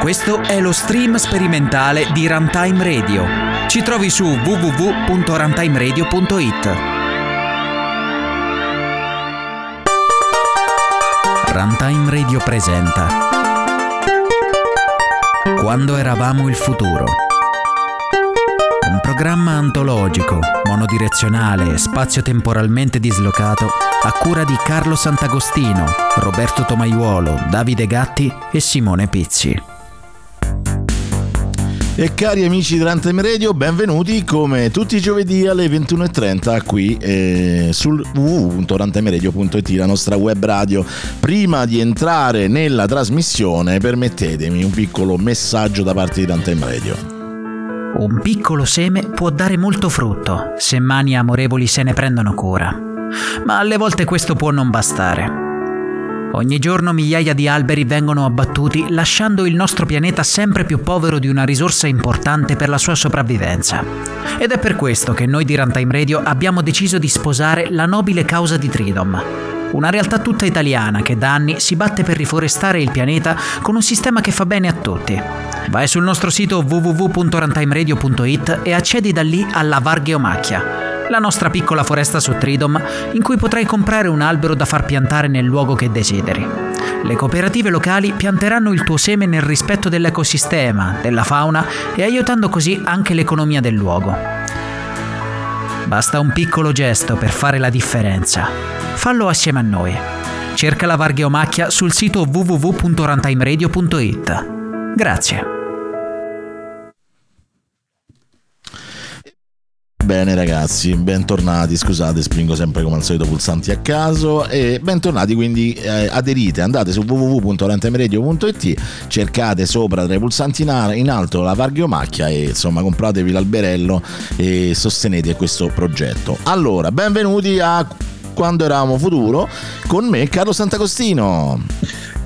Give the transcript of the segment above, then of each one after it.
Questo è lo stream sperimentale di Runtime Radio. Ci trovi su www.runtimeradio.it. Runtime Radio presenta Quando eravamo il futuro. Programma antologico, monodirezionale e spazio-temporalmente dislocato a cura di Carlo Sant'Agostino, Roberto Tomaiuolo, Davide Gatti e Simone Pizzi. E cari amici di Runtime Radio, benvenuti come tutti i giovedì alle 21.30 qui eh, sul www.runtimeradio.it, la nostra web radio. Prima di entrare nella trasmissione, permettetemi un piccolo messaggio da parte di Runtime Radio. Un piccolo seme può dare molto frutto se mani amorevoli se ne prendono cura. Ma alle volte questo può non bastare. Ogni giorno migliaia di alberi vengono abbattuti lasciando il nostro pianeta sempre più povero di una risorsa importante per la sua sopravvivenza. Ed è per questo che noi di Runtime Radio abbiamo deciso di sposare la nobile causa di Tridom, una realtà tutta italiana che da anni si batte per riforestare il pianeta con un sistema che fa bene a tutti. Vai sul nostro sito www.runtimeradio.it e accedi da lì alla Vargheomacchia, la nostra piccola foresta su Tridom in cui potrai comprare un albero da far piantare nel luogo che desideri. Le cooperative locali pianteranno il tuo seme nel rispetto dell'ecosistema, della fauna e aiutando così anche l'economia del luogo. Basta un piccolo gesto per fare la differenza. Fallo assieme a noi. Cerca la Vargheomacchia sul sito www.runtimeradio.it. Grazie. Bene ragazzi, bentornati, scusate spingo sempre come al solito pulsanti a caso e bentornati quindi eh, aderite, andate su www.rantemeradio.it, cercate sopra tra i pulsanti in alto la Varghiomacchia e insomma compratevi l'alberello e sostenete questo progetto. Allora, benvenuti a Quando eravamo futuro con me Carlo Sant'Agostino.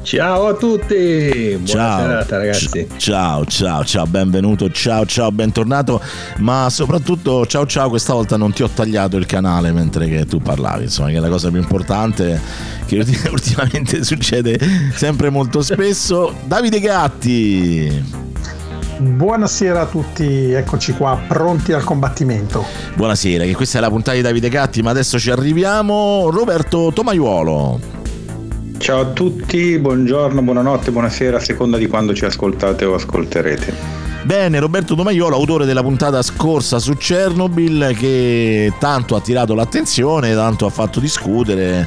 Ciao a tutti, buona ciao, serata ragazzi. Ciao, ciao, ciao, benvenuto, ciao, ciao, bentornato, ma soprattutto ciao, ciao, questa volta non ti ho tagliato il canale mentre che tu parlavi, insomma, che è la cosa più importante che ultimamente succede sempre molto spesso. Davide Gatti. Buonasera a tutti, eccoci qua, pronti al combattimento. Buonasera, che questa è la puntata di Davide Gatti, ma adesso ci arriviamo. Roberto Tomaiuolo. Ciao a tutti, buongiorno, buonanotte, buonasera, a seconda di quando ci ascoltate o ascolterete. Bene, Roberto Domaiolo, autore della puntata scorsa su Chernobyl, che tanto ha attirato l'attenzione, tanto ha fatto discutere,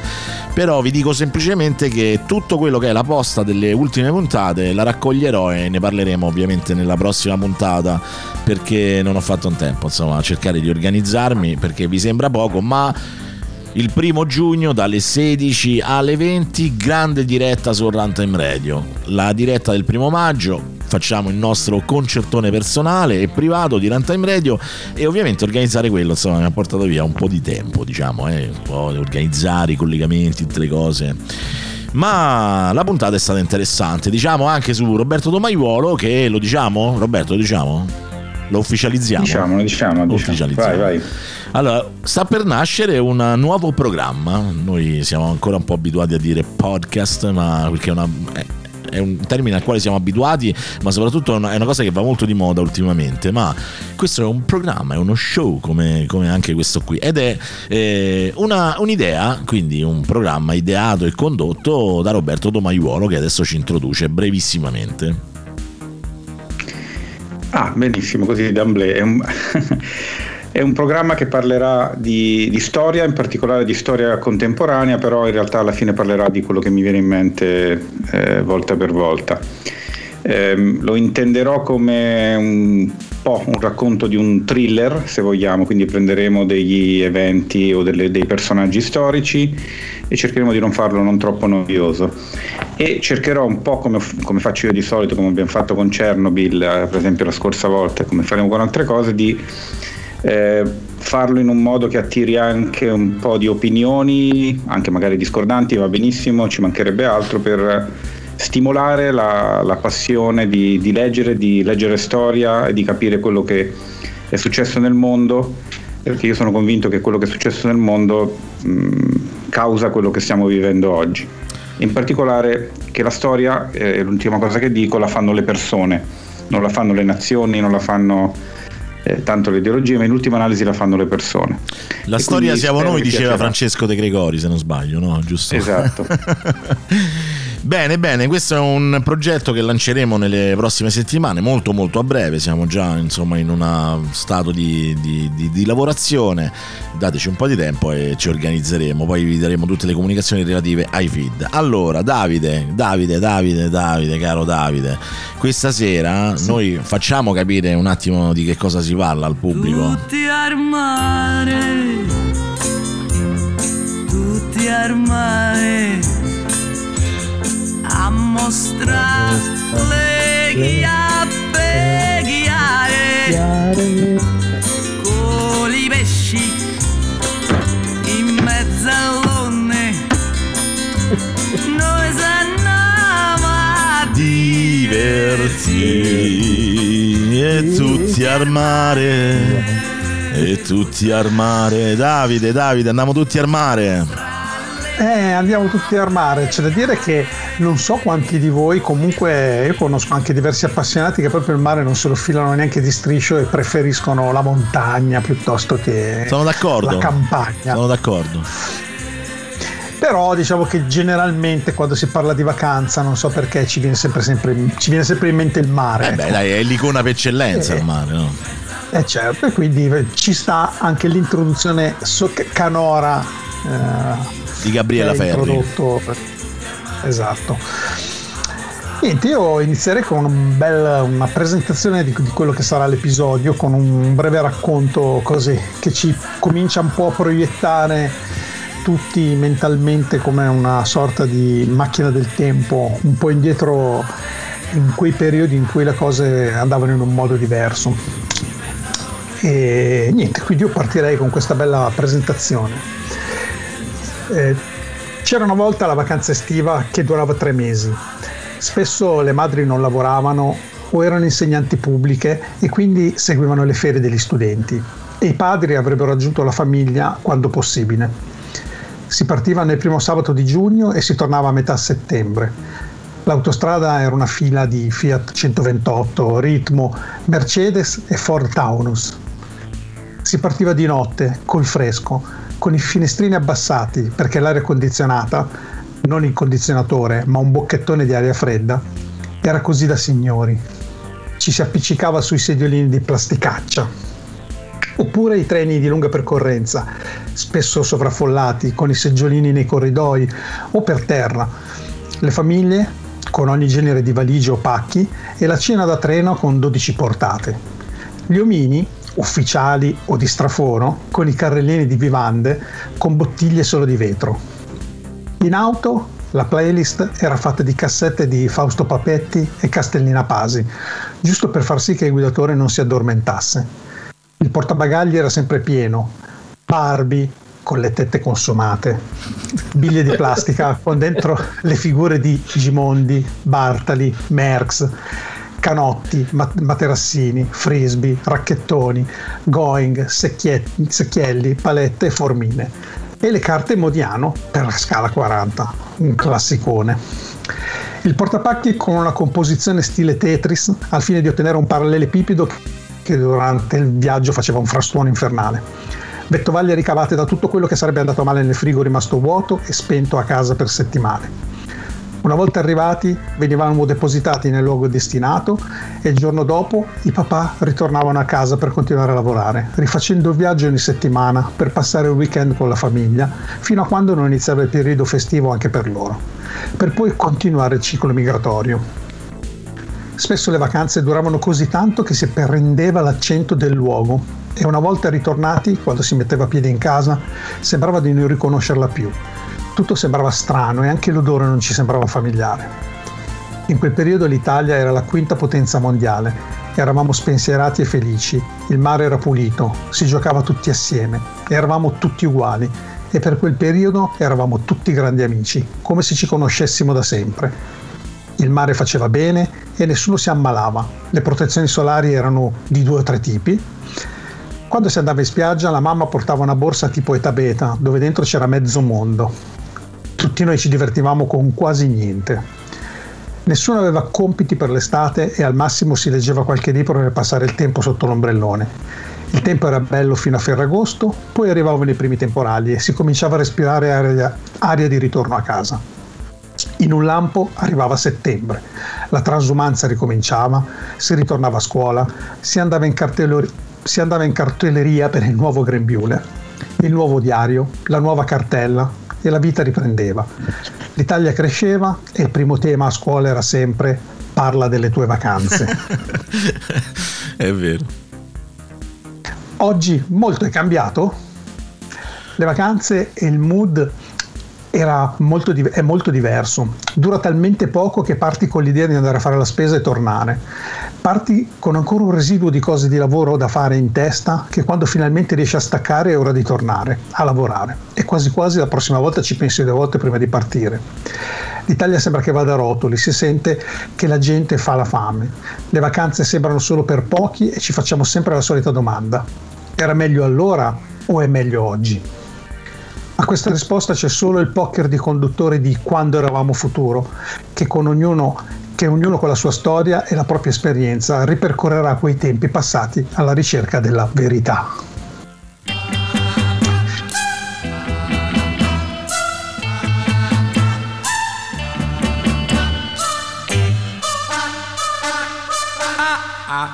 però vi dico semplicemente che tutto quello che è la posta delle ultime puntate la raccoglierò e ne parleremo ovviamente nella prossima puntata, perché non ho fatto un tempo, insomma, a cercare di organizzarmi, perché vi sembra poco, ma il primo giugno dalle 16 alle 20 grande diretta su Runtime Radio. La diretta del primo maggio facciamo il nostro concertone personale e privato di Runtime Radio e ovviamente organizzare quello insomma mi ha portato via un po' di tempo diciamo eh, un po' organizzare i collegamenti tutte le cose. Ma la puntata è stata interessante diciamo anche su Roberto Domaiuolo che lo diciamo? Roberto lo diciamo lo ufficializziamo diciamo diciamo, diciamo. ufficializziamo vai vai allora, sta per nascere un nuovo programma. Noi siamo ancora un po' abituati a dire podcast, ma perché è una, è un termine al quale siamo abituati, ma soprattutto è una, è una cosa che va molto di moda ultimamente. Ma questo è un programma, è uno show come, come anche questo qui. Ed è eh, una, un'idea, quindi un programma ideato e condotto da Roberto Domaiuolo che adesso ci introduce brevissimamente. Ah, benissimo, così d'amblè. È un, è un programma che parlerà di, di, storia, in particolare di storia contemporanea, però in realtà alla fine parlerà di quello che mi viene in mente eh, volta per volta. Eh, lo intenderò come un po' un racconto di un thriller, se vogliamo, quindi prenderemo degli eventi o delle, dei personaggi storici e cercheremo di non farlo non troppo noioso. E cercherò un po' come, come faccio io di solito, come abbiamo fatto con Chernobyl, eh, per esempio la scorsa volta, e come faremo con altre cose, di eh, farlo in un modo che attiri anche un po' di opinioni, anche magari discordanti, va benissimo, ci mancherebbe altro per stimolare la, la passione di, di, leggere, di leggere storia e di capire quello che è successo nel mondo, perché io sono convinto che quello che è successo nel mondo mh, causa quello che stiamo vivendo oggi. In particolare che la storia, è l'ultima cosa che dico, la fanno le persone, non la fanno le nazioni, non la fanno eh, tanto le ideologie, ma in ultima analisi la fanno le persone. La e storia siamo noi, diceva Francesco De Gregori, se non sbaglio, no? Giusto? Esatto. Bene, bene, questo è un progetto che lanceremo nelle prossime settimane, molto molto a breve, siamo già insomma in uno stato di, di, di, di, lavorazione, dateci un po' di tempo e ci organizzeremo, poi vi daremo tutte le comunicazioni relative ai feed. Allora, Davide, Davide, Davide, Davide, caro Davide, questa sera sì. noi facciamo capire un attimo di che cosa si parla al pubblico. Tutti al mare, tutti al mare a mostrare chi a preghiare con i pesci in mezzo all'onne noi sanniamo a divertirci e tutti al mare e tutti al mare. Davide Davide andiamo tutti al mare eh, andiamo tutti al mare. C'è da dire che non so quanti di voi, comunque io conosco anche diversi appassionati che proprio il mare non se lo filano neanche di striscio e preferiscono la montagna piuttosto che Sono d'accordo. la campagna. Sono d'accordo. Però diciamo che generalmente quando si parla di vacanza, non so perché, ci viene sempre, sempre, ci viene sempre in mente il mare. Eh beh, ecco. dai, è l'icona per eccellenza eh, il mare, no? Eh certo, e quindi ci sta anche l'introduzione canora. Di Gabriella Ferri. Esatto. Niente, io inizierei con un bel, una presentazione di, di, quello che sarà l'episodio, con un breve racconto così, che ci comincia un po' a proiettare tutti mentalmente come una sorta di macchina del tempo, un po' indietro in quei periodi in cui le cose andavano in un modo diverso. E niente, quindi io partirei con questa bella presentazione. Eh, c'era una volta la vacanza estiva che durava tre mesi. Spesso le madri non lavoravano o erano insegnanti pubbliche e quindi seguivano le ferie degli studenti e i padri avrebbero raggiunto la famiglia quando possibile. Si partiva nel primo sabato di giugno e si tornava a metà settembre. L'autostrada era una fila di Fiat 128, Ritmo, Mercedes e Ford Taunus. Si partiva di notte, col fresco, con i finestrini abbassati perché l'aria condizionata, non il condizionatore, ma un bocchettone di aria fredda, era così da signori. Ci si appiccicava sui sediolini di plasticaccia. Oppure i treni di lunga percorrenza, spesso sovraffollati, con i seggiolini nei corridoi o per terra. Le famiglie con ogni genere di valigie o pacchi e la cena da treno con 12 portate. Gli omini ufficiali o di straforo con i carrellini di vivande con bottiglie solo di vetro. In auto la playlist era fatta di cassette di Fausto Papetti e Castellina Pasi, giusto per far sì che il guidatore non si addormentasse. Il portabagagli era sempre pieno, Barbie con le tette consumate, biglie di plastica con dentro le figure di Gimondi, Bartali, Merckx canotti, materassini, frisbee, racchettoni, going, secchielli, palette e formine. E le carte Modiano per la scala 40, un classicone. Il portapacchi con una composizione stile Tetris al fine di ottenere un parallelepipedo che durante il viaggio faceva un frastuono infernale. Vettovaglie ricavate da tutto quello che sarebbe andato male nel frigo rimasto vuoto e spento a casa per settimane. Una volta arrivati venivamo depositati nel luogo destinato e il giorno dopo i papà ritornavano a casa per continuare a lavorare, rifacendo il viaggio ogni settimana per passare il weekend con la famiglia, fino a quando non iniziava il periodo festivo anche per loro, per poi continuare il ciclo migratorio. Spesso le vacanze duravano così tanto che si prendeva l'accento del luogo e una volta ritornati, quando si metteva piede in casa, sembrava di non riconoscerla più tutto sembrava strano e anche l'odore non ci sembrava familiare. In quel periodo l'Italia era la quinta potenza mondiale, eravamo spensierati e felici, il mare era pulito, si giocava tutti assieme, eravamo tutti uguali e per quel periodo eravamo tutti grandi amici, come se ci conoscessimo da sempre. Il mare faceva bene e nessuno si ammalava, le protezioni solari erano di due o tre tipi. Quando si andava in spiaggia la mamma portava una borsa tipo eta beta dove dentro c'era mezzo mondo, tutti noi ci divertivamo con quasi niente. Nessuno aveva compiti per l'estate e al massimo si leggeva qualche libro per passare il tempo sotto l'ombrellone. Il tempo era bello fino a Ferragosto, poi arrivavano i primi temporali e si cominciava a respirare aria, aria di ritorno a casa. In un lampo arrivava settembre, la transumanza ricominciava, si ritornava a scuola, si andava in, si andava in cartelleria per il nuovo grembiule, il nuovo diario, la nuova cartella, e la vita riprendeva. L'Italia cresceva e il primo tema a scuola era sempre parla delle tue vacanze. è vero. Oggi molto è cambiato. Le vacanze e il mood molto, è molto diverso. Dura talmente poco che parti con l'idea di andare a fare la spesa e tornare. Parti con ancora un residuo di cose di lavoro da fare in testa che quando finalmente riesci a staccare è ora di tornare a lavorare. E quasi quasi la prossima volta ci pensi due volte prima di partire. L'Italia sembra che vada a rotoli, si sente che la gente fa la fame. Le vacanze sembrano solo per pochi e ci facciamo sempre la solita domanda. Era meglio allora o è meglio oggi? A questa risposta c'è solo il poker di conduttore di Quando eravamo futuro, che ognuno che ognuno con la sua storia e la propria esperienza ripercorrerà quei tempi passati alla ricerca della verità.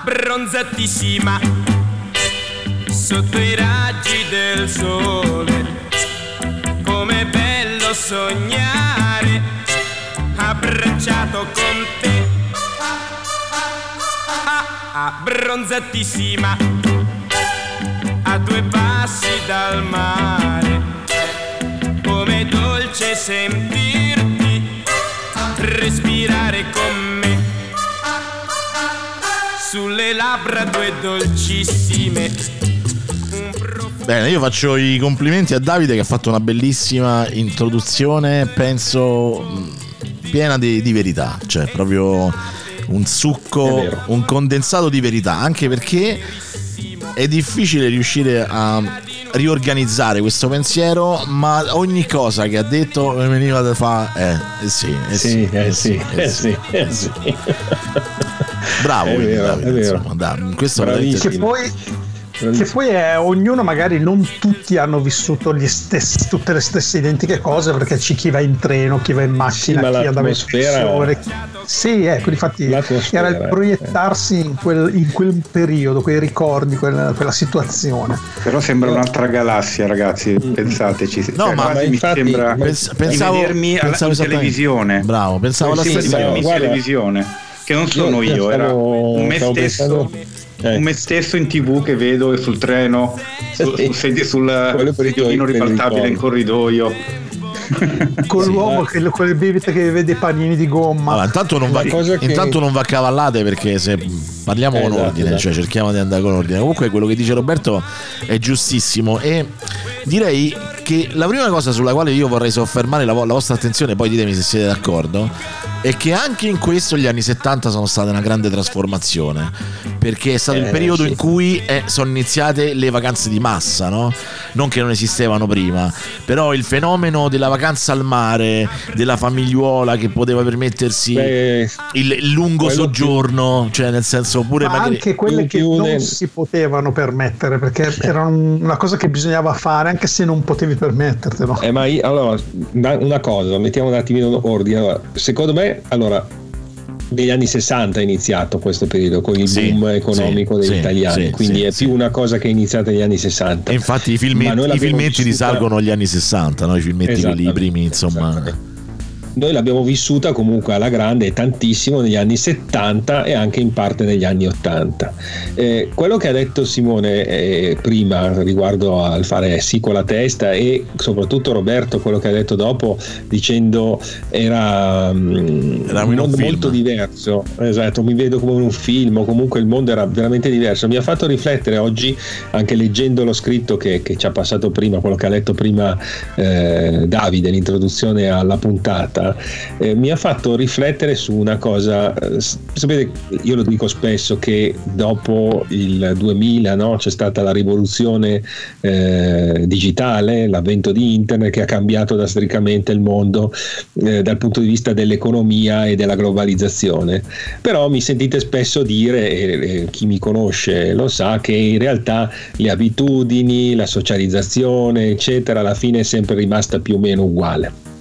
bronzatissima sotto i raggi del sole sognare abbracciato con te. Ah, abbronzatissima a due passi dal mare. Come dolce sentirti respirare con me. Sulle labbra due dolcissime Bene, io faccio i complimenti a Davide che ha fatto una bellissima introduzione, penso piena di, di verità, cioè proprio un succo, un condensato di verità, anche perché è difficile riuscire a riorganizzare questo pensiero, ma ogni cosa che ha detto mi veniva da fare eh, eh sì, eh sì, eh sì, eh sì, eh sì. Bravo, è vero, Davide, è vero. Insomma, dai, questo veramente che poi che poi è, ognuno magari non tutti hanno vissuto stessi, tutte le stesse identiche cose perché c'è chi va in treno, chi va in macchina, sì, chi andava in pensione. Sì, ecco, infatti era il proiettarsi in quel, in quel, periodo, quei ricordi, quella, quella, situazione. Però sembra un'altra galassia, ragazzi, mm. pensateci. No, cioè, ma, ma infatti, mi sembra pens- pensavo, di vedermi pensavo alla, in televisione. Bravo, pensavo alla stessa cosa. in televisione, che non sono io, io era un me stesso. Eh. me stesso in tv che vedo sul treno, su, sì. sul, sul sediolino ribaltabile in corridoio. con l'uomo che con le bibite che vede i panini di gomma. Allora, intanto, non va, che... intanto non va cavallate perché se parliamo esatto, con ordine, esatto. cioè cerchiamo di andare con ordine. Comunque quello che dice Roberto è giustissimo e direi che la prima cosa sulla quale io vorrei soffermare la, la vostra attenzione, poi ditemi se siete d'accordo, è che anche in questo gli anni 70 sono state una grande trasformazione, perché è stato il Eh, periodo sì. in cui eh, sono iniziate le vacanze di massa, no? Non che non esistevano prima, però il fenomeno della vacanza al mare, della famigliuola che poteva permettersi Beh, il, il lungo soggiorno, cioè nel senso pure Ma magari... anche quelle che non si potevano permettere perché era un- una cosa che bisognava fare anche se non potevi permettertelo. Eh, ma io- allora, una, una cosa, mettiamo un attimino ordine. Allora, secondo me, allora, negli anni 60 è iniziato questo periodo con il Sì, boom economico sì, degli sì, italiani, quindi è più una cosa che è iniziata negli anni 60. E infatti i, filmetti, i filmetti vissuta- risalgono agli anni 60, no? I filmetti quelli i primi, insomma... Noi l'abbiamo vissuta comunque alla grande e tantissimo negli anni 70 e anche in parte negli anni 80. Eh, quello che ha detto Simone eh, prima riguardo al fare sì con la testa e soprattutto Roberto quello che ha detto dopo dicendo era, mm, Era un mondo molto diverso, esatto, mi vedo come in un film o comunque il mondo era veramente diverso. Mi ha fatto riflettere oggi anche leggendo lo scritto che, che ci ha passato prima, quello che ha letto prima eh, Davide, l'introduzione alla puntata, eh, mi ha fatto riflettere su una cosa. eh, sapete, io lo dico spesso che dopo il 2000 no, c'è stata la rivoluzione eh, digitale, l'avvento di internet che ha cambiato drasticamente il mondo eh, dal punto di vista dell'economia e della globalizzazione. Però mi sentite spesso dire, e chi mi conosce lo sa, che in realtà le abitudini, la socializzazione, eccetera, alla fine è sempre rimasta più o meno uguale.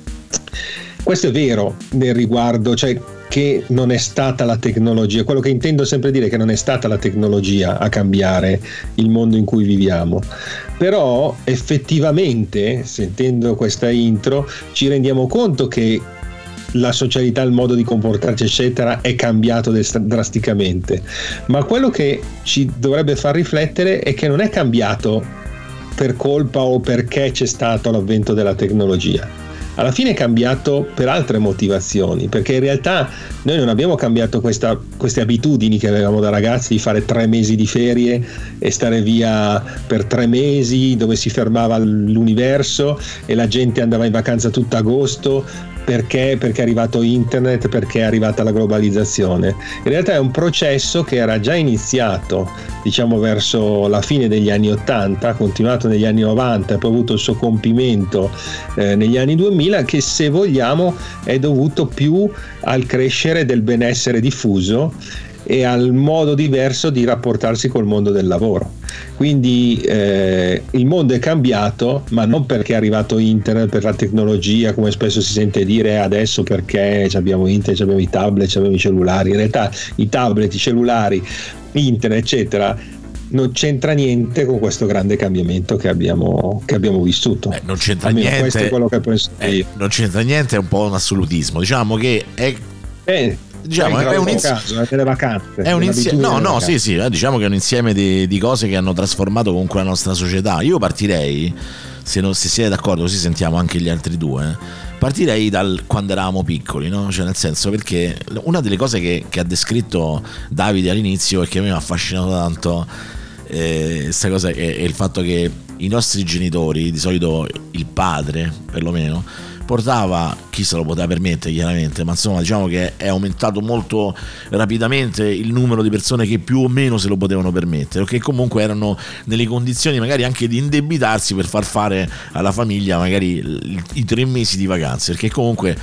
Questo è vero nel riguardo, cioè che non è stata la tecnologia, quello che intendo sempre dire è che non è stata la tecnologia a cambiare il mondo in cui viviamo, però effettivamente, sentendo questa intro, ci rendiamo conto che la socialità, il modo di comportarci, eccetera, è cambiato drasticamente. Ma quello che ci dovrebbe far riflettere è che non è cambiato per colpa o perché c'è stato l'avvento della tecnologia. Alla fine è cambiato per altre motivazioni, perché in realtà noi non abbiamo cambiato questa- queste abitudini che avevamo da ragazzi di fare tre mesi di ferie e stare via per tre mesi dove si fermava l'universo e la gente andava in vacanza tutto agosto perché? Perché è arrivato internet, perché è arrivata la globalizzazione. In realtà è un processo che era già iniziato, diciamo, verso la fine degli anni 80, continuato negli anni 90 e poi avuto il suo compimento eh, negli anni 2000, che se vogliamo è dovuto più al crescere del benessere diffuso e al modo diverso di rapportarsi col mondo del lavoro. Quindi eh, il mondo è cambiato, ma non perché è arrivato internet, per la tecnologia, come spesso si sente dire adesso perché abbiamo internet, abbiamo i tablet, abbiamo i cellulari. In realtà i tablet, i cellulari, internet, eccetera, non c'entra niente con questo grande cambiamento che abbiamo, che abbiamo vissuto. Eh, non c'entra Almeno niente. questo è quello che penso Eh, io. non c'entra niente, è un po' un assolutismo. Diciamo che è Eh, diciamo, è un in insieme- caso, è delle vacanze. È un insieme, no, no, sì, sì, eh, diciamo che è un insieme di, di cose che hanno trasformato comunque la nostra società. Io partirei, se, non, se siete d'accordo, così sentiamo anche gli altri due. eh, Partirei dal quando eravamo piccoli, no? Cioè, nel senso, perché una delle cose che, che ha descritto Davide all'inizio e che a me mi ha affascinato tanto, eh, questa cosa è, è il fatto che i nostri genitori, di solito il padre perlomeno, portava chi se lo poteva permettere chiaramente ma insomma diciamo che è aumentato molto rapidamente il numero di persone che più o meno se lo potevano permettere o che comunque erano nelle condizioni magari anche di indebitarsi per far fare alla famiglia magari i tre mesi di vacanze perché comunque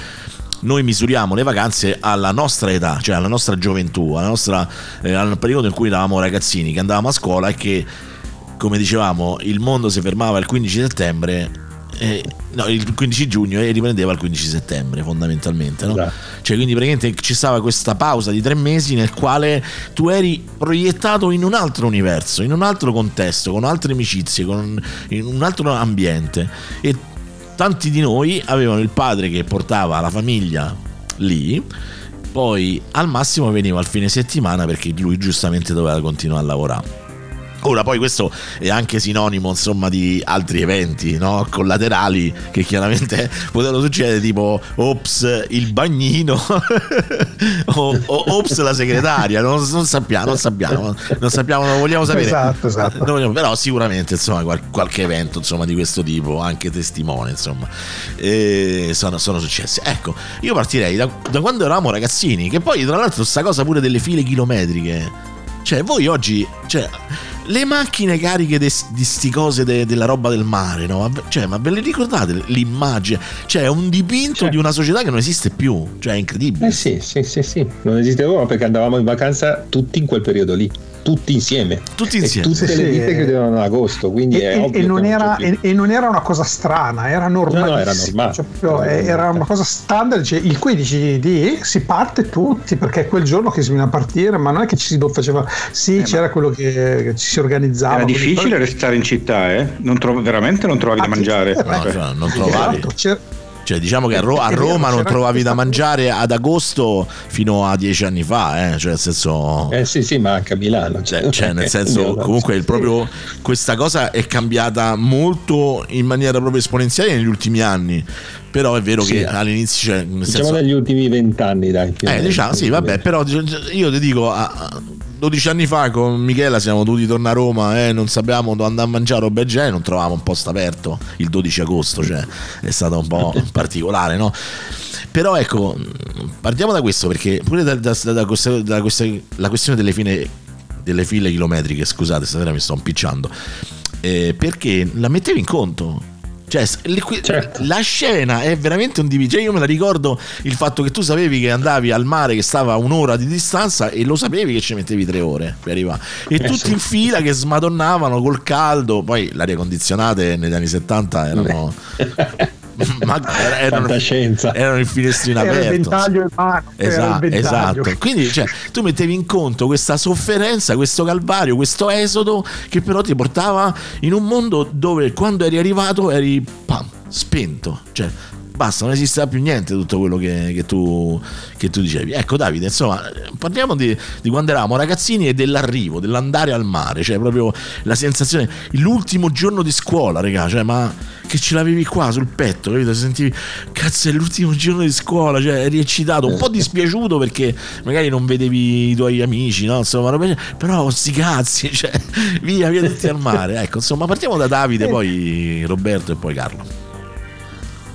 noi misuriamo le vacanze alla nostra età, cioè alla nostra gioventù, alla nostra, eh, al periodo in cui eravamo ragazzini, che andavamo a scuola e che, come dicevamo, il mondo si fermava il 15 settembre, eh, no, il 15 giugno e riprendeva il 15 settembre fondamentalmente. No? Esatto. Cioè, quindi praticamente ci stava questa pausa di tre mesi nel quale tu eri proiettato in un altro universo, in un altro contesto, con altre amicizie, con, in un altro ambiente. E tanti di noi avevano il padre che portava la famiglia lì, poi al massimo veniva al fine settimana perché lui giustamente doveva continuare a lavorare. Ora poi questo è anche sinonimo insomma di altri eventi no? collaterali che chiaramente potevano succedere tipo ops il bagnino o, o, ops la segretaria non, non, sappiamo non sappiamo non sappiamo non vogliamo sapere esatto, esatto. Vogliamo, però sicuramente insomma qual, qualche evento insomma di questo tipo anche testimone insomma e sono, sono successi ecco io partirei da, da quando eravamo ragazzini che poi tra l'altro sta cosa pure delle file chilometriche cioè voi oggi cioè, le macchine cariche di sti cose de, della roba del mare, no? Cioè, ma ve le ricordate l'immagine? Cioè, è un dipinto cioè. di una società che non esiste più. Cioè, è incredibile. Eh sì, sì, sì, sì. Non esiste più perché andavamo in vacanza tutti in quel periodo lì tutti insieme. Tutti insieme. E tutte sì, le vite chiudevano ad agosto, quindi e, e, non era, e, e, non era, una cosa strana, era normale. No, no, era normale. Cioè, proprio, era una cosa standard. Cioè, il 15 di si parte tutti perché è quel giorno che si viene a partire, ma non è che ci si faceva. Sì, eh, c'era quello che, che, ci si organizzava. Era difficile poi... restare in città, eh? Non trovo, veramente non trovavi ah, da mangiare. Eh, no, cioè, non trovavi. Esatto, cioè, diciamo che a, Ro- a Roma non trovavi da mangiare ad agosto fino a dieci anni fa, eh? cioè nel senso. Eh sì, sì, ma anche a Milano. Cioè, cioè nel senso, comunque proprio, questa cosa è cambiata molto in maniera proprio esponenziale negli ultimi anni. Però è vero sì. che all'inizio. Cioè, diciamo senso, negli ultimi vent'anni, dai. Eh, diciamo, sì, vabbè, però io ti dico. A, 12 anni fa con Michela siamo dovuti tornare a Roma e eh, non sapevamo dove andare a mangiare o beh, non trovavamo un posto aperto il 12 agosto, cioè è stato un po' particolare, no? Però ecco, partiamo da questo perché pure da, da, da, da questa, la questione delle, fine, delle file chilometriche, scusate, stasera mi sto impicciando, eh, perché la mettevi in conto cioè, certo. la scena è veramente un DVJ. Io me la ricordo il fatto che tu sapevi che andavi al mare che stava a un'ora di distanza e lo sapevi che ci mettevi tre ore per arrivare. E eh, tutti sì. in fila che smadonnavano col caldo. Poi l'aria condizionate negli anni 70 erano. ma erano, erano il finestrino era aperto. Il ventaglio in mano, esatto, esatto. Quindi cioè, tu mettevi in conto questa sofferenza, questo calvario, questo esodo che però ti portava in un mondo dove quando eri arrivato eri pam, spento. Cioè, basta, non esisteva più niente tutto quello che, che, tu, che tu, dicevi. Ecco Davide, insomma, parliamo di, di, quando eravamo ragazzini e dell'arrivo, dell'andare al mare, cioè proprio la sensazione, l'ultimo giorno di scuola, raga, cioè ma che ce l'avevi qua sul petto, capito? Sentivi, cazzo è l'ultimo giorno di scuola, cioè eri eccitato, un po' dispiaciuto perché magari non vedevi i tuoi amici, no? Insomma, però sti cazzi, cioè via, via tutti al mare. Ecco, insomma, partiamo da Davide, poi Roberto e poi Carlo.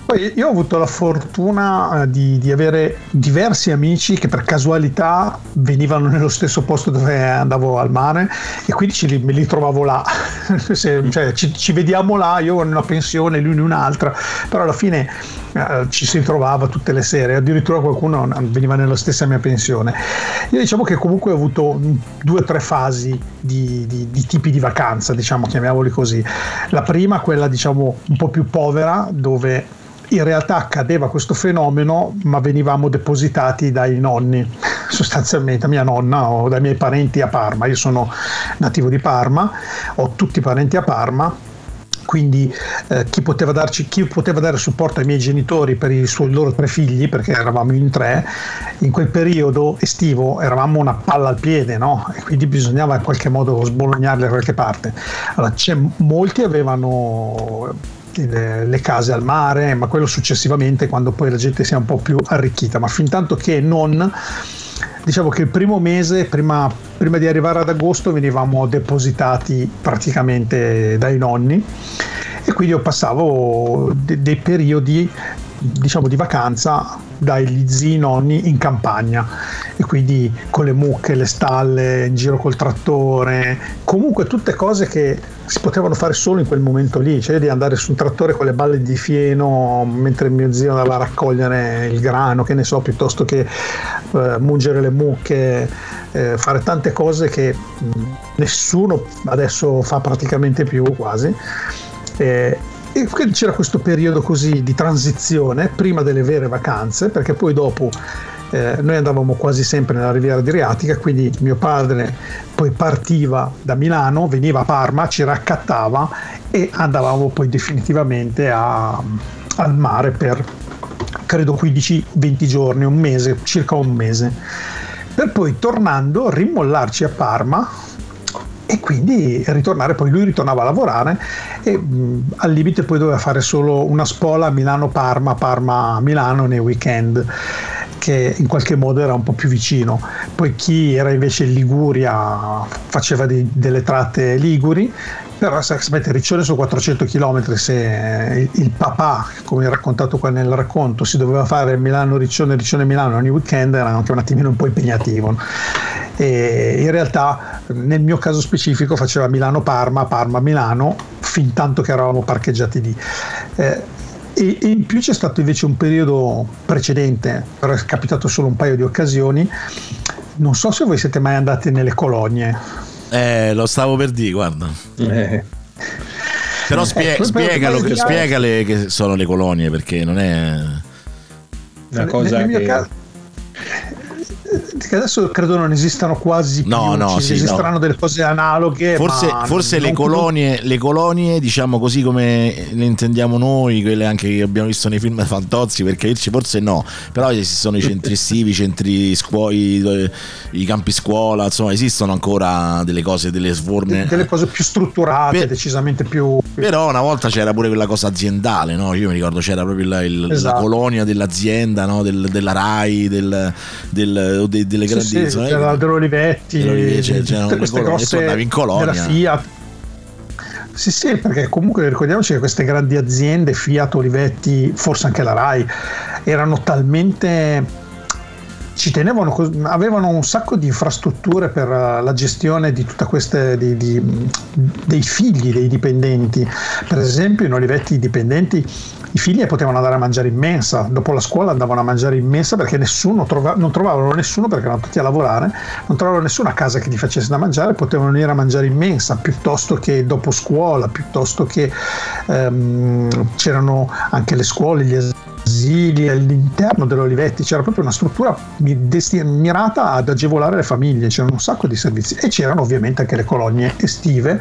Poi io ho avuto la fortuna eh, di, di, avere diversi amici che per casualità venivano nello stesso posto dove andavo al mare e quindi ci, me li trovavo là. Se, cioè, ci, ci, vediamo là, io in una pensione, lui in un'altra, però alla fine eh, ci si trovava tutte le sere, addirittura qualcuno veniva nella stessa mia pensione. Io diciamo che comunque ho avuto due o tre fasi di, di, di tipi di vacanza, diciamo, chiamiamoli così. La prima, quella diciamo un po' più povera, dove in realtà accadeva questo fenomeno, ma venivamo depositati dai nonni, sostanzialmente mia nonna o dai miei parenti a Parma. Io sono nativo di Parma, ho tutti i parenti a Parma quindi eh, chi, poteva darci, chi, poteva dare supporto ai miei genitori per i suoi loro tre figli, perché eravamo in tre, in quel periodo estivo eravamo una palla al piede, no? E quindi bisognava in qualche modo sbolognarli da qualche parte. Allora, molti avevano le, le, case al mare, ma quello successivamente quando poi la gente sia un po' più arricchita, ma fin tanto che non diciamo che il primo mese, prima, prima, di arrivare ad agosto, venivamo depositati praticamente dai nonni. E quindi io passavo de- dei periodi diciamo di vacanza dagli zii nonni in campagna e quindi con le mucche, le stalle, in giro col trattore, comunque tutte cose che si potevano fare solo in quel momento lì, cioè di andare su un trattore con le balle di fieno mentre mio zio andava a raccogliere il grano, che ne so, piuttosto che eh, mungere le mucche, eh, fare tante cose che mh, nessuno adesso fa praticamente più quasi. E c'era questo periodo così di transizione prima delle vere vacanze, perché poi dopo eh, noi andavamo quasi sempre nella riviera adriatica, quindi mio padre poi partiva da Milano, veniva a Parma, ci raccattava e andavamo poi definitivamente a, al mare per credo 15-20 giorni, un mese, circa un mese, per poi tornando rimollarci a Parma e quindi ritornare, poi lui ritornava a lavorare e mh, al limite poi doveva fare solo una spola Milano-Parma, Parma-Milano nei weekend che in qualche modo era un po' più vicino. Poi chi era invece in Liguria faceva di, delle tratte liguri, però sapete Riccione su 400 km se il papà, come raccontato qua nel racconto, si doveva fare Milano-Riccione, Riccione-Milano ogni weekend, era anche un attimino un po' impegnativo. E in realtà nel mio caso specifico faceva Milano-Parma, Parma-Milano, fin tanto che eravamo parcheggiati lì. Eh, e, in più c'è stato invece un periodo precedente, però è capitato solo un paio di occasioni. Non so se voi siete mai andati nelle colonie. Eh, lo stavo per dire, guarda. Eh. Però spie- eh, spiegalo, che, spiegale che sono le colonie, perché non è una cosa nel, nel che... Che adesso credo non esistano quasi no, più, no, sì, esisteranno no. delle cose analoghe. Forse, forse le, colonie, le, colonie, diciamo così come le intendiamo noi, quelle anche che abbiamo visto nei film Fantozzi, perché forse no, però esistono i centri estivi, i centri scuoli, i campi scuola, insomma esistono ancora delle cose, delle sforme. Delle cose più strutturate, per, decisamente più, più, Però una volta c'era pure quella cosa aziendale, no? Io mi ricordo c'era proprio la, il, esatto. la colonia dell'azienda, no? Del, della RAI, del, del, del delle grandi sì, c'era dell'Olivetti, c'era, c'era tutte queste colonie, grosse in colonia. della Fiat. Sì, sì, perché comunque ricordiamoci che queste grandi aziende, Fiat, Olivetti, forse anche la RAI, erano talmente ci tenevano, avevano un sacco di infrastrutture per la gestione di tutte queste di, di, dei figli dei dipendenti. Per esempio, in Olivetti i dipendenti i figli potevano andare a mangiare in mensa, dopo la scuola andavano a mangiare in mensa perché nessuno trova, non trovavano nessuno perché erano tutti a lavorare, non trovavano nessuno a casa che gli facesse da mangiare, potevano venire a mangiare in mensa piuttosto che dopo scuola, piuttosto che ehm, c'erano anche le scuole, gli asili all'interno dell'Olivetti, c'era proprio una struttura mirata ad agevolare le famiglie, c'erano un sacco di servizi. E c'erano ovviamente anche le colonie estive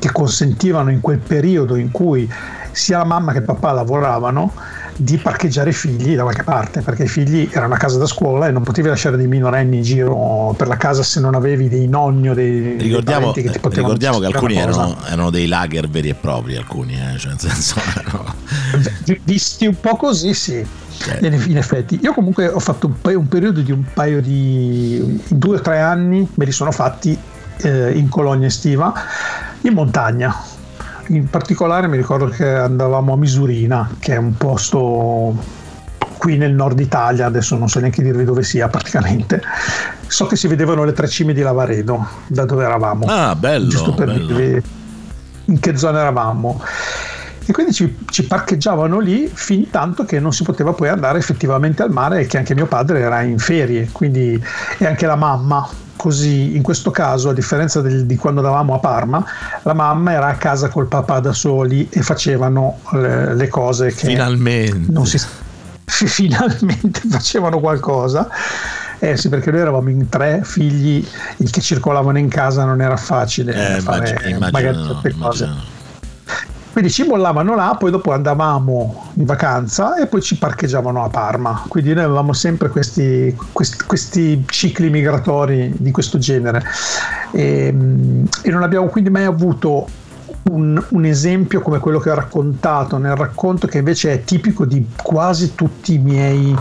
che consentivano in quel periodo in cui sia la mamma che il papà lavoravano di parcheggiare i figli da qualche parte perché i figli erano a casa da scuola e non potevi lasciare dei minorenni in giro per la casa se non avevi dei nonni o dei, ricordiamo, dei che ti potevano ricordiamo che alcuni erano, erano, dei lager veri e propri alcuni eh? cioè, nel senso, no. visti un po' così sì cioè. in effetti io comunque ho fatto un, paio, un periodo di un paio di due o tre anni me li sono fatti eh, in colonia estiva in montagna in particolare mi ricordo che andavamo a Misurina, che è un posto qui nel nord Italia, adesso non so neanche dirvi dove sia praticamente. So che si vedevano le tre cime di Lavaredo da dove eravamo. Ah, bello. Giusto per bello. dirvi in che zona eravamo. E quindi ci, ci, parcheggiavano lì fin tanto che non si poteva poi andare effettivamente al mare e che anche mio padre era in ferie, quindi e anche la mamma così in questo caso, a differenza del, di quando andavamo a Parma, la mamma era a casa col papà da soli e facevano le, le cose che finalmente non si, finalmente facevano qualcosa. Eh sì, perché noi eravamo in tre figli, il che circolavano in casa non era facile eh, fare immagino, magari certe immagino. cose. Quindi ci mollavano là, poi dopo andavamo in vacanza e poi ci parcheggiavano a Parma. Quindi noi avevamo sempre questi, questi, questi cicli migratori di questo genere e, e non abbiamo quindi mai avuto un, un, esempio come quello che ho raccontato nel racconto che invece è tipico di quasi tutti i miei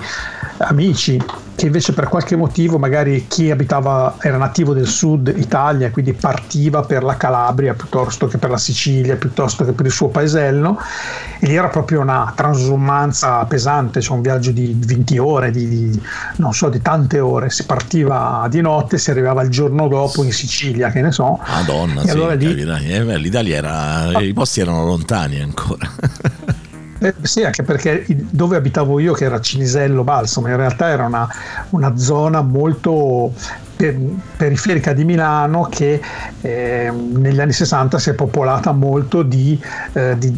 amici che invece per qualche motivo magari chi abitava era nativo del sud Italia quindi partiva per la Calabria piuttosto che per la Sicilia piuttosto che per il suo paesello e lì era proprio una transumanza pesante cioè un viaggio di 20 ore di, di non so di tante ore. Si partiva di notte si arrivava il giorno dopo in Sicilia che ne so. Madonna e sì, allora lì... eh, l'Italia era i posti erano lontani ancora Eh, sì, anche perché dove abitavo io, che era Cinisello Balsamo, in realtà era una, una zona molto periferica di Milano che eh, negli anni 60 si è popolata molto di, eh, di,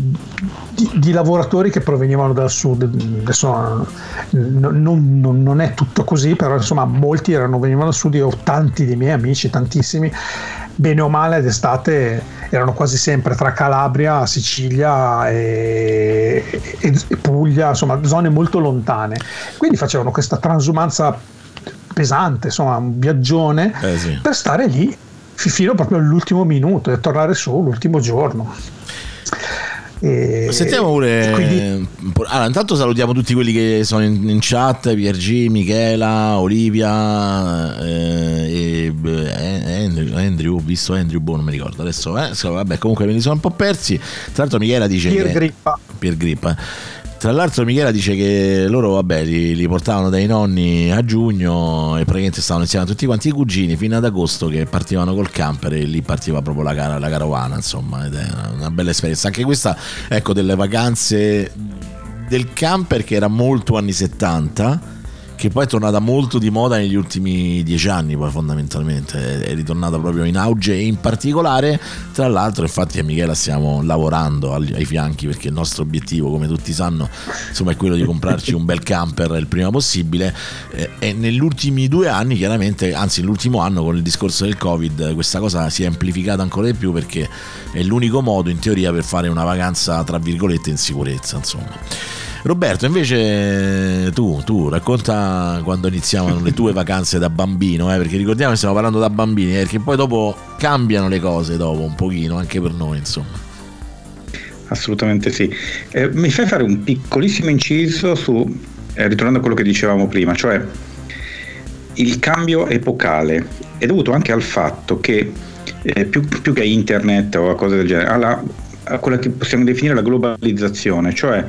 di, di, lavoratori che provenivano dal sud. Adesso non, non, non, è tutto così, però insomma molti erano, venivano dal sud, io ho tanti dei miei amici, tantissimi, bene o male d'estate erano quasi sempre tra Calabria, Sicilia e, e, e Puglia, insomma zone molto lontane. Quindi facevano questa transumanza pesante, insomma un viaggione, eh sì. per stare lì fino proprio all'ultimo minuto e tornare su l'ultimo giorno. E, Sentiamo pure. Quindi... Allora, intanto salutiamo tutti quelli che sono in, in chat: Piergi, Michela, Olivia, eh, e, Andrew, Andrew, ho visto Andrew, boh, non mi ricordo adesso. Eh, vabbè, comunque me li sono un po' persi. Tra l'altro, Michela dice Pier. Grippa. Pier Grippa. Tra l'altro Michela dice che loro vabbè li, li, portavano dai nonni a giugno e praticamente stavano insieme a tutti quanti i cugini fino ad agosto che partivano col camper e lì partiva proprio la, cara, la carovana insomma ed è una bella esperienza. Anche questa ecco delle vacanze del camper che era molto anni 70 che poi è tornata molto di moda negli ultimi dieci anni, poi fondamentalmente è ritornata proprio in auge e in particolare, tra l'altro infatti a Michela stiamo lavorando ai fianchi perché il nostro obiettivo, come tutti sanno, insomma, è quello di comprarci un bel camper il prima possibile e negli ultimi due anni chiaramente, anzi l'ultimo anno con il discorso del Covid, questa cosa si è amplificata ancora di più perché è l'unico modo in teoria per fare una vacanza tra virgolette in sicurezza, insomma. Roberto, invece tu, tu racconta quando iniziavano le tue vacanze da bambino, eh, perché ricordiamo che stiamo parlando da bambini, eh, perché poi dopo cambiano le cose dopo un pochino, anche per noi, insomma. Assolutamente sì. Eh, mi fai fare un piccolissimo inciso su, eh, ritornando a quello che dicevamo prima, cioè il cambio epocale è dovuto anche al fatto che eh, più, più, che internet o a cose del genere, alla, a quella che possiamo definire la globalizzazione, cioè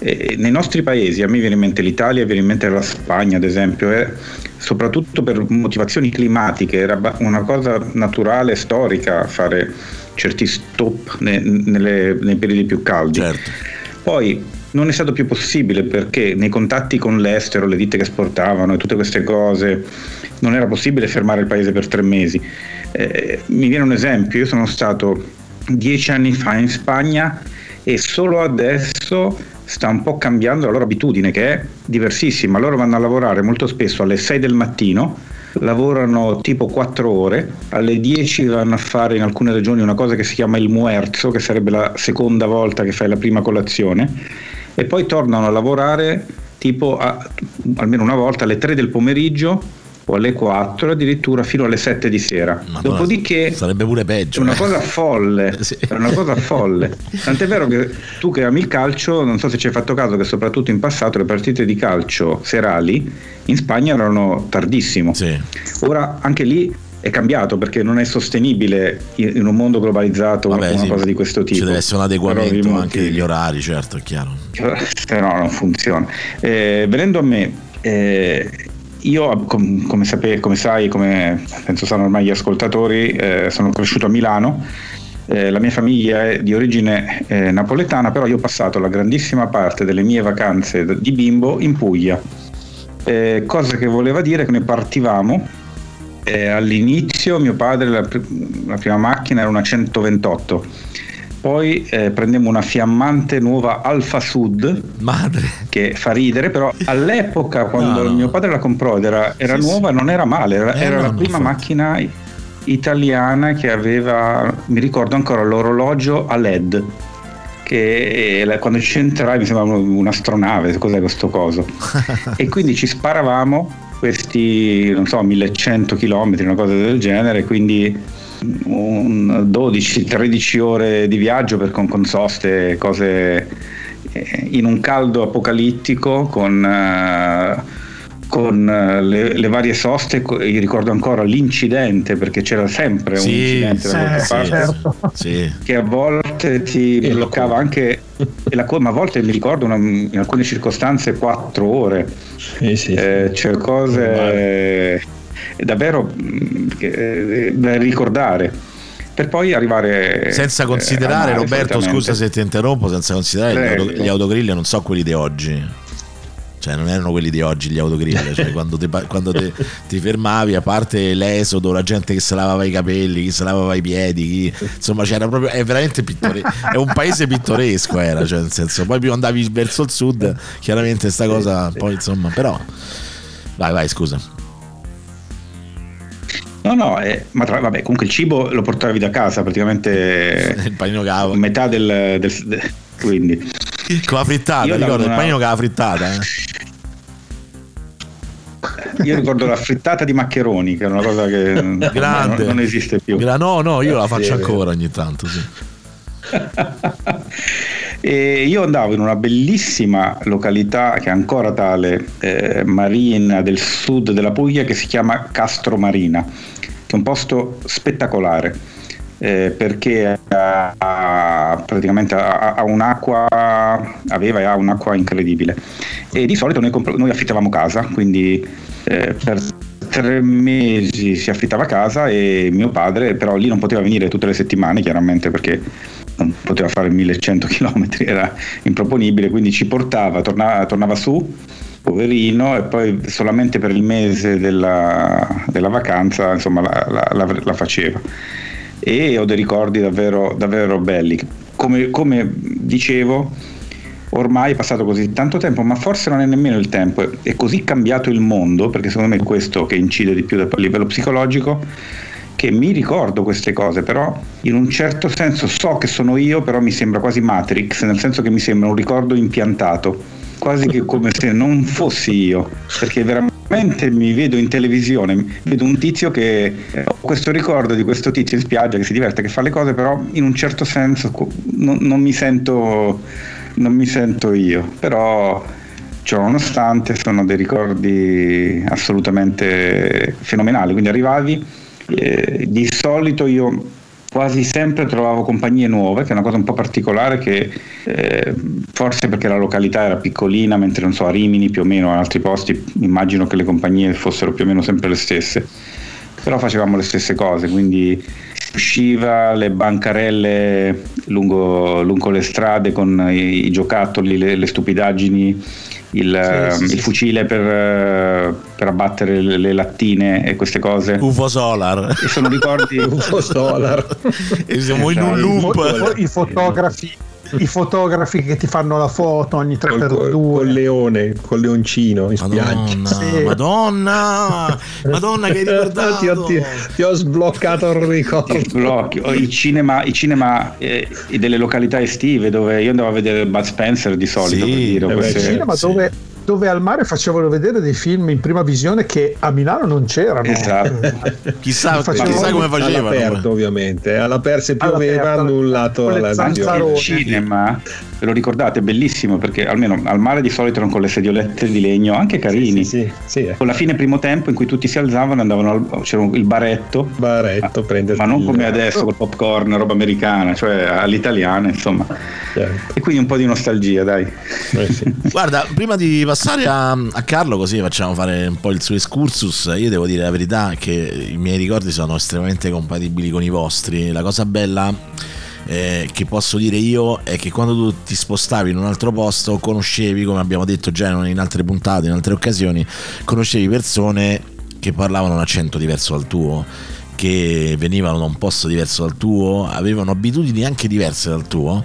eh, nei nostri paesi, a me viene in mente l'Italia, viene in mente la Spagna ad esempio, eh, soprattutto per motivazioni climatiche, era una cosa naturale, storica fare certi stop ne, nelle, nei periodi più caldi. Certo. Poi non è stato più possibile perché nei contatti con l'estero, le ditte che esportavano e tutte queste cose, non era possibile fermare il paese per tre mesi. Eh, mi viene un esempio, io sono stato dieci anni fa in Spagna e solo adesso sta un po' cambiando la loro abitudine che è diversissima. Loro vanno a lavorare molto spesso alle 6 del mattino, lavorano tipo 4 ore, alle 10 vanno a fare in alcune regioni una cosa che si chiama il muerzo, che sarebbe la seconda volta che fai la prima colazione, e poi tornano a lavorare tipo a, almeno una volta alle 3 del pomeriggio o alle 4 addirittura fino alle 7 di sera. Madonna, Dopodiché sarebbe pure peggio. È una eh. cosa folle, sì. è una cosa folle. Tant'è vero che tu che ami il calcio, non so se ci hai fatto caso che soprattutto in passato le partite di calcio serali in Spagna erano tardissimo. Sì. Ora anche lì è cambiato perché non è sostenibile in un mondo globalizzato Vabbè, una sì, cosa di questo tipo. Ci deve essere un adeguamento anche degli orari, certo, è chiaro. Se no, non funziona. Eh, venendo a me, eh, io, com, come, sape, come, sai, come penso sanno ormai gli ascoltatori, eh, sono cresciuto a Milano. Eh, la mia famiglia è di origine eh, napoletana, però io ho passato la grandissima parte delle mie vacanze di bimbo in Puglia. Eh, cosa che voleva dire che noi partivamo. Eh, all'inizio mio padre, la, la prima macchina era una 128 poi eh, prendemmo una fiammante nuova Alfa Sud Madre. che fa ridere però all'epoca quando no, mio padre la comprò ed era, era sì, nuova sì. non era male era, eh, era la prima macchina italiana che aveva mi ricordo ancora l'orologio a led che eh, quando ci entrai mi sembrava un'astronave cos'è questo coso e quindi ci sparavamo questi non so 1100 km una cosa del genere quindi 12-13 ore di viaggio per, con, con soste, cose eh, in un caldo apocalittico con, uh, con uh, le, le, varie soste. Io ricordo ancora l'incidente perché c'era sempre sì, un incidente sì, da qualche sì, parte certo. sì. che a volte ti bloccava anche, la, ma a volte mi ricordo una, in alcune circostanze 4 ore. Sì, sì, eh, c'è cose è davvero mm, eh, da ricordare. Per poi arrivare senza considerare eh, Roberto scusa se ti interrompo senza considerare gli, auto, gli autogrill non so quelli di oggi. Cioè non erano quelli di oggi gli autogrill cioè quando, te, quando te, ti fermavi a parte l'esodo la gente che si lavava i capelli chi si lavava i piedi chi, insomma c'era proprio è veramente pittoresco è un paese pittoresco era cioè nel senso poi più andavi verso il sud chiaramente sta cosa poi insomma però vai vai scusa No, no, eh, ma tra, vabbè, comunque il cibo lo portavi da casa praticamente il panino cavo. metà del, del, del quindi con la frittata, ricordo una... il panino con la frittata. Eh. io ricordo la frittata di maccheroni, che è una cosa che Grande. non, non esiste più. Gra- no, no, io la faccio ancora ogni tanto, sì. E io andavo in una bellissima località che è ancora tale, eh, marina del sud della Puglia, che si chiama Castro Marina, che è un posto spettacolare. eh, perché ha, ha- praticamente ha, ha un'acqua aveva e ha un'acqua incredibile e di solito noi, compr- noi affittavamo casa quindi eh, per tre mesi si affittava casa e mio padre però lì non poteva venire tutte le settimane chiaramente perché non poteva fare 1100 km era improponibile quindi ci portava tornava, tornava su poverino e poi solamente per il mese della, della vacanza insomma la, la- la- la faceva. E ho dei ricordi davvero, davvero belli. Come, come dicevo ormai è passato così tanto tempo, ma forse non è nemmeno il tempo, è- così cambiato il mondo, perché secondo me è questo che incide di più a livello psicologico, che mi ricordo queste cose, però in un certo senso so che sono io, però mi sembra quasi Matrix, nel senso che mi sembra un ricordo impiantato, quasi che come se non fossi io, perché veramente mi vedo in televisione, vedo un tizio che ho questo ricordo di questo tizio in spiaggia che si diverte, che fa le cose, però in un certo senso non, non mi sento non mi sento io, però ciò nonostante sono dei ricordi assolutamente fenomenali, quindi arrivavi, eh, di solito io quasi sempre trovavo compagnie nuove, che è una cosa un po' particolare che eh, forse perché la località era piccolina, mentre non so a Rimini più o meno, a altri posti immagino che le compagnie fossero più o meno sempre le stesse, però facevamo le stesse cose, quindi usciva le bancarelle lungo, lungo le strade con i, i giocattoli, le, le stupidaggini, il, Sì, sì, il sì. fucile per, eh, per abbattere le, le lattine e queste cose. UFO Solar. E sono ricordi UFO Solar. e siamo in un I, fo- loop. i fotografi, i fotografi che ti fanno la foto ogni Col, col- 3x2. col leone, col leoncino in spiaggia. Madonna, Sì. Madonna, Madonna che hai ricordato. ti, ho, ti- ti ho sbloccato il ricordo. i blocchi, o i cinema, i cinema eh, delle località estive dove io andavo a vedere Bud Spencer di solito Sì, per dire, eh beh, queste- cinema sì. dove, dove al mare facevano vedere dei film in prima visione che a Milano non c'erano. Esatto. Chissà, Facevano chissà come All'aperto facevano. ovviamente, all'aperto se pioveva All'aperto, annullato la visione. il cinema ve lo ricordate è bellissimo perché almeno al mare di solito erano con le sediolette di legno anche carini Sì, sì, sì, eh. con la fine primo tempo in cui tutti si alzavano e andavano al, c'era il baretto Baretto, prenderti ma non come adesso col popcorn roba americana cioè all'italiana insomma Certo. e quindi un po' di nostalgia dai Eh, sì. Guarda, prima di passare a, a Carlo, così facciamo fare un po' il suo excursus. Io devo dire la verità che i miei ricordi sono estremamente compatibili con i vostri. La cosa bella eh, che posso dire io è che quando tu ti spostavi in un altro posto, conoscevi, come abbiamo detto già in altre puntate, in altre occasioni, conoscevi persone che parlavano un accento diverso dal tuo che venivano da un posto diverso dal tuo, avevano abitudini anche diverse dal tuo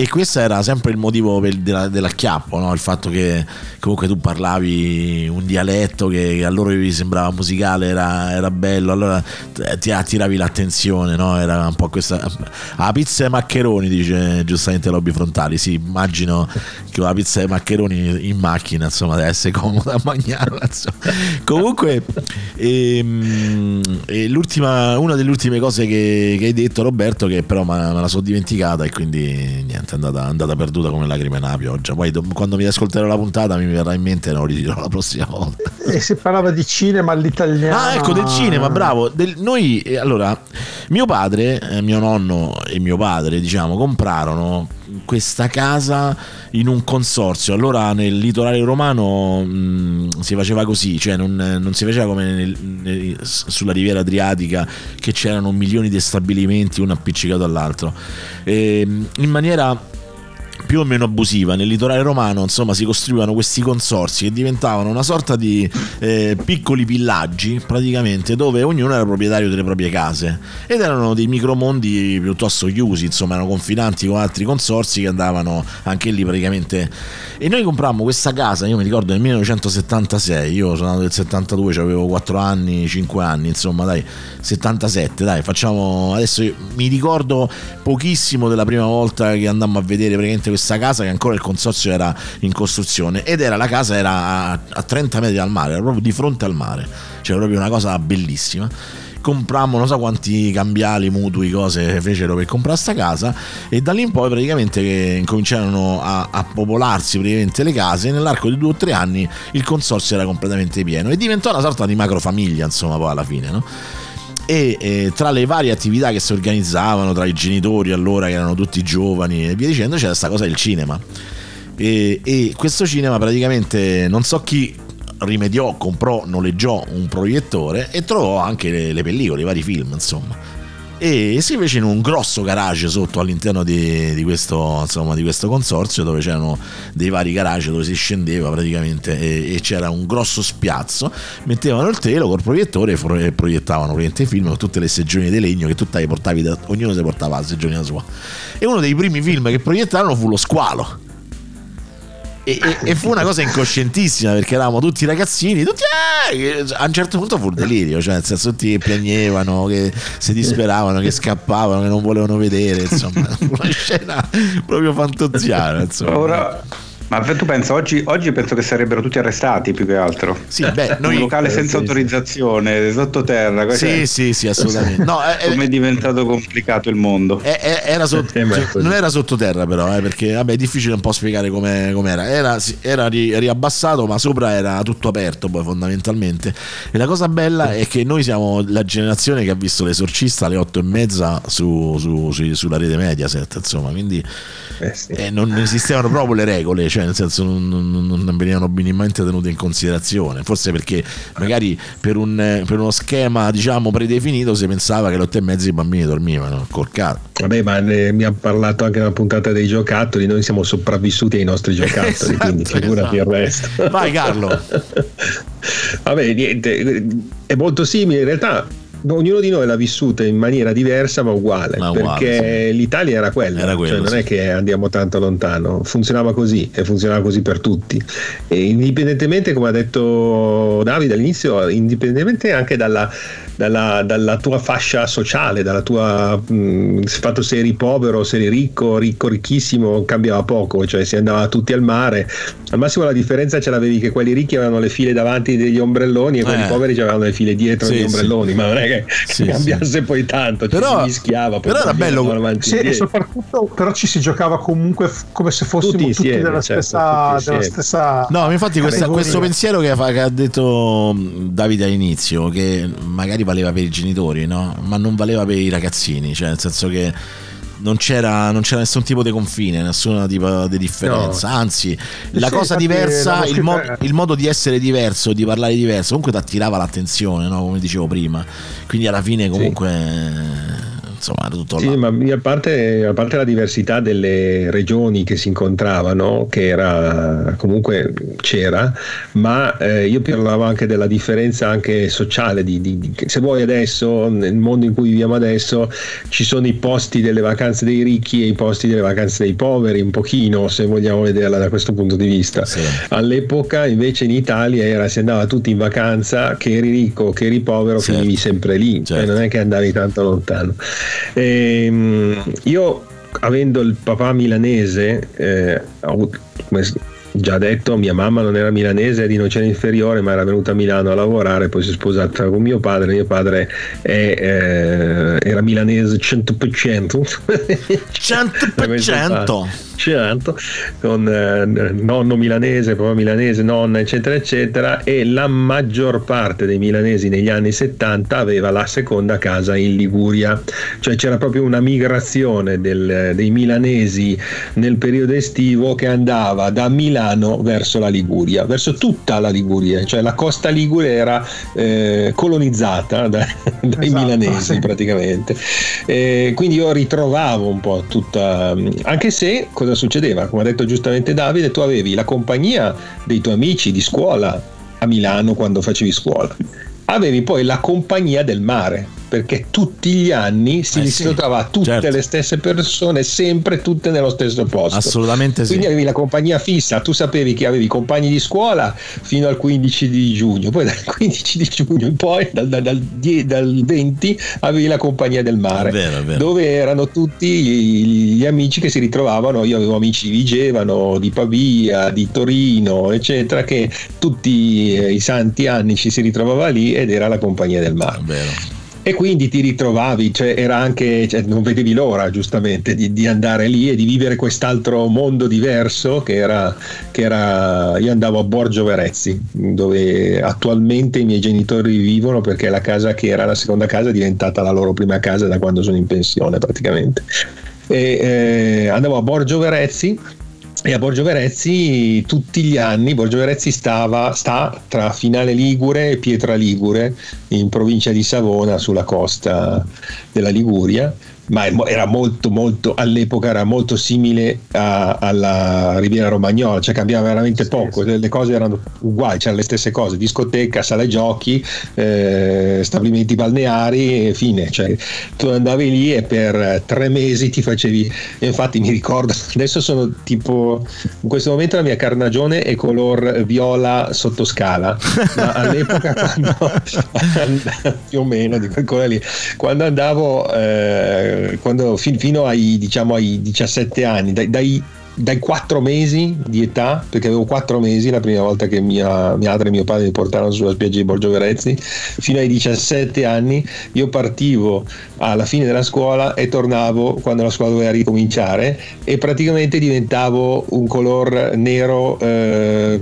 e questo era sempre il motivo per- della- dell'acchiappo, no? il fatto che comunque tu parlavi un dialetto che, a loro vi sembrava musicale, era, era bello, allora t- ti attiravi l'attenzione, no? era un po' questa... La pizza e maccheroni, dice giustamente Lobby Frontali, sì, immagino che la pizza e maccheroni in macchina, insomma, deve essere comoda a mangiarla. Comunque, ehm, e l'ultima, una delle ultime cose che, che hai detto Roberto, che però me la sono dimenticata e quindi niente, è andata, è andata perduta come lacrime nella pioggia. Poi do- quando mi ascolterò la puntata mi verrà in mente e lo ridirò la prossima volta. E si parlava di cinema all'italiano. Ah, ecco, del cinema, bravo. Del- noi, eh, allora, mio padre, eh, mio nonno e mio padre, diciamo, comprarono questa casa in un consorzio. Allora nel litorale romano mh, si faceva così, cioè non, non si faceva come nel- nel- sulla riviera adriatica che c'erano milioni di stabilimenti uno appiccicato all'altro. Ehm, in maniera più o meno abusiva. Nel litorale romano insomma si costruivano questi consorzi che diventavano una sorta di eh, piccoli villaggi praticamente dove ognuno era proprietario delle proprie case. Ed erano dei micromondi piuttosto chiusi insomma erano confinanti con altri consorzi che andavano anche lì praticamente. E noi comprammo questa casa io mi ricordo nel 1976 io sono nato nel 72 avevo 4 anni 5 anni insomma dai 77 dai facciamo adesso mi ricordo pochissimo della prima volta che andammo a vedere praticamente questa casa che ancora il consorzio era in costruzione ed era la casa era a, a 30 metri dal mare, era proprio di fronte al mare, cioè proprio una cosa bellissima comprammo non so quanti cambiali, mutui, cose fecero per comprare sta casa e da lì in poi praticamente incominciarono a, a, popolarsi praticamente le case e nell'arco di due o tre anni il consorzio era completamente pieno e diventò una sorta di macrofamiglia insomma poi alla fine no? E eh, tra le varie attività che si organizzavano tra i genitori allora che erano tutti giovani e via dicendo c'era questa cosa del cinema e, e questo cinema praticamente non so chi rimediò, comprò, noleggiò un proiettore e trovò anche le, le pellicole, i vari film, insomma. E si fece in un grosso garage sotto all'interno di, di, questo, insomma, di questo consorzio dove c'erano dei vari garage dove si scendeva praticamente e, e c'era un grosso spiazzo. Mettevano il telo col proiettore e proiettavano i film con tutte le seggioni di legno che tu portavi, da, ognuno si portava la seggiolina sua. E uno dei primi film che proiettarono fu Lo Squalo e, e, e, fu una cosa incoscientissima perché eravamo tutti ragazzini, tutti eh, a un certo punto fu un delirio, cioè nel senso tutti che piagnevano, che si disperavano, che scappavano, che non volevano vedere, insomma, una scena proprio fantoziana. Insomma. Ora ma tu pensa, oggi, oggi, penso che sarebbero tutti arrestati più che altro. Sì, beh, noi... Un locale senza eh, autorizzazione, sì. sottoterra. Sì, cioè... sì, sì, assolutamente. No, è, Come è diventato complicato il mondo. È, era sotto, cioè, non era sottoterra però, eh, perché vabbè, è difficile un po' spiegare come era. Era, era riabbassato, ma sopra era tutto aperto poi fondamentalmente. E la cosa bella è che noi siamo la generazione che ha visto l'esorcista alle otto e mezza su, su, su, sulla rete Mediaset, insomma, quindi eh sì. eh, non esistevano proprio le regole. Cioè cioè nel senso non, non, non venivano minimamente tenute in considerazione, forse perché magari per, un, per, uno schema diciamo predefinito si pensava che alle otto e mezza i bambini dormivano, corcato. Vabbè, ma ne, mi ha parlato anche nella puntata dei giocattoli, noi siamo sopravvissuti ai nostri giocattoli, esatto, quindi figurati esatto. il resto. Vai Carlo. Vabbè, niente, è molto simile in realtà ognuno di noi l'ha vissuta in maniera diversa ma uguale, ma uguale perché sì. l'Italia era quella, era quello, cioè non sì. è che andiamo tanto lontano, funzionava così e funzionava così per tutti. E indipendentemente, come ha detto Davide all'inizio, indipendentemente anche dalla dalla, dalla, tua fascia sociale, dalla tua mh, fatto se eri povero, se eri ricco, ricco, ricchissimo, cambiava poco, cioè si andava tutti al mare. Al massimo la differenza ce l'avevi che quelli ricchi avevano le file davanti degli ombrelloni e quelli eh. poveri avevano le file dietro sì, degli ombrelloni, sì. ma non è che sì, cambiasse poi tanto, ci però, si mischiava. Però era bello. Sì, e soprattutto però ci si giocava comunque come se fossimo tutti, tutti insieme, della, certo, stessa, tutti della stessa, No, infatti questa, questo pensiero che ha, che ha detto Davide all'inizio, che magari valeva per i genitori, no? ma non valeva per i ragazzini, cioè nel senso che non c'era, non c'era nessun tipo di confine, nessun tipo di differenza. No. Anzi, la sì, cosa diversa, il, mo- il, modo di essere diverso, di parlare diverso, comunque ti attirava l'attenzione, no? come dicevo prima. Quindi alla fine comunque... Sì insomma era tutto sì, ma a parte, a parte, la diversità delle regioni che si incontravano, che era comunque c'era, ma eh, io parlavo anche della differenza anche sociale, di, di, di, se vuoi adesso, nel mondo in cui viviamo adesso, ci sono i posti delle vacanze dei ricchi e i posti delle vacanze dei poveri, un pochino se vogliamo vederla da questo punto di vista. Sì. All'epoca invece in Italia era si andava tutti in vacanza, che eri ricco, che eri povero, certo. finivi sempre lì, cioè, certo. cioè non è che andavi tanto lontano. E, ehm, io avendo il papà milanese, eh, come già detto, mia mamma non era milanese, è di Nocera Inferiore, ma era venuta a Milano a lavorare, poi si è sposata con mio padre. Mio padre è, eh, era milanese 100%. 100%. certo, con eh, nonno milanese, papà milanese, nonna, eccetera, eccetera, e la maggior parte dei milanesi negli anni 70 aveva la seconda casa in Liguria, cioè c'era proprio una migrazione del, dei milanesi nel periodo estivo che andava da Milano verso la Liguria, verso tutta la Liguria, cioè la costa ligure era eh, colonizzata da, dai esatto, milanesi sì. praticamente. Eh, quindi io ritrovavo un po' tutta, anche se cosa cosa succedeva? Come ha detto giustamente Davide, tu avevi la compagnia dei tuoi amici di scuola a Milano quando facevi scuola, avevi poi la compagnia del mare perché tutti gli anni si Eh sì, ritrovava tutte certo. le stesse persone, sempre tutte nello stesso posto. Assolutamente sì. Quindi avevi la compagnia fissa, tu sapevi che avevi compagni di scuola fino al 15 di giugno, poi dal 15 di giugno in poi, dal, dal- dal dal 20, avevi la compagnia del mare, vero, vero. dove erano tutti gli, gli amici che si ritrovavano. Io avevo amici di Vigevano, di Pavia, di Torino, eccetera, che tutti eh, i santi anni ci si ritrovava lì ed era la compagnia del mare. Vero. E quindi ti ritrovavi, cioè era anche, cioè, non vedevi l'ora giustamente di, di andare lì e di vivere quest'altro mondo diverso che era, che era, io andavo a Borgio Verezzi, dove attualmente i miei genitori vivono perché la casa che era la seconda casa è diventata la loro prima casa da quando sono in pensione praticamente. E, eh, andavo a Borgio Verezzi e a Borgio Verezzi tutti gli anni Borgio Verezzi stava, sta tra Finale Ligure e Pietra Ligure in provincia di Savona sulla costa della Liguria ma era molto molto all'epoca era molto simile a- alla Riviera Romagnola cioè cambiava veramente poco le cose erano uguali c'erano le stesse cose discoteca sala giochi eh, stabilimenti balneari e fine cioè tu andavi lì e per tre mesi ti facevi infatti mi ricordo adesso sono tipo in questo momento la mia carnagione è color viola sottoscala ma all'epoca quando più o meno di quel colore lì quando andavo eh, quando fin- fino ai diciamo ai 17 anni dai, dai dai quattro mesi di età, perché avevo quattro mesi la prima volta che mia, mia madre e mio padre mi portarono sulla spiaggia di Borgio Verezzi, fino ai 17 anni io partivo alla fine della scuola e tornavo quando la scuola doveva ricominciare e praticamente diventavo un color nero eh,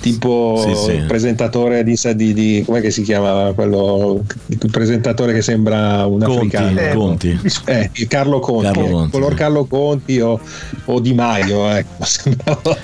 tipo Sì, sì. il presentatore di, di, di com'è che si chiamava quello il presentatore che sembra un Conti, africano Conti. eh, il Carlo Conti, Carlo Conti, color sì. Carlo Conti o, o Di Maio, ecco, sembrava-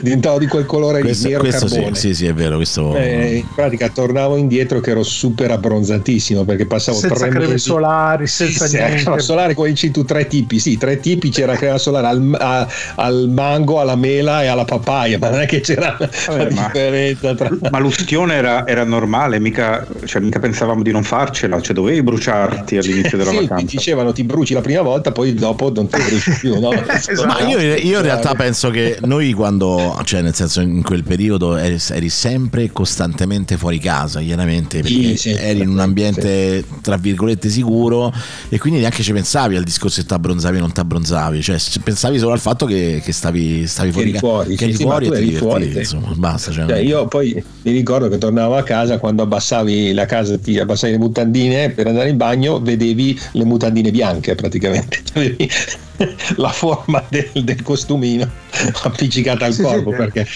diventavo di quel colore lì, Questo, nero questo sì, carbone. sì, sì, è vero. Questo... Eh, in pratica tornavo indietro che ero super abbronzatissimo perché passavo senza tre creme mesi solari, sì, senza sì, niente. crema solare coinci tu tre tipi, sì, tre tipi c'era crema solare al, a- al mango, alla mela e alla papaya, ma non è che c'era ma- differenza tra Ma l'ustione era, era normale, mica, cioè, mica pensavamo di non farcela, cioè dovevi bruciarti all'inizio della sì, ti vacanza. dicevano ti bruci la prima volta, poi dopo non ti bruci più, no? Esatto. Ma io, io in realtà penso che noi quando, cioè nel senso in quel periodo eri, eri sempre costantemente fuori casa, chiaramente, perché Sì, sì, eri in un ambiente tra virgolette sicuro e quindi neanche ci pensavi al discorso se ti abbronzavi o non ti abbronzavi, cioè ci pensavi solo al fatto che, che stavi, stavi Che fuori eri casa, fuori, che eri sì, sì, fuori ma e tu ti eri fuori, divertivi, insomma, basta. Cioè, Cioè, io poi mi ricordo che tornavo a casa quando abbassavi la casa, ti abbassavi le mutandine per andare in bagno, vedevi le mutandine bianche praticamente, avevi la forma del, del costumino appiccicata al Sì, sì, corpo eh. perché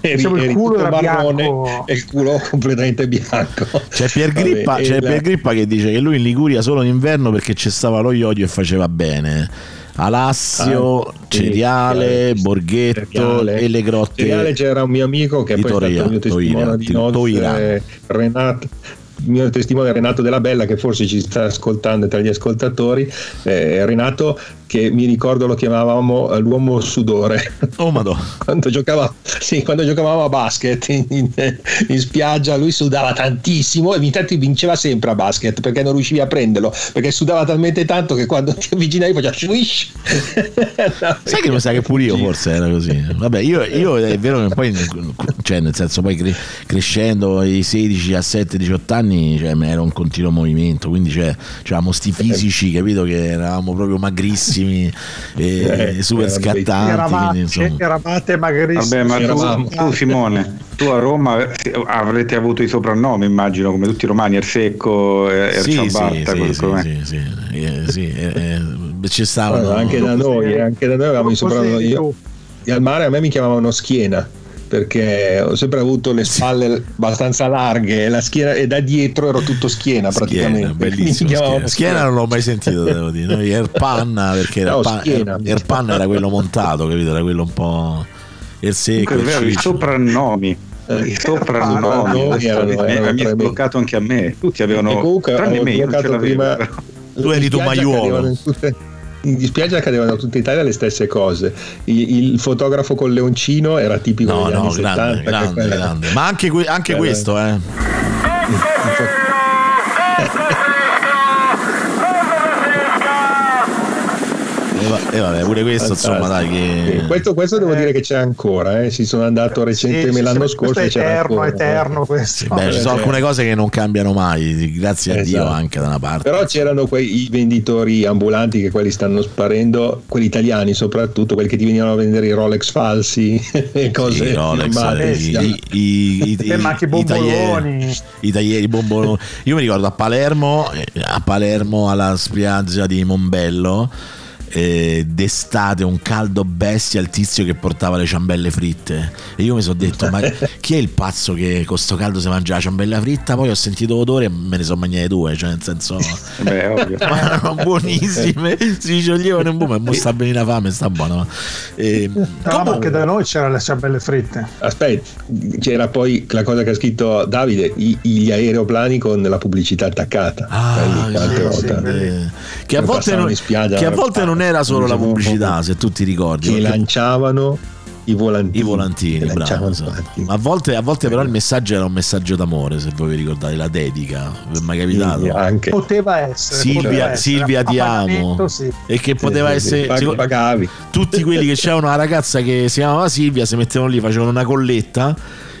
eri, Diciamo, il eri culo marrone bianco. e il culo completamente bianco. C'è Pier Grippa, Vabbè, c'è e Pier la- Grippa che dice che lui in Liguria solo in inverno perché c'è stava lo iodio e faceva bene. Alassio, Ah, sì, cereale, Borghetto cereale. e le grotte. Cereale c'era un mio amico che poi è stato Toria- il mio testimone di nozze, Renato mio testimone Renato Della Bella che forse ci sta ascoltando tra gli ascoltatori eh, Renato che mi ricordo lo chiamavamo eh, l'uomo sudore Oh madò. quando, giocava, sì, quando giocavamo a basket in, in- in spiaggia lui sudava tantissimo e intanto vinceva sempre a basket perché non riuscivi a prenderlo perché sudava talmente tanto che quando ti avvicinavi faceva swish Sai che mi sa che pure io forse era così. Vabbè, io, io è vero che poi, cioè nel senso poi cre- crescendo ai 16, 17, 18 anni cioè, era un continuo movimento, quindi cioè, c'avevamo sti fisici, capito che eravamo proprio magrissimi e Eh, super scattanti. Eravate, quindi, insomma. eravate magrissimi. Vabbè, ma tu, tu, Simone, tu a Roma avrete avuto i soprannomi, immagino, come tutti i romani, Ersecco, Er Sì, sì, Ciabatta, sì, sì, sì, sì, eh, sì, eh, eh, ci stavano Guarda, anche da noi, eh, anche da noi avevamo i soprannomi. Io-? E al mare a me mi chiamavano schiena perché ho sempre avuto le spalle abbastanza larghe e la schiena e da dietro ero tutto schiena praticamente. Schiena, bellissimo. Schiena. Schiena non l'ho mai sentito, devo dire. Noi Erpanna, perché era No, Schiena. Erpanna era quello montato, capito? Era quello un po'. Il secco, Comunque è il vero, i soprannomi. Eh, I soprannomi erano- mi- erano mi ha sbloccato anche a me. Tutti avevano. E comunque tranne me, io non ce prima-. Tu eri in tutte- In spiaggia cadevano in tutta Italia le stesse cose. Il, il fotografo con leoncino era tipico No, degli no, anni grande, 70. che grande, grande. Ma anche, anche Quella- questo, eh. E vabbè, pure questo, insomma, dai. Che... Questo, questo devo dire che c'è ancora. Eh. Si sono andato recentemente Sì, l'anno scorso. è c'era eterno, ancora. eterno questo. Beh, ci sono Eh, alcune cose che non cambiano mai, grazie a Dio Esatto. anche da una parte. Però c'erano quei venditori ambulanti che quelli stanno sparendo, quelli italiani soprattutto, quelli che ti venivano a vendere i Rolex falsi e cose Sì, Rolex, normali. i, sì. i, i, i, Eh, ma anche i i taglieri, bomboloni. i taglieri, bomboloni. Io mi ricordo a Palermo, eh, a Palermo alla spiaggia di Mombello. Eh, d'estate un caldo bestia il tizio che portava le ciambelle fritte e io mi sono detto ma chi è il pazzo che con sto caldo si mangia la ciambella fritta poi ho sentito odore e me ne sono mangiate due cioè nel senso Beh, ovvio. ma erano buonissime si scioglievano in buco ma mo sta bene la fame sta buono e, No, ma anche da noi c'erano le ciambelle fritte. Aspetta, c'era poi la cosa che ha scritto Davide, i- gli aeroplani con la pubblicità attaccata. Ah, sì, eh, che a non, che a volte non era solo la pubblicità, se tu ti ricordi. Che perché- lanciavano i volantini. I volantini, bravo. esatto. Ma a volte, a volte però il messaggio era un messaggio d'amore, se voi vi ricordate, la dedica. Vi è mai capitato? Sì, anche. Poteva essere. Silvia, poteva essere. Silvia ti amo. sì. E che poteva Sì, sì, sì. essere... Pag- pagavi. tutti quelli che c'erano una ragazza che si chiamava Silvia si mettevano lì, facevano una colletta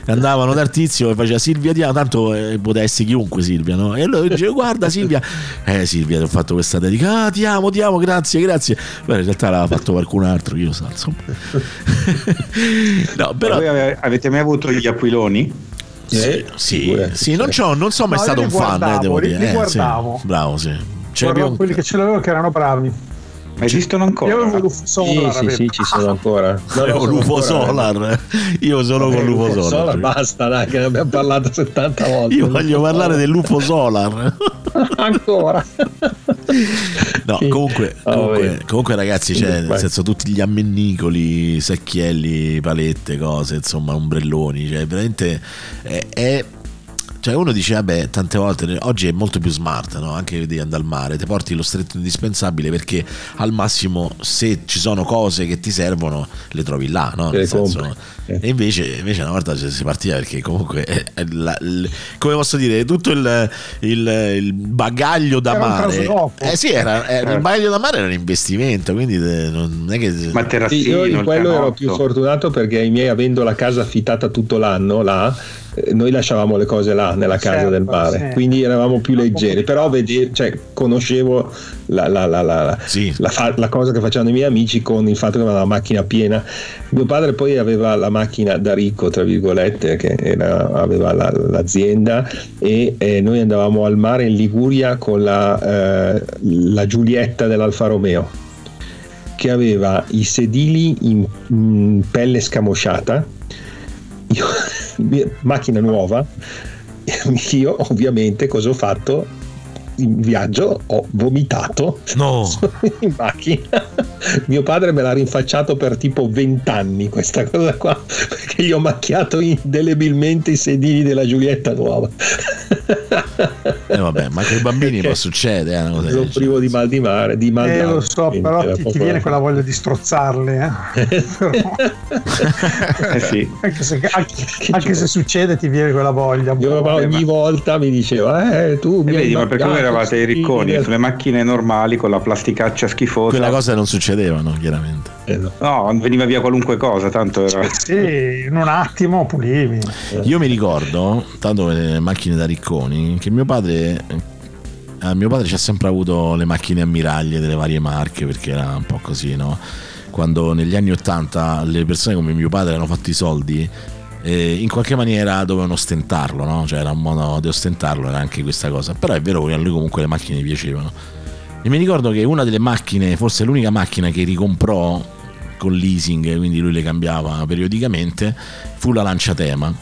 andavano dal tizio e faceva Silvia amo, tanto eh, poteva essere chiunque Silvia, no? E allora dice guarda Silvia, eh Silvia ti ho fatto questa dedica, ah ti amo, ti amo, grazie, grazie. Beh in realtà l'aveva fatto qualcun altro, io so, insomma. no, però... Voi ave- avete mai avuto gli aquiloni? Sì, Eh, sì, figurati, sì, non, c'ho- non sono mai No, stato un fan, eh, devo li- dire. li eh, sì. guardavo. Bravo, sì. Ce Guardavo l'abbiamo- quelli che ce l'avevano che erano bravi. Ma esistono Io avevo ancora? l'UFO Sì, Solar. sì, avevo. sì, ci sono ancora. No, sono l'UFO Solar. Io sono con Eh, l'UFO Solar. basta, dai, che ne abbiamo parlato 70 volte. Io voglio parlare dell'UFO Solar. ancora. No, Sì. comunque, Ah, comunque, comunque ragazzi, c'è nel senso tutti gli ammennicoli, secchielli, palette, cose, insomma, ombrelloni, cioè veramente è, è- cioè uno dice vabbè tante volte oggi è molto più smart no? anche devi andare al mare ti porti lo stretto indispensabile perché al massimo se ci sono cose che ti servono le trovi là no? Nel senso-. Eh. e invece, invece una volta si partiva perché comunque è- è la- il- come posso dire tutto il, il- il bagaglio da Era mare eh sì era, era- il bagaglio da mare era un investimento quindi eh, non è che Sì, Materassino, io in quello ero più fortunato perché i miei avendo la casa affittata tutto l'anno là eh, noi lasciavamo le cose là nella casa Certo, del mare sì. quindi eravamo più leggeri però vedere, cioè, conoscevo la, la- la- la- la- Sì. la cosa che facevano i miei amici con il fatto che avevano la macchina piena mio padre poi aveva la macchina da ricco tra virgolette che era- aveva la- l'azienda e eh, noi andavamo al mare in Liguria con la, eh, la Giulietta dell'Alfa Romeo che aveva i sedili in, in pelle scamosciata, io- macchina nuova, io ovviamente cosa ho fatto? In viaggio ho vomitato no in macchina. Mio padre me l'ha rinfacciato per tipo 20 anni questa cosa qua, perché gli ho macchiato indelebilmente i sedili della Giulietta nuova. Eh, vabbè ma con i bambini può succedere eh, una cosa Ero del privo di mal di mare, di mal Eh, lo so, però ti, ti viene quella voglia di strozzarle. Eh? Eh sì. anche, se, anche- anche se succede, ti viene quella voglia. Io Boh, ogni ma- volta mi diceva, eh, tu E mi vedi, ma perché voi eravate i ricconi sedili sulle macchine normali con la plasticaccia schifosa? quella cosa non succedevano chiaramente del-" Eh, no. Veniva via qualunque cosa, tanto era. Sì, in un attimo pulivi. io mi ricordo tanto le macchine da ricconi che mio padre eh, mio padre ci ha sempre avuto le macchine ammiraglie delle varie marche perché era un po' così no quando negli anni 80 le persone come mio padre hanno fatto i soldi eh, in qualche maniera dovevano ostentarlo no? cioè era un modo di ostentarlo era anche questa cosa però è vero che a lui comunque le macchine piacevano e mi ricordo che una delle macchine forse l'unica macchina che ricomprò con leasing quindi lui le cambiava periodicamente fu la Lancia Tema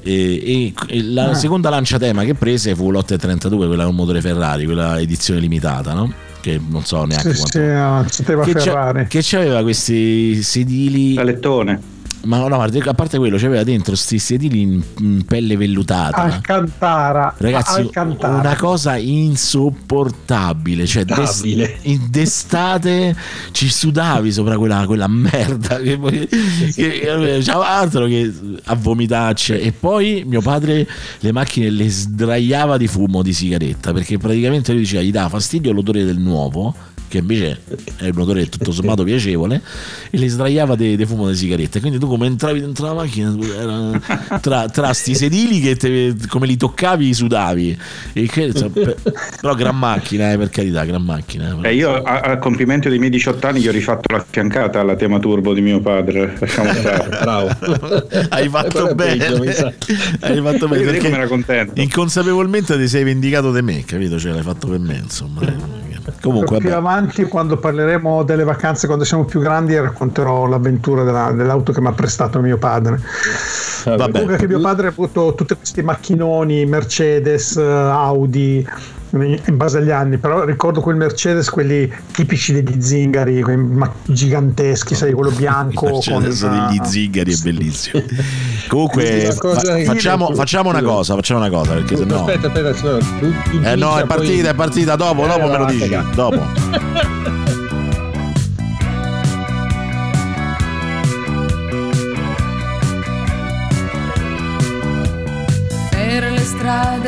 e, e la Ah. seconda lancia tema che prese fu l'832 quella con motore Ferrari quella edizione limitata no? che non so neanche Sì, quanto sì, no, che, c'aveva questi sedili L'alettone. Ma no a parte quello c'aveva dentro questi sedili in, pelle vellutata Alcantara. Ragazzi, Alcantara. una cosa insopportabile. Cioè, d'estate ci sudavi sopra quella, quella merda. Che, poi- che, altro che a vomitacce. E poi mio padre le macchine le sdraiava di fumo di sigaretta perché praticamente lui diceva gli dava fastidio l'odore del nuovo che invece è un odore tutto sommato piacevole, e le sdraiava dei fumo di sigarette. Quindi tu come entravi dentro la macchina, era tra, tra sti sedili che te, come li toccavi sudavi. E che, cioè, per- però gran macchina, eh, per carità, gran macchina. eh. Eh, io a, a compimento dei miei 18 anni gli ho rifatto la fiancata alla tema turbo di mio padre. Lasciamo stare. Bravo. Hai fatto bene. peggio. Hai fatto bene perché era contento. inconsapevolmente ti sei vendicato di me, capito? Cioè l'hai fatto per me, insomma. Comunque, più vabbè. avanti, quando parleremo delle vacanze, quando siamo più grandi, racconterò l'avventura della- dell'auto che mi ha prestato mio padre. Vabbè. Comunque che mio padre ha avuto tutti questi macchinoni, Mercedes, eh, Audi, in base agli anni, però ricordo quel Mercedes, quelli tipici degli zingari, giganteschi, sai, quello bianco. Cioè, con adesso una- degli zingari è bellissimo. Comunque, fa- facciamo, facciamo una cosa, facciamo una cosa, perché sennò. Aspetta, aspetta, aspetta. Tu- tu Eh no, è partita, poi- è partita dopo, Eh, dopo me lo dici. Dopo.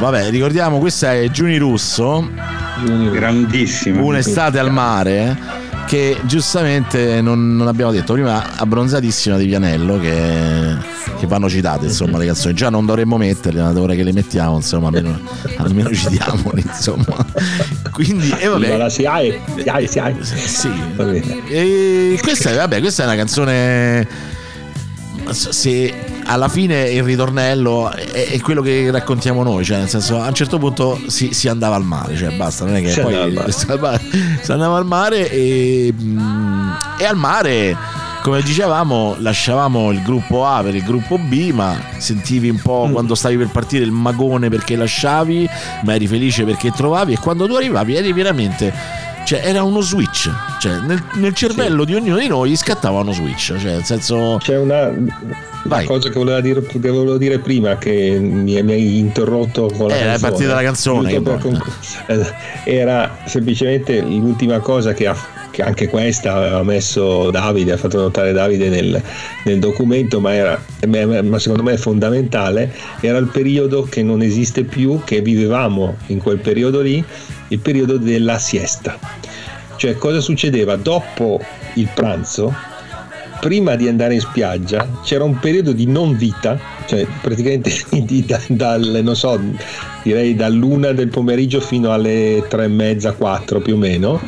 Vabbè, ricordiamo, questa è Giuni Russo, Grandissimo. un'estate al mare, che giustamente non, non abbiamo detto prima, abbronzatissima di Pianello, che, che vanno citate, insomma, le canzoni. Già non dovremmo metterle, ma ora che le mettiamo, insomma, almeno, almeno citiamole, insomma. Quindi, e vabbè. Allora, si hai, si hai, si hai. Sì. Va bene. E questa, è, vabbè, questa è una canzone. Se alla fine il ritornello è, è quello che raccontiamo noi, cioè nel senso a un certo punto si, si andava al mare, cioè basta, non è che Si poi si andava- si andava al mare e, mm, e al mare. Come dicevamo, lasciavamo il gruppo A per il gruppo B, ma sentivi un po' quando stavi per partire il magone perché lasciavi, ma eri felice perché trovavi, e quando tu arrivavi eri veramente cioè era uno switch. Cioè nel, nel cervello di ognuno di noi scattava uno switch. Cioè nel senso C'è una, una cosa che volevo, dire, che volevo dire prima che mi, mi hai interrotto con la Eh, è canzone. partita la canzone, Era semplicemente l'ultima cosa che, ha, che anche questa aveva messo Davide, ha fatto notare Davide nel, nel documento, ma, era, ma- secondo me è fondamentale, era il periodo che non esiste più, che vivevamo in quel periodo lì, il periodo della siesta. Cioè cosa succedeva? Dopo il pranzo prima di andare in spiaggia c'era un periodo di non vita, cioè praticamente di- da- dal, non so, direi dall'una del pomeriggio fino alle tre e mezza, quattro più o meno,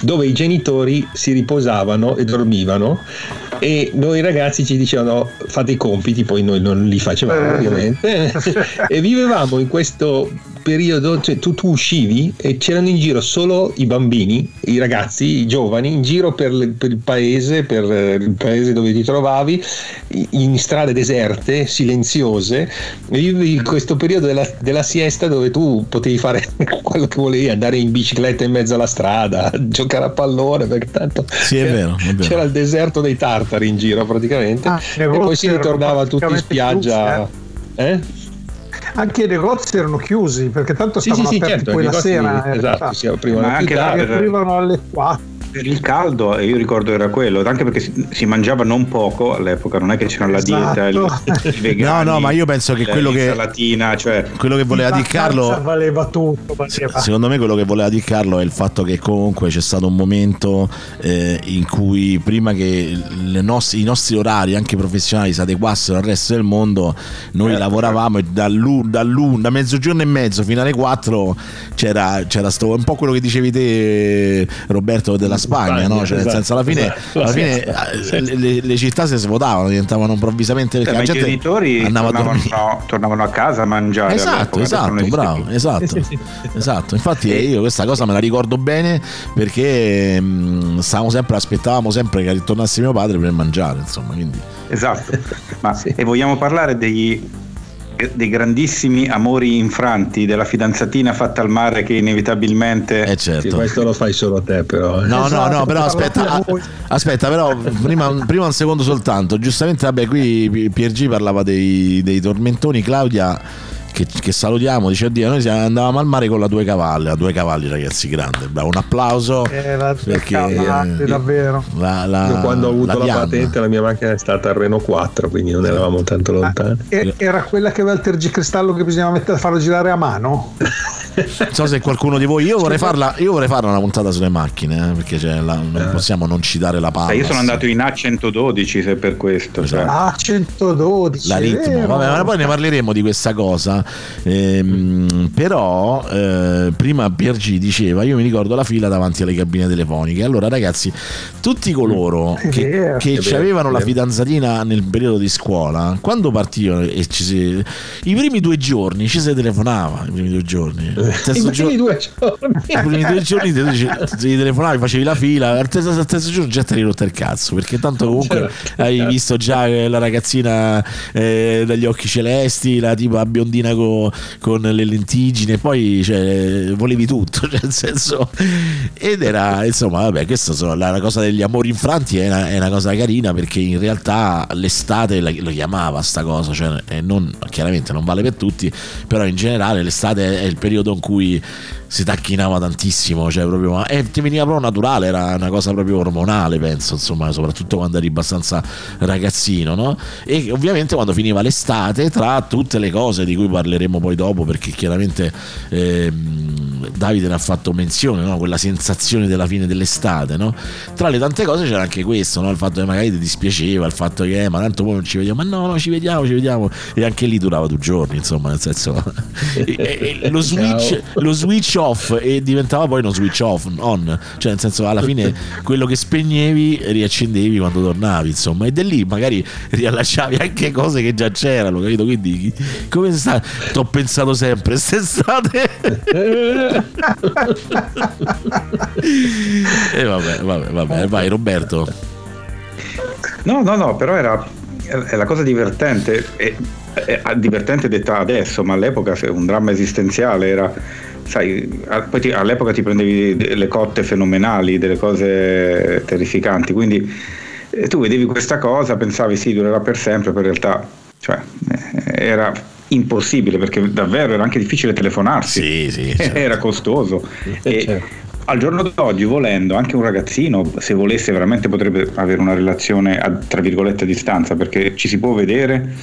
dove i genitori si riposavano e dormivano e noi ragazzi ci dicevano fate i compiti, poi noi non li facevamo Eh. ovviamente e vivevamo in questo periodo, cioè tu, tu uscivi e c'erano in giro solo i bambini, i ragazzi, i giovani, in giro per, per il paese, per eh, il paese dove ti trovavi, in strade deserte, silenziose, e vivi in questo periodo della, della siesta dove tu potevi fare quello che volevi, andare in bicicletta in mezzo alla strada, giocare a pallone, perché tanto Sì, è c'era- vero, è vero. c'era il deserto dei tartari in giro praticamente, Ah, e poi si ritornava tutti in spiaggia. Eh? Anche i negozi erano chiusi perché tanto Sì, stavano sì, sì, aperti certo, poi la sera. esatto, realtà. si aprivano Ma più anche tardi. Che aprivano alle 4. Per il caldo io ricordo era quello, anche perché si, si mangiava non poco all'epoca, non è che c'era esatto. la dieta, il, i vegani, no, no, ma io penso che quello che latina, cioè quello che voleva dire Carlo valeva tutto, valeva. Secondo me quello che voleva dire Carlo è il fatto che comunque c'è stato un momento eh, in cui prima che nostri, i nostri orari anche professionali si adeguassero al resto del mondo, noi eh, lavoravamo e dall'un, dall'un, da mezzogiorno e mezzo fino alle 4 c'era, c'era sto, un po' quello che dicevi te Roberto della Spagna, Spagna no? cioè, esatto, nel senso alla fine, esatto, alla fine esatto. le, le, città si svuotavano, diventavano improvvisamente perché la gente i genitori tornavano a, tornavano a casa a mangiare. Esatto, esatto, bravo, esatto, esatto. Infatti io questa cosa me la ricordo bene perché mh, stavamo sempre, aspettavamo sempre che ritornasse mio padre per mangiare, insomma, quindi. Esatto. Ma, sì. E vogliamo parlare degli dei grandissimi amori infranti della fidanzatina fatta al mare che inevitabilmente eh certo. Sì, questo lo fai solo te però eh. no esatto, no no però aspetta aspetta però prima, prima, un secondo soltanto giustamente vabbè qui Piergi parlava dei, dei tormentoni Claudia che, che, salutiamo, dice oddio, noi andavamo al mare con la due cavalli, la due cavalli ragazzi, grande, bravo, un applauso. Eh, la perché eh, davvero. La, la, quando ho avuto la, la patente la mia macchina è stata a Renault 4, quindi non eravamo tanto lontani. Ah, era quella che aveva il tergicristallo che bisognava mettere, farlo girare a mano? non so se qualcuno di voi io vorrei farla io vorrei farla una puntata sulle macchine eh, perché la, non eh. possiamo non citare la palla io sono andato in A112 se per questo cioè. A112 la ritmo. vabbè ma poi ne parleremo di questa cosa. Ehm, però eh, prima Piergi diceva io mi ricordo la fila davanti alle cabine telefoniche. Allora ragazzi tutti coloro che, vero, che avevano la fidanzatina nel periodo di scuola quando partivano e ci si, i primi due giorni ci si telefonava i primi due giorni I primi due giorni. I primi due giorni ti, ti telefonavi, facevi la fila, al terzo, al terzo giorno già ti eri rotto il cazzo, perché tanto comunque certo, hai visto già la ragazzina eh, dagli occhi celesti, la tipo biondina co, con le lentigine, poi cioè, volevi tutto, cioè, nel senso... Ed era, insomma, vabbè, questa sono, la, la cosa degli amori infranti è una, è una, cosa carina perché in realtà l'estate la, lo chiamava sta cosa, cioè, non, chiaramente non vale per tutti, però in generale l'estate è il periodo in cui si tacchinava tantissimo, cioè proprio, e ti veniva proprio naturale, era una cosa proprio ormonale, penso, insomma, soprattutto quando eri abbastanza ragazzino, no? E ovviamente quando finiva l'estate, tra tutte le cose di cui parleremo poi dopo, perché chiaramente eh, Davide ne ha fatto menzione, no? quella sensazione della fine dell'estate, no? Tra le tante cose c'era anche questo, no? il fatto che magari ti dispiaceva, il fatto che, eh, ma tanto poi non ci vediamo, ma no, no, ci vediamo, ci vediamo, e anche lì durava due giorni, insomma, nel senso, e, e, lo switch, lo switch off e diventava poi uno switch off on, cioè nel senso alla fine quello che spegnevi riaccendevi quando tornavi, insomma, e da lì magari riallacciavi anche cose che già c'erano, capito? Quindi come sta? T'ho pensato sempre quest'estate. e vabbè, vabbè, vabbè, vai Roberto. No, no, no, però era la cosa divertente, è, è divertente detta adesso, ma all'epoca un dramma esistenziale era sai, poi ti, all'epoca ti prendevi le cotte fenomenali, delle cose terrificanti, quindi eh, tu vedevi questa cosa, pensavi sì, durerà per sempre, poi in realtà cioè, eh, era impossibile perché davvero era anche difficile telefonarsi, sì, sì, certo. era costoso. E, certo. Al giorno d'oggi, volendo, anche un ragazzino, se volesse, veramente potrebbe avere una relazione a, tra virgolette a distanza, perché ci si può vedere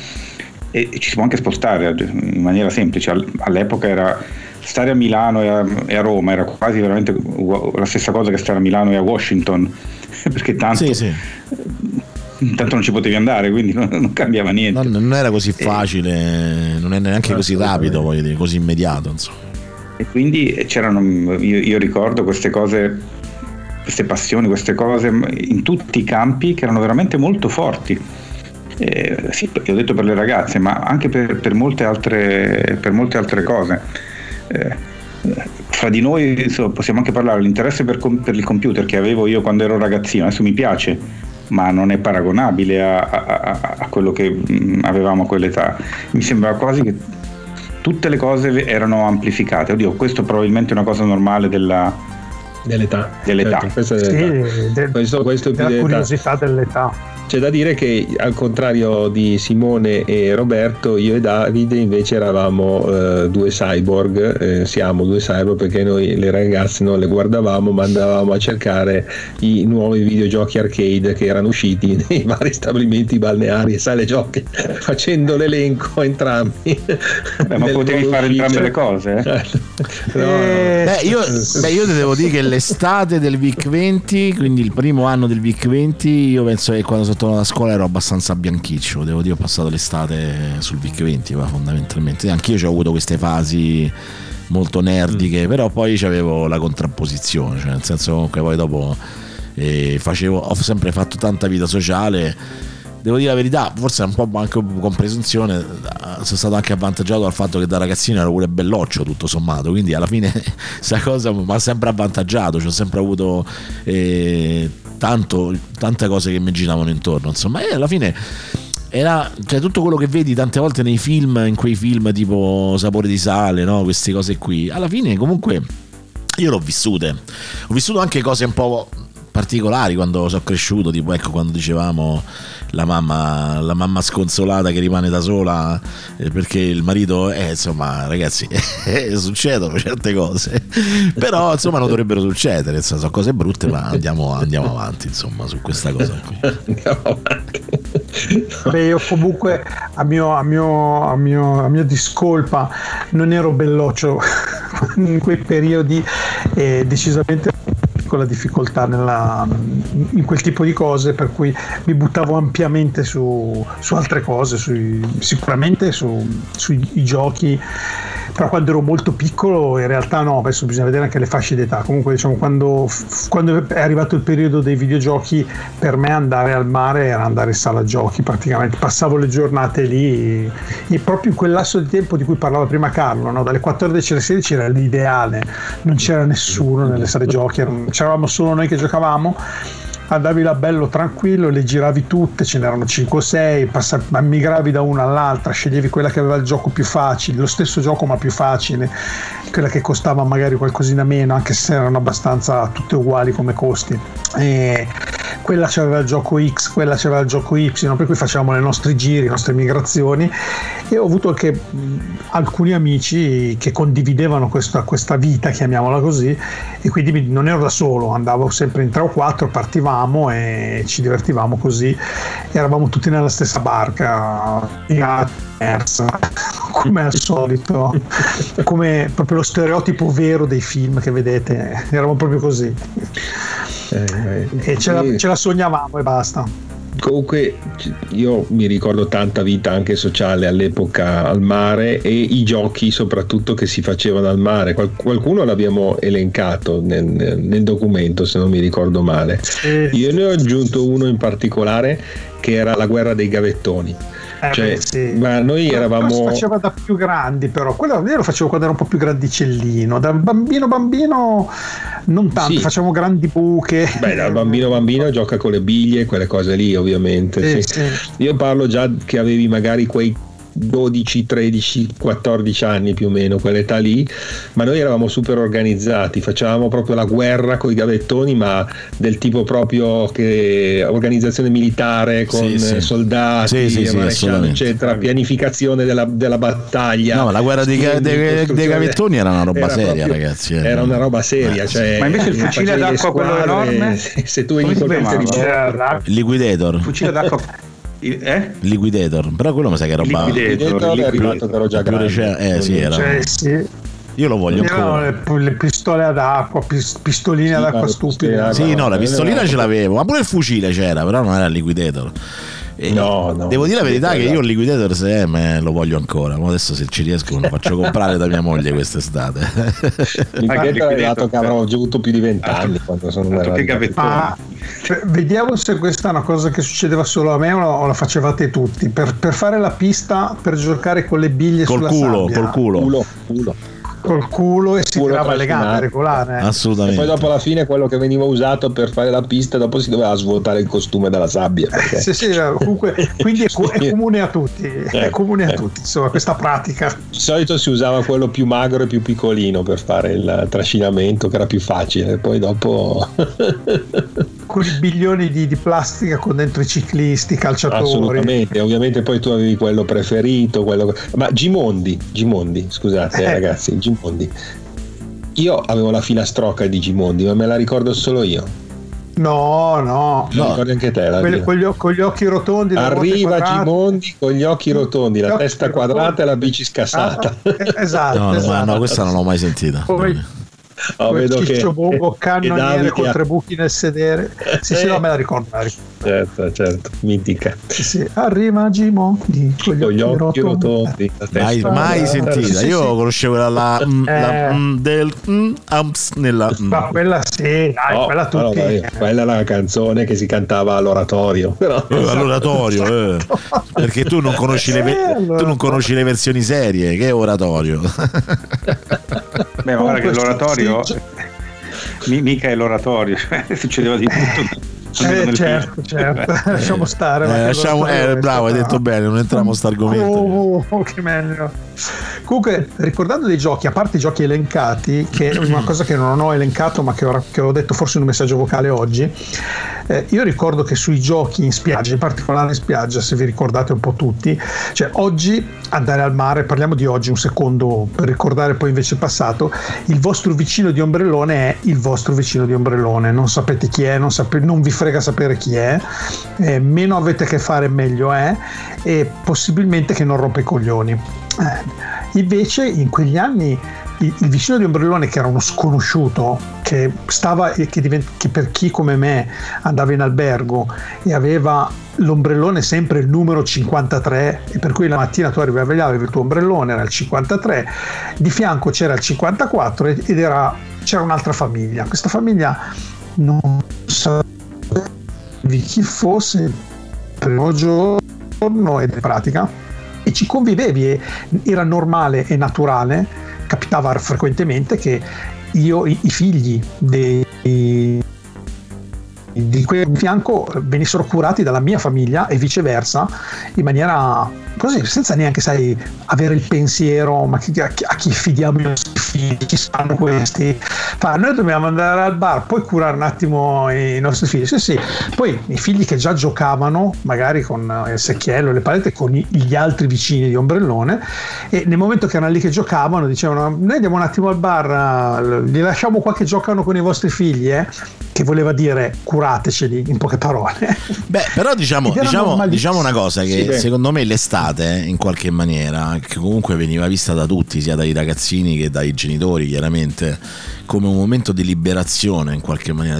e ci si può anche spostare in maniera semplice. All'epoca era stare a Milano e a, e a, Roma era quasi veramente la stessa cosa che stare a Milano e a Washington, perché tanto, sì, sì. tanto non ci potevi andare, quindi non, cambiava niente. Non, non, era così facile, non è neanche così rapido, dire, così immediato. Insomma. E quindi c'erano, io, io ricordo queste cose, queste passioni, queste cose in tutti i campi che erano veramente molto forti. Eh, sì, ho detto per le ragazze, ma anche per, per, molte, altre, per molte altre cose eh, fra di noi insomma, possiamo anche parlare dell'interesse per, per, il computer che avevo io quando ero ragazzino, adesso mi piace, ma non è paragonabile a, a, a quello che avevamo a quell'età. Mi sembrava quasi che tutte le cose erano amplificate. Oddio, questo probabilmente è una cosa normale della, Dell'età. Dell'età. Certo, questo, è Sì, dell'età. de- questo, questo è più della dell'età. curiosità dell'età. C'è da dire che al contrario di Simone e Roberto, io e Davide invece eravamo eh, due cyborg, eh, siamo due cyborg perché noi le ragazze non le guardavamo ma andavamo a cercare i nuovi videogiochi arcade che erano usciti nei vari stabilimenti balneari e sale giochi facendo l'elenco entrambi. Beh, ma potevi fare entrambe le cose. eh? No, no. Eh, Beh io, beh, io devo dire che l'estate del VIC 20, quindi il primo anno del VIC 20, io penso che quando sono tornato a scuola ero abbastanza bianchiccio. Devo dire, ho passato l'estate sul VIC 20, ma fondamentalmente. Anch'io ho avuto queste fasi molto nerdiche, però poi avevo la contrapposizione, cioè nel senso comunque poi dopo eh, facevo, ho sempre fatto tanta vita sociale. Devo dire la verità, forse un po' anche con presunzione, sono stato anche avvantaggiato dal fatto che da ragazzino ero pure belloccio tutto sommato, quindi alla fine questa cosa mi ha sempre avvantaggiato, ho sempre avuto eh, tanto, tante cose che mi giravano intorno, insomma, e alla fine era cioè, tutto quello che vedi tante volte nei film, in quei film tipo Sapore di sale, no? queste cose qui, alla fine comunque io l'ho vissute, ho vissuto anche cose un po' particolari quando sono cresciuto, tipo ecco quando dicevamo la mamma, la mamma sconsolata che rimane da sola eh, perché il marito, eh, insomma ragazzi, succedono certe cose, però insomma non dovrebbero succedere, sono cose brutte ma andiamo, andiamo avanti insomma su questa cosa qui. Andiamo avanti. Beh, io comunque a mio, a mio, a mio, a mio discolpa non ero belloccio in quei periodi e decisamente con la difficoltà nella, in quel tipo di cose per cui mi buttavo ampiamente su, su altre cose sui- sicuramente su- sui giochi però quando ero molto piccolo in realtà no adesso bisogna vedere anche le fasce d'età. Comunque diciamo quando, quando è arrivato il periodo dei videogiochi per me andare al mare era andare in sala giochi praticamente. Passavo le giornate lì e proprio in quel lasso di tempo di cui parlava prima Carlo no? dalle 14 alle 16 era l'ideale. Non c'era nessuno nelle sale giochi c'eravamo solo noi che giocavamo andavi là bello tranquillo, le giravi tutte, ce n'erano 5 o 6, migravi da una all'altra, sceglievi quella che aveva il gioco più facile, lo stesso gioco ma più facile, quella che costava magari qualcosina meno, anche se erano abbastanza tutte uguali come costi. E quella c'aveva il gioco X, quella c'aveva il gioco Y, per cui facevamo i nostri giri, le nostre migrazioni. E ho avuto anche alcuni amici che condividevano questa, questa vita, chiamiamola così, e quindi non ero da solo, andavo sempre in tre o quattro, partivamo e ci divertivamo così, eravamo tutti nella stessa barca, come al solito, come proprio lo stereotipo vero dei film che vedete, eravamo proprio così Eh, e ce la, ce la sognavamo e basta. Comunque io mi ricordo tanta vita anche sociale all'epoca al mare e i giochi soprattutto che si facevano al mare. Qual- qualcuno l'abbiamo elencato nel- nel documento se non mi ricordo male. Io ne ho aggiunto uno in particolare che era la guerra dei gavettoni. Eh, Cioè, sì. ma noi quello si eravamo faceva da più grandi però quello io lo facevo quando ero un po' più grandicellino da bambino bambino non tanto Sì. facevamo grandi buche Beh, dal bambino bambino gioca con le biglie, quelle cose lì, ovviamente. Sì. sì. Io parlo già che avevi magari quei 12, 13, 14 anni più o meno, quell'età lì, ma noi eravamo super organizzati, facevamo proprio la guerra con i gavettoni, ma del tipo proprio che organizzazione militare con Sì, sì. eh, soldati, Sì, eccetera, pianificazione della, della battaglia. No, la guerra dei, dei- dei gavettoni era una roba era seria, proprio- ragazzi. eh. Era una roba seria, Eh, cioè, Ma invece il fucile facevi le d'acqua, quello squadre, enorme? Se, tu Come eri si colpente di Liquidator. Fucile d'acqua. Eh? Liquidator. Però quello mi sa che è roba. Liquidator, Liquidator è già più recente- eh, sì, era- Cioè, sì. Io lo voglio ancora. le, le pistole ad acqua pis- pistoline Sì, ad acqua ad Sì, no, la pistolina ce l'avevo, ma pure il fucile c'era, però non era il liquidator. E No, no. Devo dire la verità che io il liquidator se è, me lo voglio ancora. Ma adesso se ci riesco me lo faccio comprare da mia moglie quest'estate. Ah, liquidator, arrivato che avrò avuto più di vent'anni quando sono. Ma cioè, vediamo se questa è una cosa che succedeva solo a me o la, facevate tutti. Per, per fare la pista, per giocare con le biglie col sulla culo, sabbia. col culo. Culo, culo. Col culo e si Culo tirava le gambe regolare. E Assolutamente. poi dopo alla fine quello che veniva usato per fare la pista, dopo si doveva svuotare il costume dalla sabbia. Perché... Sì, sì, comunque, quindi è, è comune a tutti, è Eh, comune a eh. tutti, insomma, questa pratica. Di solito si usava quello più magro e più piccolino per fare il trascinamento, che era più facile. Poi dopo. Con i bilioni di, di plastica con dentro i ciclisti, i calciatori. Assolutamente, ovviamente poi tu avevi quello preferito, quello... ma Gimondi, Gimondi, scusate Eh. ragazzi, Gimondi. Io avevo la filastrocca di Gimondi, ma me la ricordo solo io. No, no. La ricordi anche te? La Quelli con, gli, con gli occhi rotondi. Arriva. Gimondi con gli occhi rotondi, Gli la occhi testa rotondi. quadrata e la bici scassata. Ah, eh, esatto, No, no, esatto. no, questa non l'ho mai sentita. Poi- Oh, vedo che, che cannoniere con tre buchi nel sedere. Sì, sì, no, me la ricordo. me la ricordo. Certo, certo, mitica. Sì, sì. Arriva Gimondi con gli Con gli occhi occhi rotondi. Mai, mai sentita. sì, Io sì. conoscevo la, la, mm, la, Eh. mm, del mm, amps nella. mm. Ma quella sì, dai, No, quella tutti. no, quella è la canzone che si cantava all'oratorio. Però, Eh, all'oratorio, eh. perché tu non, conosci le, Eh, allora. tu non conosci le versioni serie, che è oratorio. Beh, ma guarda che Comunque, l'oratorio, mi- mica è l'oratorio, cioè, succedeva di tutto. Eh, certo, film. certo. Lasciamo stare. Eh, lasciamo- eh, bravo, hai detto bene, non entriamo a sto argomento. Oh, oh, che meglio. Comunque, ricordando dei giochi, a parte i giochi elencati, che è una cosa che non ho elencato, ma che ho, che ho detto forse in un messaggio vocale oggi, eh, io ricordo che sui giochi in spiaggia, in particolare in spiaggia, se vi ricordate un po' tutti, cioè oggi andare al mare, parliamo di oggi un secondo per ricordare poi invece il passato, il vostro vicino di ombrellone è il vostro vicino di ombrellone, non sapete chi è, non, sape- non vi frega sapere chi è, eh, meno avete a che fare meglio è e possibilmente che non rompe i coglioni. Eh, invece in quegli anni il, il vicino di ombrellone che era uno sconosciuto che stava che, divent- che per chi come me andava in albergo e aveva l'ombrellone sempre il numero 53 e per cui la mattina tu arrivavi là avevi il tuo ombrellone era il 53 di fianco c'era il 54 ed ed era, c'era un'altra famiglia. Questa famiglia non sapevi chi fosse il primo giorno ed in pratica e ci convivevi e era normale e naturale capitava frequentemente che io i, i figli dei di quel fianco venissero curati dalla mia famiglia e viceversa in maniera così senza neanche sai avere il pensiero ma chi- a, chi, a chi fidiamo i nostri figli? Chi sanno questi? Fa noi dobbiamo andare al bar poi curare un attimo i nostri figli. Sì sì. Poi i figli che già giocavano magari con eh, il secchiello le palette con gli altri vicini di ombrellone e nel momento che erano lì che giocavano dicevano noi andiamo un attimo al bar eh, li lasciamo qua che giocano con i vostri figli eh? Che voleva dire curateceli in poche parole. Beh, però diciamo, diciamo, diciamo una cosa che Sì, secondo me l'estate in qualche maniera, che comunque veniva vista da tutti, sia dai ragazzini che dai genitori chiaramente, come un momento di liberazione in qualche maniera,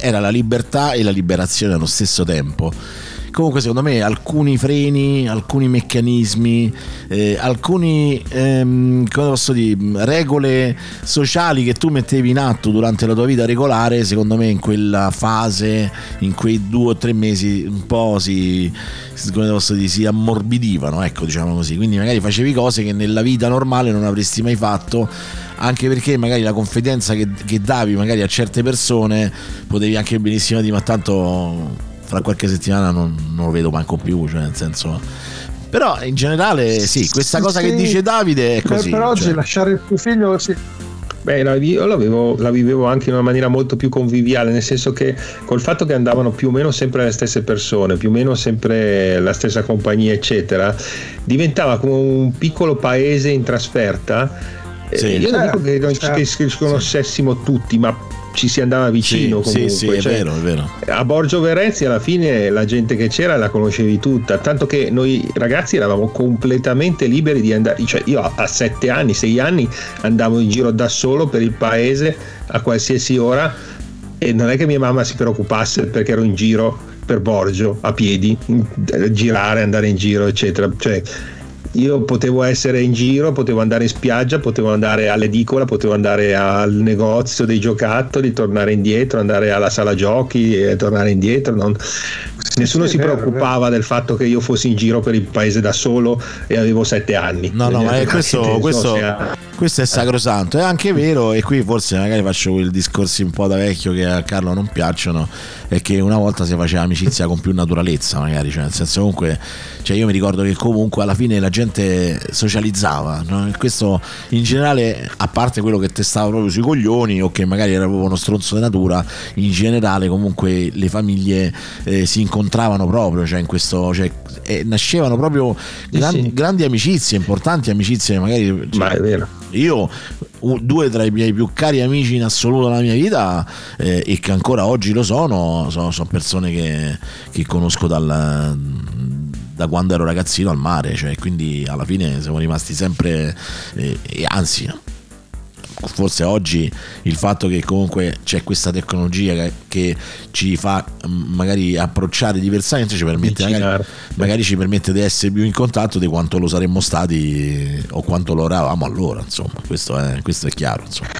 era la libertà e la liberazione allo stesso tempo. Comunque secondo me alcuni freni, alcuni meccanismi, eh, alcuni ehm, regole sociali che tu mettevi in atto durante la tua vita regolare, secondo me in quella fase, in quei due o tre mesi un po' si, dire, si ammorbidivano, ecco diciamo così. Quindi magari facevi cose che nella vita normale non avresti mai fatto anche perché magari la confidenza che, che davi magari a certe persone potevi anche benissimo dire ma tanto fra qualche settimana non, non lo vedo manco più cioè nel senso però in generale sì questa Sì, cosa che sì. dice Davide è così per oggi cioè. lasciare il tuo figlio sì. Beh, la, io l'avevo- la vivevo anche in una maniera molto più conviviale, nel senso che col fatto che andavano più o meno sempre le stesse persone, più o meno sempre la stessa compagnia, eccetera, diventava come un piccolo paese in trasferta. Eh, Sì. io non dico che, certo. che ci conoscessimo tutti, ma ci si andava vicino sì, comunque. sì, sì, è cioè, vero, è vero. a Borgio Verezzi alla fine la gente che c'era la conoscevi tutta, tanto che noi ragazzi eravamo completamente liberi di andare, cioè io a- sette anni, sei anni andavo in giro da solo per il paese a qualsiasi ora e non è che mia mamma si preoccupasse perché ero in giro per Borgio a piedi, girare, andare in giro, eccetera. Cioè, io potevo essere in giro, potevo andare in spiaggia, potevo andare all'edicola, potevo andare al negozio dei giocattoli, tornare indietro, andare alla sala giochi e tornare indietro. non- Nessuno sì, si vero, preoccupava del fatto che io fossi in giro per il paese da solo e avevo sette anni. No, no, ma è questo, questo, sia- questo è sacrosanto, è anche vero e qui forse magari faccio quel discorsi un po' da vecchio che a Carlo non piacciono, è che una volta si faceva amicizia con più naturalezza magari, cioè nel senso comunque, cioè io mi ricordo che comunque alla fine la gente socializzava, no? questo in generale, a parte quello che testava proprio sui coglioni o che magari era proprio uno stronzo di natura, in generale comunque le famiglie eh, si incontravano proprio, cioè in questo, cioè, eh, nascevano proprio gran- sì. grandi amicizie, importanti amicizie magari... cioè, Ma è vero. Io due tra i miei più cari amici in assoluto nella mia vita eh, e che ancora oggi lo sono, sono, sono persone che, che conosco dal, da quando ero ragazzino al mare, cioè, quindi alla fine siamo rimasti sempre, eh, anzi forse oggi il fatto che comunque c'è questa tecnologia che, che ci fa mm, magari approcciare diversamente ci permette magari, Avvicinare. magari ci permette di essere più in contatto di quanto lo saremmo stati o quanto lo eravamo allora insomma questo è, questo è chiaro insomma.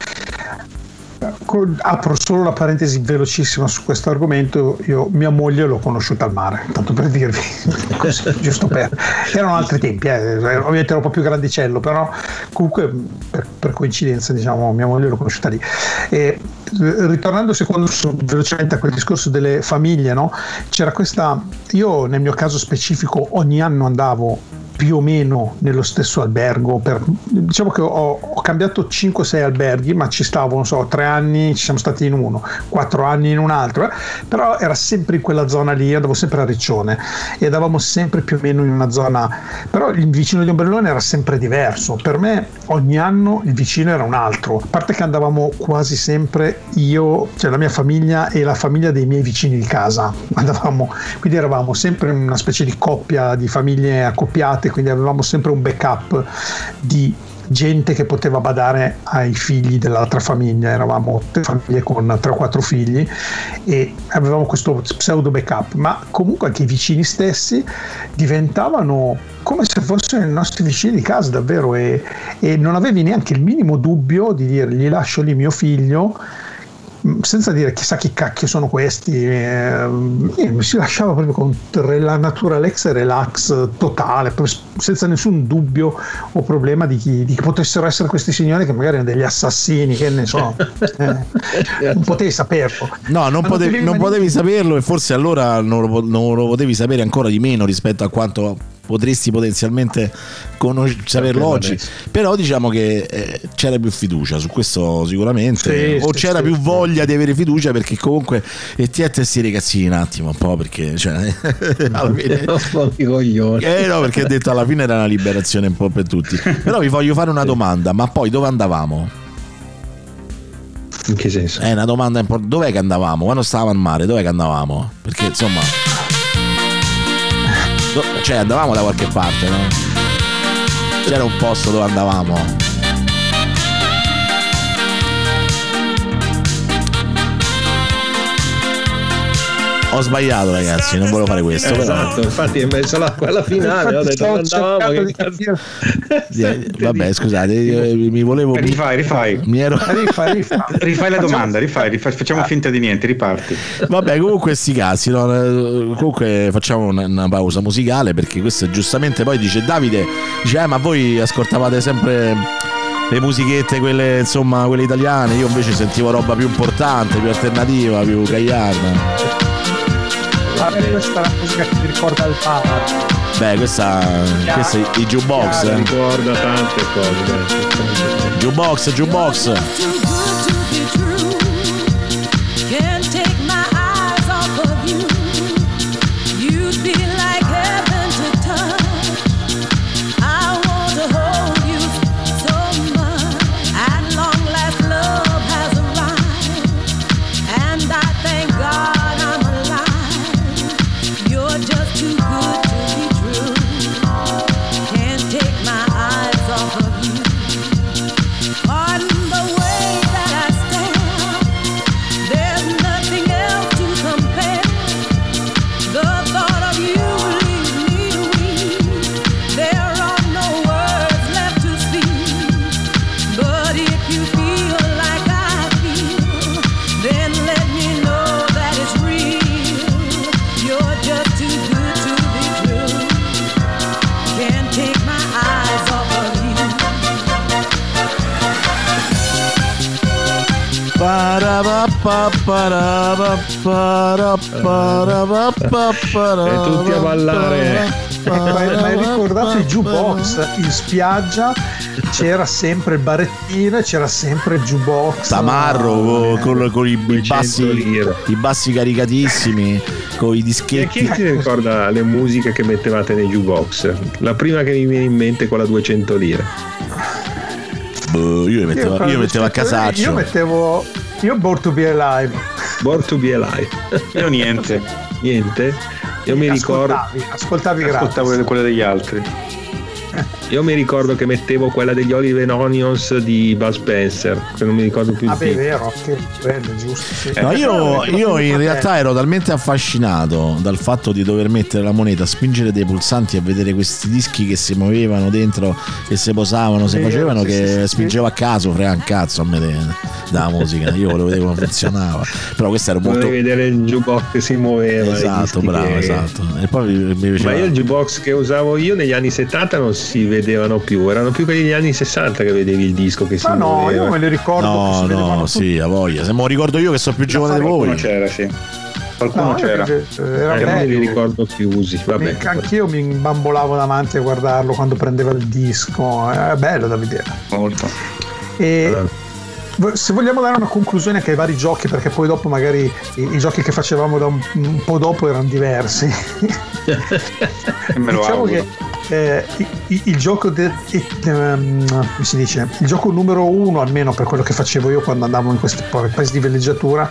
Apro solo una parentesi velocissima su questo argomento. Io mia moglie l'ho conosciuta al mare, tanto per dirvi, così, giusto per. Erano altri tempi, eh, ovviamente ero un po' più grandicello, però comunque per, per coincidenza, diciamo, mia moglie l'ho conosciuta lì. E, eh, ritornando secondo velocemente a quel discorso delle famiglie, no? C'era questa. Io nel mio caso specifico ogni anno andavo più o meno nello stesso albergo. Per, diciamo che ho, ho cambiato 5-6 alberghi, ma ci stavo, non so, tre anni ci siamo stati in uno, quattro anni in un altro, eh, però era sempre in quella zona lì, andavo sempre a Riccione e andavamo sempre più o meno in una zona, però il vicino di Ombrellone era sempre diverso. Per me ogni anno il vicino era un altro, a parte che andavamo quasi sempre io, cioè la mia famiglia e la famiglia dei miei vicini di casa, andavamo, quindi eravamo sempre una specie di coppia di famiglie accoppiate, quindi avevamo sempre un backup di gente che poteva badare ai figli dell'altra famiglia, eravamo tre famiglie con 3 o 4 figli e avevamo questo pseudo backup, ma comunque anche i vicini stessi diventavano come se fossero i nostri vicini di casa davvero. E, e non avevi neanche il minimo dubbio di dire gli lascio lì mio figlio senza dire chissà chi cacchio sono questi, eh, mi si lasciava proprio con la naturalezza e relax totale, senza nessun dubbio o problema di chi, di chi potessero essere questi signori che magari erano degli assassini, che ne so, eh, non potevi saperlo. no non, potevi, non potevi saperlo e forse allora non lo, non lo potevi sapere ancora di meno rispetto a quanto potresti potenzialmente conos- saperlo oggi adesso. però diciamo che eh, c'era più fiducia su questo sicuramente Sì, o sì, c'era sì, più voglia di avere fiducia perché comunque e ti sti ragazzini un attimo un po' perché cioè, alla fine eh no, perché ha detto alla fine era una liberazione un po' per tutti. Però vi voglio fare una domanda, ma poi dove andavamo? In che senso? È una domanda importante. Dov'è che andavamo? Quando stavamo al mare, dov'è che andavamo? Perché insomma. Cioè andavamo da qualche parte, no? C'era un posto dove andavamo. Ho sbagliato ragazzi, non volevo fare questo. però- Esatto, infatti è messo la, quella finale, ho detto andavamo che di cazzo. Eh, Vabbè, scusate, io- mi volevo. Rifai, rifai. Mi ero. Rifai, rifai. Rifai la domanda, rifai, rifai, facciamo finta di niente, riparti. Vabbè, comunque sti cazzi, no? Eh, comunque facciamo una, una pausa musicale perché questo giustamente poi dice Davide, dice eh, ma voi ascoltavate sempre le musichette, quelle insomma, quelle italiane, io invece sentivo roba più importante, più alternativa, più gagliarda. Me questa è la musica che mi ricorda il padre. Beh, questa, questa è i jukebox, eh. Ricorda tante cose. Jukebox, jukebox. E tutti a ballare. Ma hai ricordato i jukebox in spiaggia? C'era sempre il barettino e c'era sempre il jukebox. Tamarro con, con- i, i bassi, 100 lire. i bassi caricatissimi, con i E dischetti. chi si ricorda le musiche che mettevate nei jukebox? La prima che mi viene in mente è quella 200 lire. Boh, io, mettevo, io mettevo a casaccio. Io mettevo. Io Born to be alive. Born to be alive. Io niente, Niente. Io mi ricordo. Ascoltavi, ascoltavi gratis. ascoltavo quelle degli altri. Io mi ricordo che mettevo quella degli Olive and Onions di Bud Spencer, che non mi ricordo più il Vabbè, è vero, che bello, giusto. Sì. No, io, Però, io in realtà ero talmente affascinato dal fatto di dover mettere la moneta, spingere dei pulsanti e vedere questi dischi che si muovevano dentro, che si posavano, si facevano, sì, che sì, sì, spingevo a caso, frega un cazzo a me de- dalla musica. Io volevo vedere come funzionava. Però questo era molto. Volevi vedere il jukebox che si muoveva. Esatto, bravo, che- esatto. E poi mi, mi Ma piaceva. io il jukebox che usavo io negli anni 70 non si vedevano più, erano più quelli degli anni 60 che vedevi il disco che si Ma no, muoveva. io me li ricordo. No, no, tutti. sì, a voglia. Se me lo ricordo io che sono più giovane di Qualcuno voi. c'era, sì. Qualcuno No, c'era. io- era Eh, bello. ricordo più usi. Vabbè. Mi- Anch'io mi imbambolavo davanti a guardarlo quando prendeva il disco, è bello da vedere. Molto. E Allora. se vogliamo dare una conclusione anche ai vari giochi, perché poi dopo magari i, i giochi che facevamo da un, un po' dopo erano diversi. E me lo diciamo auguro. che eh, i- i- il gioco de- ehm, come si dice il gioco numero uno almeno per quello che facevo io quando andavo in questi pa- paesi di villeggiatura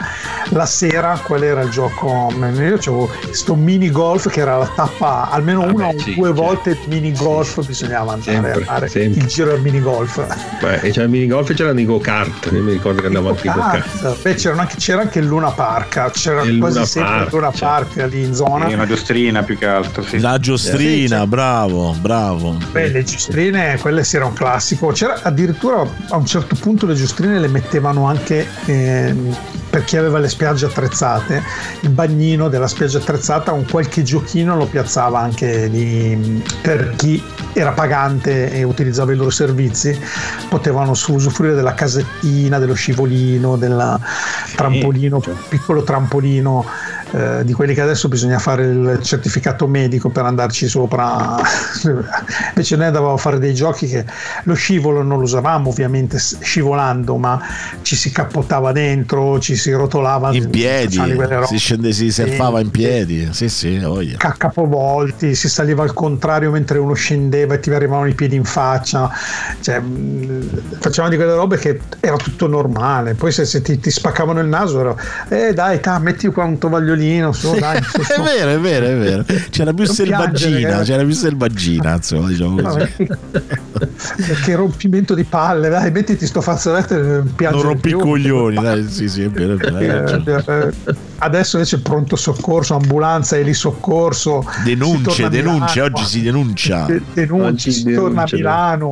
la sera qual era il gioco io avevo questo mini golf che era la tappa almeno Vabbè, una o sì, due certo. volte mini golf bisognava andare Sempre, a fare sempre. il giro al mini golf Beh, e c'era il minigolf e c'erano i go-kart. Io mi ricordo che andavo anche go-kart. Beh, c'era anche, c'era anche il Luna Park c'era Il quasi Luna sempre il Park, Luna certo. Park lì in zona Sì, una giostrina più che altro, sì. La giostrina, Sì, sì. Bravo. Beh, le giostrine, quelle sì era un classico. C'era addirittura a un certo punto le giostrine le mettevano anche ehm, per chi aveva le spiagge attrezzate, il bagnino della spiaggia attrezzata, un qualche giochino lo piazzava anche lì per chi era pagante e utilizzava i loro servizi, potevano su- usufruire della casettina, dello scivolino, del trampolino, piccolo trampolino eh, di quelli che adesso bisogna fare il certificato medico per andarci sopra. Invece noi andavamo a fare dei giochi che lo scivolo non lo usavamo ovviamente scivolando, ma ci si cappottava dentro, ci si rotolava In piedi, facevano si scende, si surfava in piedi. Sì, sì, voglia. ca- capovolti, si saliva al contrario mentre uno scendeva e ti arrivavano i piedi in faccia, cioè, mh, facevamo di quelle robe che era tutto normale. Poi se, se ti, ti spaccavano il naso, era, eh dai, ta, metti qua un tovagliolino, su, dai, su, su. È vero, è vero, è vero. C'era più Non selvaggina, piangere, eh. c'era più selvaggina, insomma, diciamo così. che, rompimento di palle, dai, mettiti sto fazzoletto e piangere Non rompi i coglioni, dai, sì, sì, è vero, Eh, eh, Adesso invece pronto soccorso, ambulanza, elisoccorso. si Denunce, torna a denunce, Milano. oggi si denuncia. De- denunci, Oggi si torna a. Milano.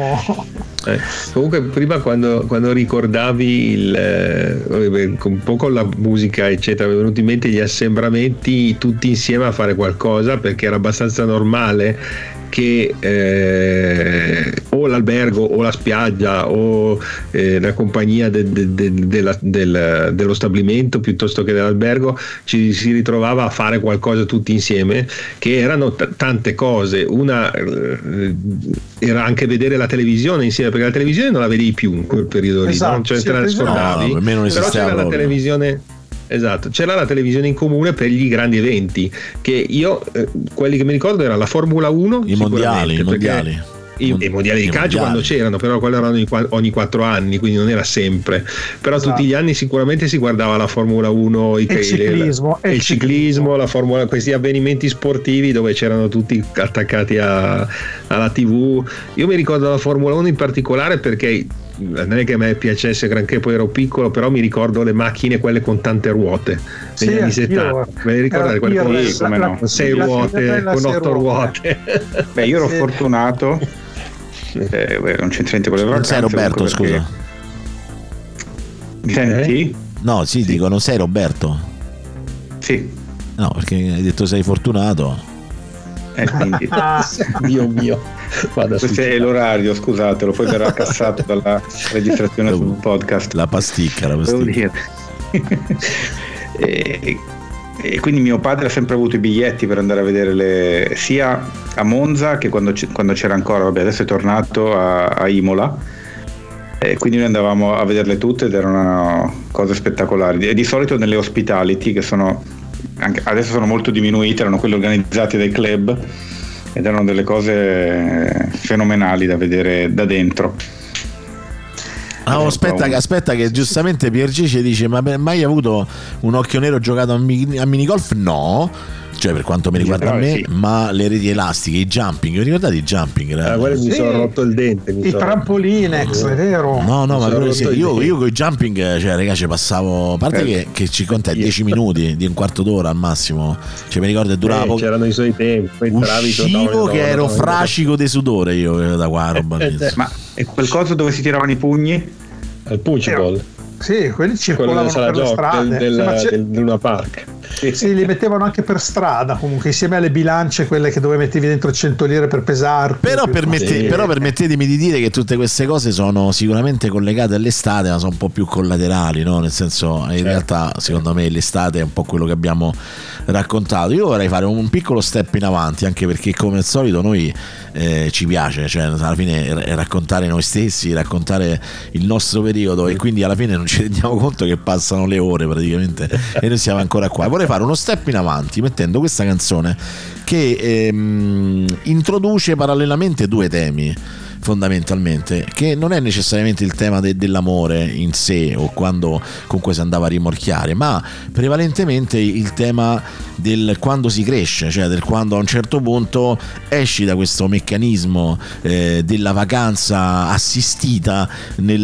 Eh, comunque prima quando, quando ricordavi il, eh, un po' con la musica eccetera mi è venuto in mente gli assembramenti tutti insieme a fare qualcosa perché era abbastanza normale che eh, o l'albergo o la spiaggia o eh, la compagnia de- de- de- della- del- dello stabilimento piuttosto che dell'albergo ci si ritrovava a fare qualcosa tutti insieme che erano t- tante cose una eh, era anche vedere la televisione insieme perché la televisione non la vedevi più in quel periodo lì Esatto, no? cioè sì, te la esatto. scordavi No, però c'era la proprio. televisione Esatto, c'era la televisione in comune per gli grandi eventi, che io, eh, quelli che mi ricordo era la Formula 1, I mondiali, i mondiali. i, i mondiali di calcio mondiali. quando c'erano, però quello erano ogni, qua- ogni quattro anni, quindi non era sempre. Però Esatto. tutti gli anni sicuramente si guardava la Formula 1, i, E il ciclismo, e il ciclismo, la Formula, questi avvenimenti sportivi dove c'erano tutti attaccati a- alla TV. Io mi ricordo la Formula 1 in particolare perché non è che a me piacesse granché, poi ero piccolo, però mi ricordo le macchine quelle con tante ruote Sì, negli anni anch'io. 70. Me le ricordate quelle con, Pirelli, come la- no? con sei la ruote, con sei otto ruote. Beh, io ero Sì. fortunato. Eh, beh, non c'entra niente con le Non vacanze. sei Roberto, scusa. perché- Mi senti? No, sì, dico, non sei Roberto. Sì. No, perché hai detto sei fortunato. E quindi Ah, Dio mio, vado questo è l'orario, scusatelo, poi verrà cassato dalla registrazione sul podcast. La pasticca, la pasticca. e, e quindi mio padre ha sempre avuto i biglietti per andare a vedere le, sia a Monza che quando, c- quando c'era ancora, vabbè adesso è tornato a, a Imola. E quindi noi andavamo a vederle tutte ed erano cose spettacolari. E di solito nelle hospitality, che sono adesso sono molto diminuite, erano quelle organizzate dai club ed erano delle cose fenomenali da vedere da dentro. Ah, oh, aspetta, che- aspetta che giustamente Piergi ci dice ma mai avuto un occhio nero giocato a minigolf? No, cioè per quanto mi riguarda a me, Sì. ma le reti elastiche, i jumping, vi ricordate i jumping? Guarda, mi Sì. sono rotto il dente. Mi I sono... trampolinex, è vero. No, no, Mi ma quello sì, io, io con i jumping, cioè, raga, ci passavo. A parte Eh. che, che ci conta Io. 10 minuti di un quarto d'ora al massimo. Cioè, mi ricordo che durava Eh, poco. c'erano i suoi tempi, poi entravi Uscivo che ero fracico di sudore io eh, da qua, roba lì. Eh, Ma è quel coso dove si tiravano i pugni? al punch ball, Sì, quelli quello circolavano per le strade. del, del, del Luna Park. Sì, li mettevano anche per strada, comunque, insieme alle bilance, quelle che dove mettevi dentro 100 lire per pesarti. Però, permette- Sì. però permettetemi di dire che tutte queste cose sono sicuramente collegate all'estate, ma sono un po' più collaterali, no? Nel senso, in realtà, secondo me, l'estate è un po' quello che abbiamo raccontato. Io vorrei fare un piccolo step in avanti, anche perché, come al solito, noi eh, ci piace, cioè alla fine raccontare noi stessi, raccontare il nostro periodo, e quindi alla fine non ci rendiamo conto che passano le ore praticamente e noi siamo ancora qua. Vorrei fare uno step in avanti mettendo questa canzone che ehm, introduce parallelamente due temi fondamentalmente che non è necessariamente il tema de- dell'amore in sé o quando con cui si andava a rimorchiare ma prevalentemente il tema del quando si cresce cioè del quando a un certo punto esci da questo meccanismo eh, della vacanza assistita nel,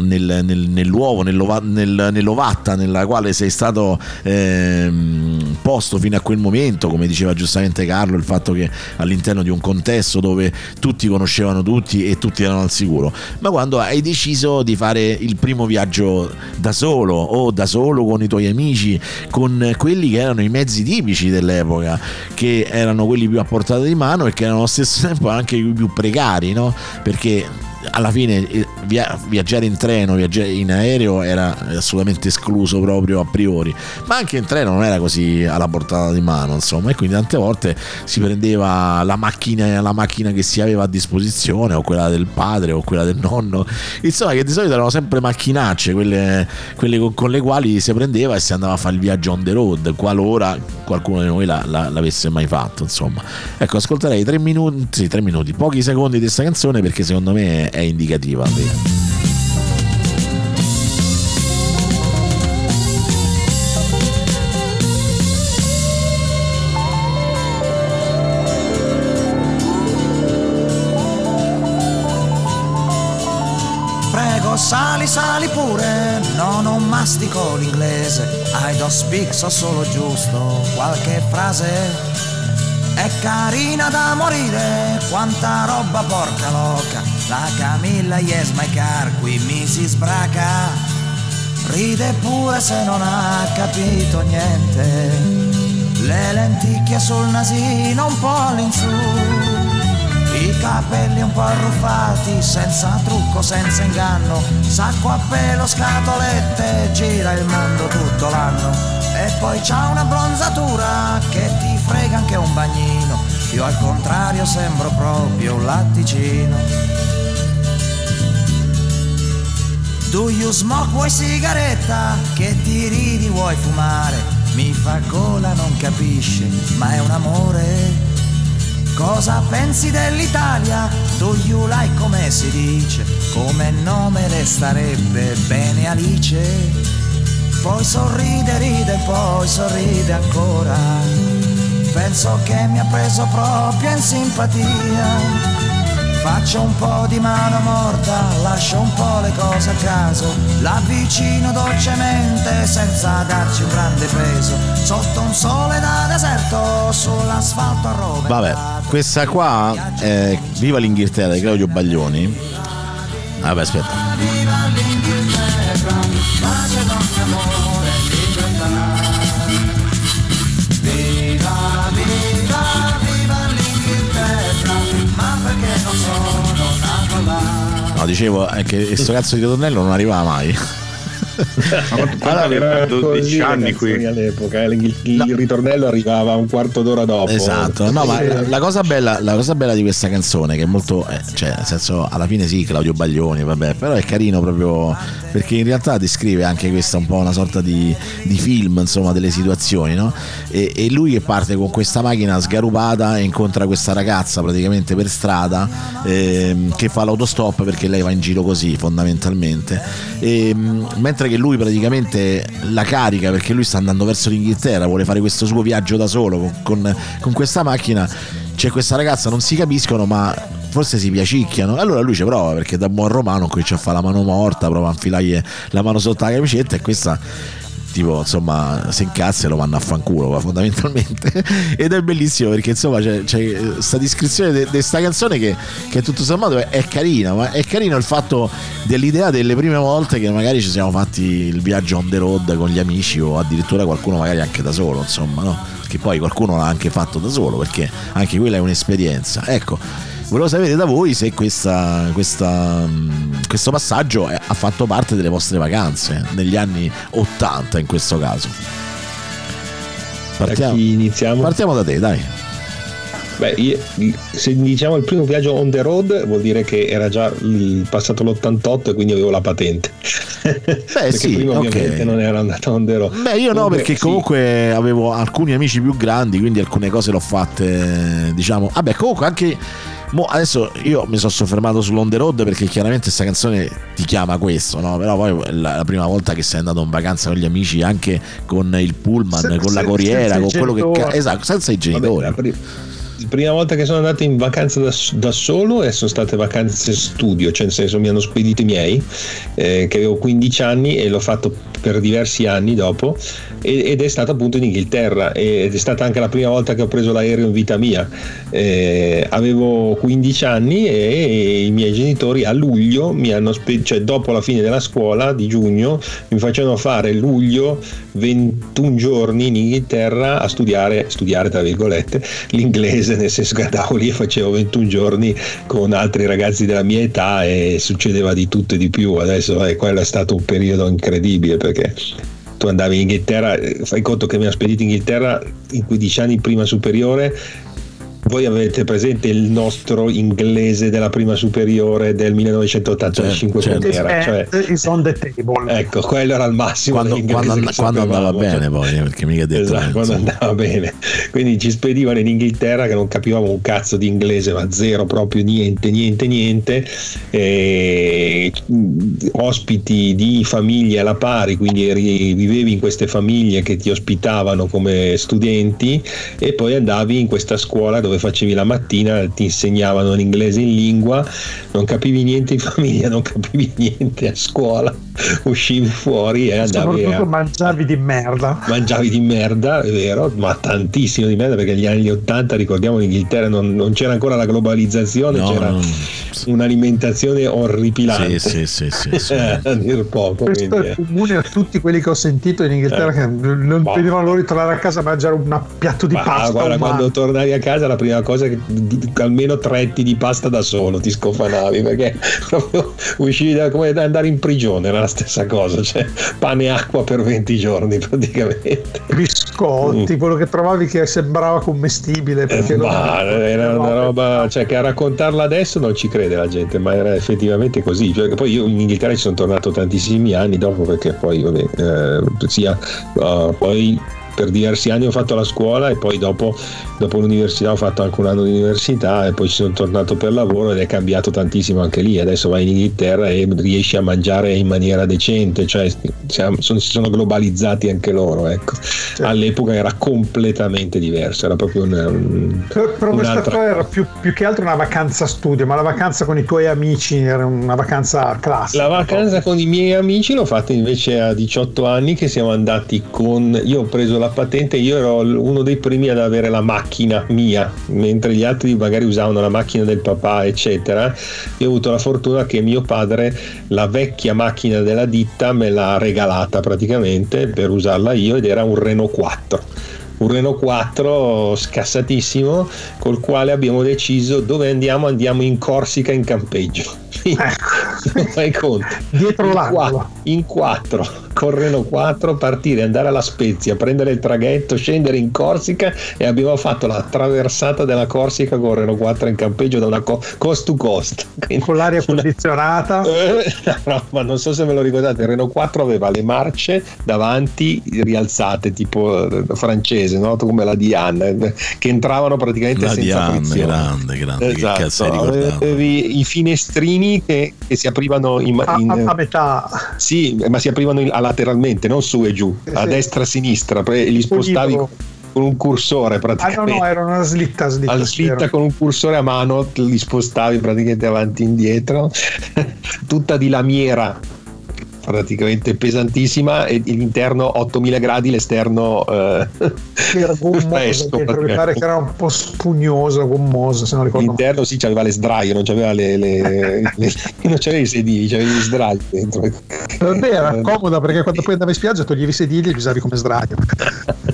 nel- nel- nell'uovo nell'ova- nel- nell'ovatta nella quale sei stato ehm, posto fino a quel momento come diceva giustamente Carlo il fatto che all'interno di un contesto dove tutti conoscevano tutti e tutti erano al sicuro ma quando hai deciso di fare il primo viaggio da solo o da solo con i tuoi amici con quelli che erano i mezzi tipici dell'epoca che erano quelli più a portata di mano e che erano allo stesso tempo anche i più precari no? perché alla fine eh, via- viaggiare in treno, viaggiare in aereo era assolutamente escluso proprio a priori, ma anche in treno non era così alla portata di mano, insomma, e quindi tante volte si prendeva la macchina, la macchina che si aveva a disposizione, o quella del padre o quella del nonno, insomma, che di solito erano sempre macchinacce, quelle, quelle con, con le quali si prendeva e si andava a fare il viaggio on the road, qualora qualcuno di noi la- la- l'avesse mai fatto, insomma. Ecco, ascolterei tre minuti, tre minuti, pochi secondi di questa canzone perché secondo me è indicativa. Prego, sali, sali pure, no, non mastico l'inglese. I don't speak, so solo giusto qualche frase. È carina da morire, quanta roba porca loca. La Camilla, yes, my car, qui mi si sbraca. Ride pure se non ha capito niente. Le lenticchie sul nasino un po' all'insù. I capelli un po' arruffati, senza trucco, senza inganno, sacco a pelo, scatolette, gira il mondo tutto l'anno. E poi c'ha una bronzatura che ti frega anche un bagnino. Io al contrario sembro proprio un latticino. Do you smoke, vuoi sigaretta? Che ti ridi, vuoi fumare? Mi fa gola, non capisce, ma è un amore. Cosa pensi dell'Italia? Do you like come si dice? Come nome resterebbe bene Alice? Poi sorride, ride, poi sorride ancora. Penso che mi ha preso proprio in simpatia. Faccio un po' di mano morta, lascio un po' le cose a caso, l'avvicino dolcemente senza darci un grande peso, sotto un sole da deserto, sull'asfalto a Roma. Vabbè, questa qua è Viva l'Inghilterra di Claudio Baglioni. Vabbè, aspetta. Viva l'Inghilterra, pace, nostro amore, dicevo è che questo cazzo di ritornello non arrivava mai. Allora, era 12 anni qui all'epoca eh, il, il no. ritornello arrivava un quarto d'ora dopo esatto no ma la, la, cosa bella, la cosa bella di questa canzone che è molto eh, cioè nel senso alla fine sì Claudio Baglioni vabbè però è carino proprio perché in realtà descrive anche questa un po' una sorta di, di film insomma delle situazioni no? e, e, lui che parte con questa macchina sgarupata e incontra questa ragazza praticamente per strada eh, che fa l'autostop perché lei va in giro così fondamentalmente e, mentre che lui praticamente la carica perché lui sta andando verso l'Inghilterra, vuole fare questo suo viaggio da solo con, con, con questa macchina. C'è questa ragazza, non si capiscono, ma forse si piacicchiano. Allora lui ci prova perché da buon romano comincia a fare la mano morta, prova a infilargli la mano sotto la camicetta e questa tipo insomma se incazza e lo vanno a fanculo fondamentalmente ed è bellissimo perché insomma c'è, questa descrizione di questa canzone che, che, tutto sommato è, è, carina ma è carino il fatto dell'idea delle prime volte che magari ci siamo fatti il viaggio on the road con gli amici o addirittura qualcuno magari anche da solo insomma no? che poi qualcuno l'ha anche fatto da solo perché anche quella è un'esperienza ecco volevo sapere da voi se questa, questa, mm, questo passaggio ha fatto parte delle vostre vacanze negli anni 80 in questo caso. Partiamo, da iniziamo? partiamo da te, dai. Beh, io, se diciamo il primo viaggio on the road vuol dire che era già passato l'88 e quindi avevo la patente. Beh, sì, prima okay. ovviamente non ero andato on the road. Beh, io no, perché sì. comunque avevo alcuni amici più grandi, quindi alcune cose l'ho fatte, diciamo. Vabbè, comunque anche Mo adesso io mi sono soffermato sull'on the road perché chiaramente questa canzone ti chiama questo, no? Però poi la, la, prima volta che sei andato in vacanza con gli amici, anche con il pullman, se, con la corriera, con quello genitori. che. Esatto, senza i genitori. Vabbè, prima volta che sono andato in vacanza da, da, solo e sono state vacanze studio, cioè nel senso mi hanno spedito i miei, eh, che avevo 15 anni e l'ho fatto per diversi anni dopo ed è stato appunto in Inghilterra ed è stata anche la prima volta che ho preso l'aereo in vita mia. Eh, avevo 15 anni e i miei genitori a luglio mi hanno spedito, cioè dopo la fine della scuola di giugno mi facevano fare luglio 21 giorni in Inghilterra a studiare, studiare tra virgolette, l'inglese, nel senso che andavo lì e facevo 21 giorni con altri ragazzi della mia età e succedeva di tutto e di più. Adesso eh, quello è stato un periodo incredibile perché tu andavi in Inghilterra, eh, fai conto che mi ha spedito in Inghilterra in 15 anni prima superiore voi avete presente il nostro inglese della prima superiore del 1985 certo, certo. era? Cioè, is on the table. Ecco, quello era il massimo quando, quando, quando andava cioè, bene poi, eh, perché mica detto esatto, quando andava bene. Quindi ci spedivano in Inghilterra che non capivamo un cazzo di inglese, ma zero proprio niente, niente, niente. E, ospiti di famiglie alla pari, quindi eri, vivevi in queste famiglie che ti ospitavano come studenti e poi andavi in questa scuola dove facevi la mattina, ti insegnavano l'inglese in lingua, non capivi niente in famiglia, non capivi niente a scuola uscivi fuori e andavi a... mangiavi di merda mangiavi di merda è vero ma tantissimo di merda perché negli anni 80 ricordiamo in Inghilterra non, non c'era ancora la globalizzazione no, c'era no. un'alimentazione orripilante sì sì sì, sì, sì. a dir poco questo quindi, è comune a tutti quelli che ho sentito in Inghilterra eh. che non bah. vedevano loro ritornare a casa a mangiare un piatto di bah, pasta guarda umana. quando tornavi a casa la prima cosa che almeno tre etti di pasta da solo ti scofanavi perché proprio uscivi da come da andare in prigione era stessa cosa, cioè pane e acqua per 20 giorni praticamente. Biscotti, mm. quello che trovavi che sembrava commestibile. Eh, ma era una roba, cioè che a raccontarla adesso non ci crede la gente, ma era effettivamente così. Cioè, poi io in Inghilterra ci sono tornato tantissimi anni dopo perché poi vabbè, eh, sia uh, poi per diversi anni ho fatto la scuola e poi dopo, dopo l'università ho fatto anche un anno di università e poi ci sono tornato per lavoro ed è cambiato tantissimo anche lì. Adesso vai in Inghilterra e riesci a mangiare in maniera decente, cioè siamo, sono, si sono globalizzati anche loro. Ecco. Certo. All'epoca era completamente diverso, era proprio un, un, però questa era più, più, che altro una vacanza studio, ma la vacanza con i tuoi amici era una vacanza classica. La vacanza con i miei amici l'ho fatta invece a 18 anni che siamo andati con... Io ho preso la la patente io ero uno dei primi ad avere la macchina mia, mentre gli altri magari usavano la macchina del papà, eccetera. Io ho avuto la fortuna che mio padre la vecchia macchina della ditta me l'ha regalata praticamente per usarla io ed era un Renault 4 un Renault 4 scassatissimo col quale abbiamo deciso dove andiamo, andiamo in Corsica in campeggio. Ecco. fai conto? Dietro in l'angolo. qua- In quattro, con Renault 4, partire, andare alla Spezia, prendere il traghetto, scendere in Corsica e abbiamo fatto la traversata della Corsica con Renault 4 in campeggio da una co- coast to coast. Quindi- Con l'aria condizionata. eh, no, ma non so se ve lo ricordate, il Renault 4 aveva le marce davanti rialzate, tipo eh, francese, no? come la Diane, che entravano praticamente La senza Diane, frizione. grande, grande, che Esatto, cazzo hai ricordato? avevi i finestrini che, che si aprivano in, A, in- a- a metà. sì, ma si aprivano in- lateralmente, non su e giù, Sì, a sì. destra e a sinistra, e li spostavi libero. con un cursore Ah no, praticamente. no, era una slitta, slitta. Alla slitta con un cursore a mano li spostavi praticamente avanti e indietro, tutta di lamiera praticamente pesantissima e l'interno 8000 gradi, l'esterno eh, Era mi pare che era un po' spugnosa, gommosa, se non ricordo. L'interno sì, c'aveva le sdraio, non c'aveva le, le- le- non c'aveva i sedili, c'aveva gli sdraio dentro. Vabbè, era comoda perché quando poi andavi in spiaggia toglievi i sedili e li usavi come sdraio.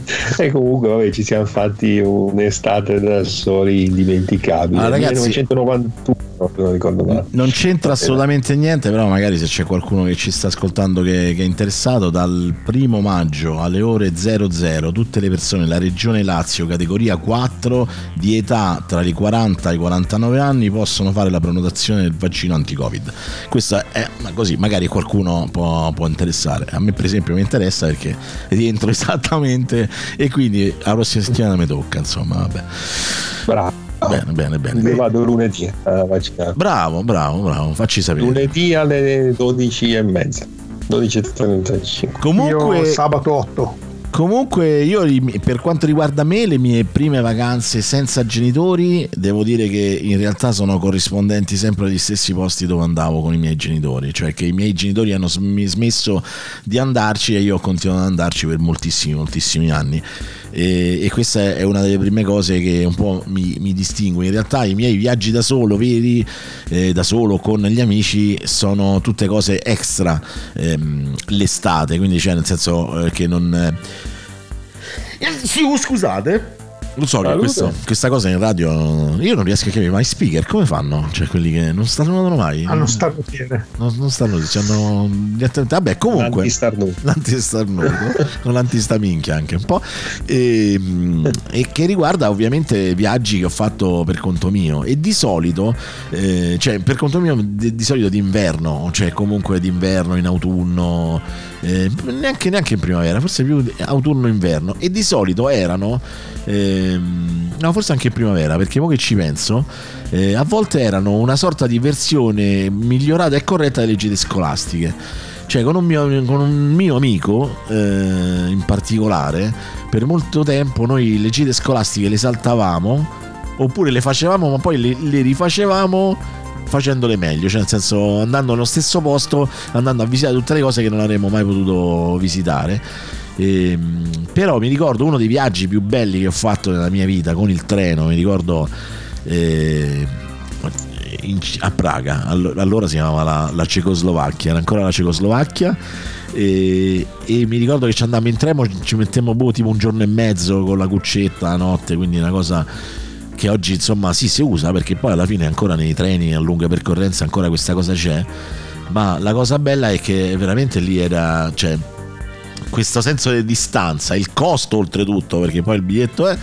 E comunque vabbè, ci siamo fatti un'estate da soli indimenticabile. Ah, ragazzi- 1991, se non. Non c'entra assolutamente niente, però magari se c'è qualcuno che ci sta ascoltando che, che è interessato, dal primo maggio alle ore 00 tutte le persone della regione Lazio, categoria 4, di età tra i 40 e i 49 anni possono fare la prenotazione del vaccino anti-Covid. Questa è ma così, magari qualcuno può, può interessare. A me per esempio mi interessa perché rientro esattamente e quindi la prossima settimana mi tocca, insomma, vabbè. Bravo. Bene, bene, bene. Io vado lunedì a vaccinare. Bravo, bravo, bravo, facci sapere. Lunedì alle 12 e mezza. 12.35. Comunque, Io sabato 8. Comunque io per quanto riguarda me le mie prime vacanze senza genitori devo dire che in realtà sono corrispondenti sempre agli stessi posti dove andavo con i miei genitori, cioè che i miei genitori hanno sm- smesso di andarci e io ho continuato ad andarci per moltissimi moltissimi anni e, e questa è una delle prime cose che un po' mi, mi distingue. In realtà i miei viaggi da solo, veri, eh, da solo con gli amici sono tutte cose extra ehm, l'estate, quindi cioè nel senso eh, che non... eh, oh, scusate. Lo so che questo- questa cosa in radio io non riesco a capire, ma i speaker come fanno? Cioè quelli che non starnutano mai? Hanno starnutiere. Non, non stanno dicendo direttamente. Vabbè, comunque. L'antistarnuto. L'antistarnuto, con l'antistaminchia anche un po'. E, mm, e che riguarda ovviamente viaggi che ho fatto per conto mio. E di solito, eh, cioè per conto mio, di, di solito d'inverno, cioè comunque d'inverno, in autunno, eh, neanche, neanche in primavera, forse più autunno-inverno. E di solito erano. Ehm, no, forse anche in primavera, perché ora che ci penso, eh, a volte erano una sorta di versione migliorata e corretta delle gite scolastiche. Cioè, con un mio, con un mio amico eh, in particolare, per molto tempo noi le gite scolastiche le saltavamo, oppure le facevamo, ma poi le, le rifacevamo facendole meglio, cioè nel senso andando nello stesso posto, andando a visitare tutte le cose che non avremmo mai potuto visitare. Ehm, però mi ricordo uno dei viaggi più belli che ho fatto nella mia vita con il treno, mi ricordo eh, in- a Praga, Allo- allora si chiamava la, la Cecoslovacchia, era ancora la Cecoslovacchia. E, e mi ricordo che ci andammo in treno, ci mettemmo boh, tipo un giorno e mezzo con la cuccetta la notte, quindi una cosa che oggi insomma sì si usa perché poi alla fine ancora nei treni a lunga percorrenza ancora questa cosa c'è, ma la cosa bella è che veramente lì era... Cioè, questo senso di distanza, il costo oltretutto, perché poi il biglietto è,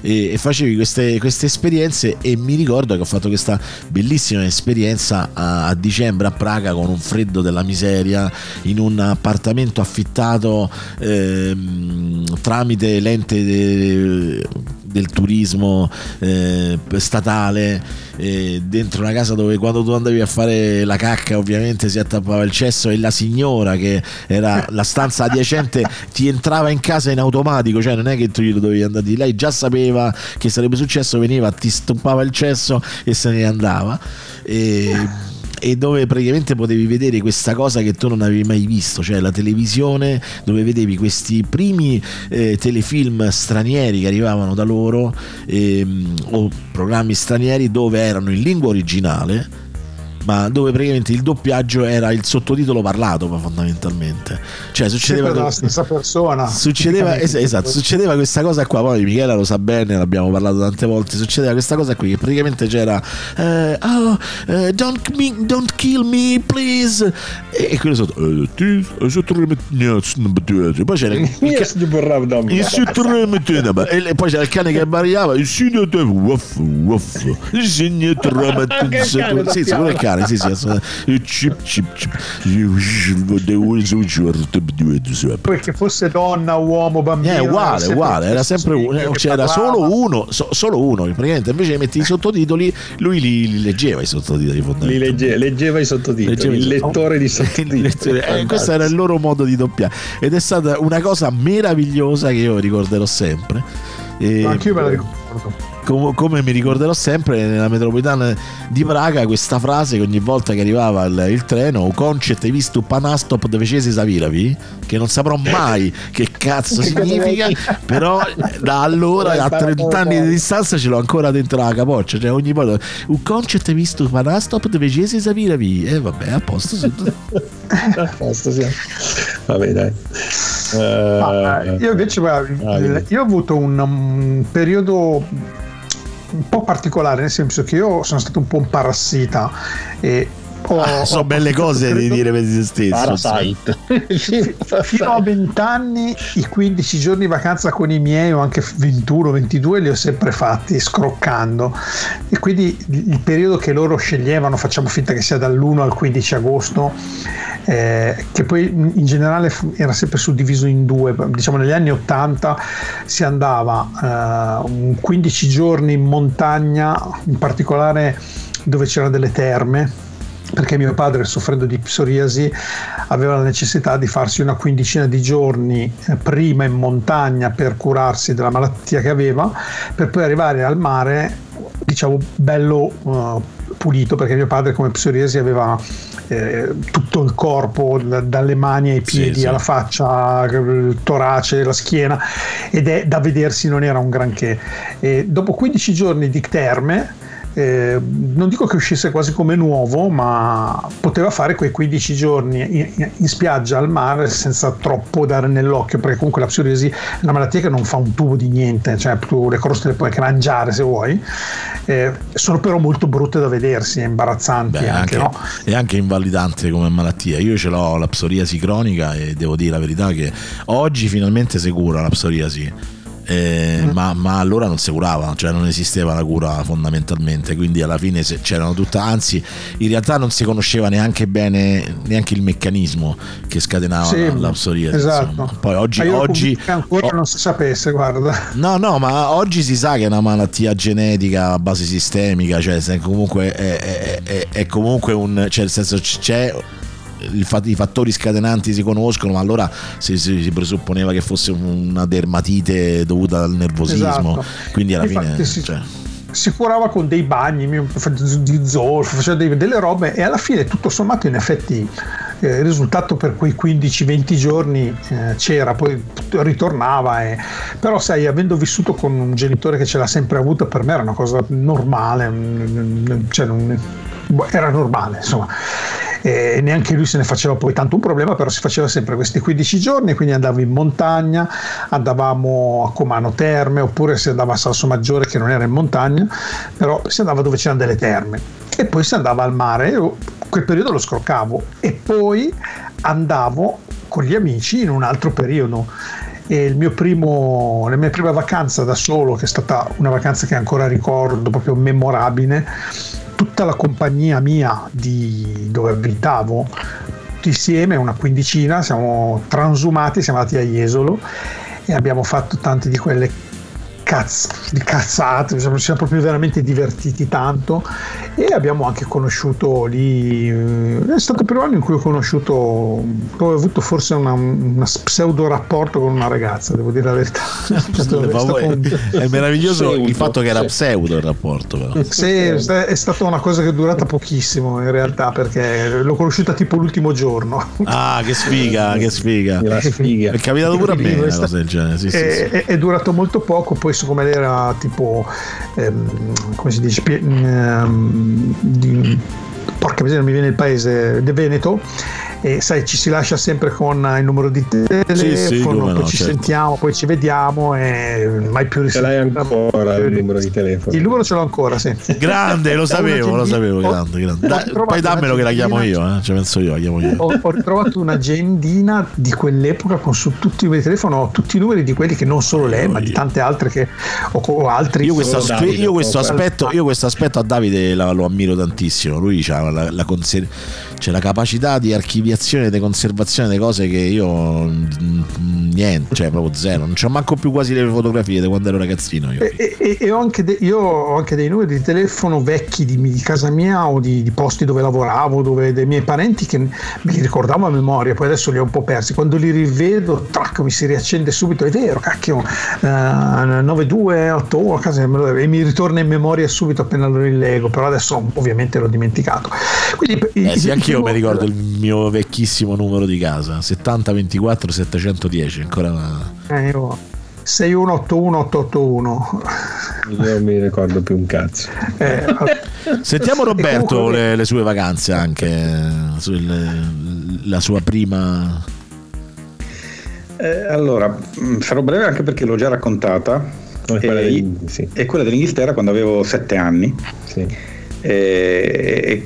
e, facevi queste, queste esperienze e mi ricordo che ho fatto questa bellissima esperienza a, a dicembre a Praga con un freddo della miseria, in un appartamento affittato ehm, tramite l'ente de- del turismo eh, statale eh, dentro una casa dove quando tu andavi a fare la cacca ovviamente si attappava il cesso e la signora che era la stanza adiacente ti entrava in casa in automatico cioè non è che tu gli dovevi andare di lei già sapeva che sarebbe successo veniva ti stoppava il cesso e se ne andava. E e dove praticamente potevi vedere questa cosa che tu non avevi mai visto, cioè la televisione dove vedevi questi primi eh, telefilm stranieri che arrivavano da loro ehm, o programmi stranieri dove erano in lingua originale ma dove praticamente il doppiaggio era il sottotitolo parlato fondamentalmente. Cioè succedeva Sempre dalla stessa persona. Succedeva, es- esatto, succedeva questa cosa qua, poi Michela lo sa bene, l'abbiamo parlato tante volte, succedeva questa cosa qui che praticamente c'era eh, oh, eh, don't, me- don't kill me please. E, e quello sotto eh, eh, poi c'era il, le met- e poi c'era il cane che bariava il sì sì quello è il cane sì sì assolutamente. Che fosse donna, uomo, bambino. è era uguale, uguale, era sempre uno, c'era solo uno, so- solo uno, praticamente invece mettere i sottotitoli, lui li, li leggeva i sottotitoli Li legge- leggeva i sottotitoli, Leggeva il lettore di sottotitoli. eh, questo era il loro modo di doppiare ed è stata una cosa meravigliosa che io ricorderò sempre. E- Anche io me la ricordo. Com- come mi ricorderò sempre nella metropolitana di Praga questa frase che ogni volta che arrivava il, il treno o concet hai visto panastop dove scesi Saviravi che non saprò mai che cazzo significa però da allora a L'hai 30 anni di distanza ce l'ho ancora dentro la capoccia cioè ogni volta un concert hai visto panastop dove scesi Saviravi e vabbè a posto sì. A posto, sì. Vabbè, dai. Ma, Eh, eh, io invece guarda, Ah, io ho avuto un, um, periodo un po' particolare, nel senso che io sono stato un po' un parassita e ho, Ah, sono belle cose di dire per se stesso Parasite. Fino a 20 anni, i 15 giorni di vacanza con i miei, o anche 21, 22, li ho sempre fatti scroccando. E quindi il periodo che loro sceglievano, facciamo finta che sia dall'1 al 15 agosto, eh, che poi in generale era sempre suddiviso in due. Diciamo negli anni 80 si andava eh, un 15 giorni in montagna, in particolare dove c'erano delle terme perché mio padre soffrendo di psoriasi aveva la necessità di farsi una quindicina di giorni eh, prima in montagna per curarsi della malattia che aveva per poi arrivare al mare diciamo bello eh, pulito perché mio padre come psoriasi aveva eh, tutto il corpo da- dalle mani ai Sì, piedi sì. alla faccia il torace la schiena ed è da vedersi non era un granché e dopo 15 giorni di terme eh, non dico che uscisse quasi come nuovo, ma poteva fare quei 15 giorni in, in spiaggia al mare senza troppo dare nell'occhio, perché comunque la psoriasi è una malattia che non fa un tubo di niente, cioè tu le croste le puoi anche mangiare se vuoi, eh, sono però molto brutte da vedersi, imbarazzanti Beh, anche, anche, no? è anche invalidante come malattia. Io ce l'ho la psoriasi cronica e devo dire la verità che oggi finalmente si cura la psoriasi. Eh, ma, ma allora non si curava, cioè non esisteva la cura fondamentalmente, quindi alla fine c'erano tutta, anzi in realtà non si conosceva neanche bene neanche il meccanismo che scatenava Sì, la, psoriasi. esatto. insomma. Poi oggi, oggi ancora oh, non si sapesse, guarda. No, no, ma oggi si sa che è una malattia genetica a base sistemica, cioè comunque è, è- è- è comunque un. cioè nel senso c'è. I fattori scatenanti si conoscono, ma allora si, si- si presupponeva che fosse una dermatite dovuta al nervosismo. Esatto. Quindi alla Infatti fine. si- cioè, si curava con dei bagni di zolfo, faceva dei- delle robe e alla fine tutto sommato in effetti eh, il risultato per quei 15-20 giorni eh, c'era, poi ritornava, e- però sai, avendo vissuto con un genitore che ce l'ha sempre avuta, per me era una cosa normale, cioè non- boh, era normale insomma. E neanche lui se ne faceva poi tanto un problema, però si faceva sempre questi 15 giorni, quindi andavo in montagna, andavamo a Comano Terme, oppure si andava a Salso Maggiore che non era in montagna, però si andava dove c'erano delle terme e poi si andava al mare, io quel periodo lo scroccavo e poi andavo con gli amici in un altro periodo. E primo, la mia prima vacanza da solo, che è stata una vacanza che ancora ricordo, proprio memorabile, tutta la compagnia mia di dove abitavo, tutti insieme, una quindicina, siamo transumati, siamo andati a Jesolo e abbiamo fatto tante di quelle cazz- di cazzate, ci siamo proprio veramente divertiti tanto e abbiamo anche conosciuto lì, eh, è stato il primo anno in cui ho conosciuto, ho avuto forse una pseudo rapporto con una ragazza, devo dire la verità. È è un- è meraviglioso Pseudo, il fatto che era sì. pseudo il rapporto, però. sì, è stata una cosa che è durata pochissimo in realtà perché l'ho conosciuta tipo l'ultimo giorno. Ah, che sfiga, che sfiga. La sfiga. È capitato pure a me una cosa del genere. Sì, sì, sì. è, è- è durato molto poco, poi lei era tipo, ehm, come si dice, ehm, di- porca miseria, mi viene il paese del Veneto e sai ci si lascia sempre con il numero di telefono Sì, sì, poi no, ci certo. sentiamo poi ci vediamo e mai più Ce l'hai ancora il numero di telefono? il numero ce l'ho ancora sì Grande, lo sapevo, lo sapevo, grande, grande. Dai, poi dammelo che la chiamo io, eh. Ci penso io, la chiamo io. ho, ho ritrovato un'agendina di quell'epoca con su tutti i numeri di telefono ho tutti i numeri di quelli che non solo lei ma di tante altre che o, o altri Io questo, aspe- Davide, io questo aspetto, io questo aspetto a Davide la- lo ammiro tantissimo. Lui ha la, la conser- cioè la capacità di archiviazione e di conservazione delle cose che io mm, niente, cioè proprio zero. Non c'ho manco più quasi le fotografie di quando ero ragazzino. Io. E, e- e ho anche de- io ho anche dei numeri di telefono vecchi di, di casa mia o di, di posti dove lavoravo, dove dei miei parenti che me li ricordavo a memoria, poi adesso li ho un po' persi. Quando li rivedo, trac, mi si riaccende subito, è vero, cacchio, eh, 9281 a casa e mi ritorna in memoria subito appena lo rilego, però adesso ovviamente l'ho dimenticato. Quindi, Eh sì, il- anch'io mi ricordo il mio vecchissimo numero di casa, 7024 710, ancora Eh, io 6181881. Io non mi ricordo più un cazzo. Eh, Sentiamo E Roberto comunque- le, le sue vacanze anche, eh, sul- la sua prima... Eh, allora, sarò breve anche perché l'ho già raccontata. No, quella E- sì. è quella dell'Inghilterra quando avevo sette anni. Sì. E,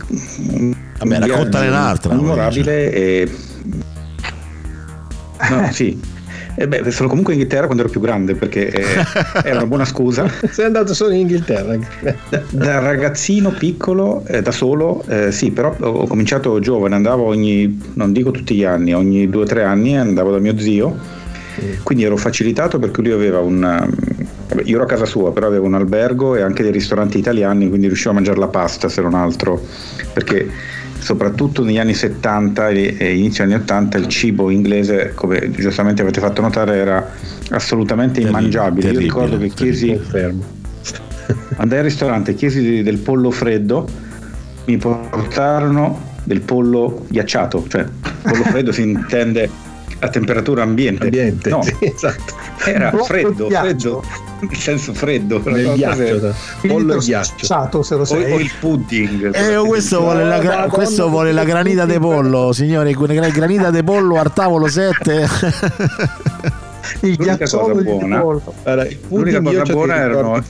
Vabbè, raccontane un'altra, Memorabile e... No, sì. E beh, sono comunque in Inghilterra quando ero più grande perché eh, era una buona scusa. Sei andato solo in Inghilterra. Da, da ragazzino piccolo, eh, da solo, eh, sì, però ho, ho cominciato giovane, andavo ogni, non dico tutti gli anni, ogni due o tre anni andavo da mio zio, quindi ero facilitato perché lui aveva un... vabbè, io ero a casa sua, però avevo un albergo e anche dei ristoranti italiani, quindi riuscivo a mangiare la pasta se non altro, perché soprattutto negli anni 70 e inizio anni 80 il cibo inglese, come giustamente avete fatto notare, era assolutamente Terribile, immangiabile. Io ricordo che chiesi... Andai al ristorante, chiesi del pollo freddo, mi portarono del pollo ghiacciato, cioè pollo freddo si intende a temperatura ambiente. Ambiente. No, Sì, esatto. era freddo, freddo, nel senso freddo. Nel ghiaccio. il Pollo e schiacciato, se lo O, sei. o il pudding. Eh, questo vuole la, gra- Madonna, questo vuole la granita de pollo, signore, gra- granita de pollo al tavolo 7. il L'unica ghiacciolo buona-. Allora, il L'unica cosa buona erano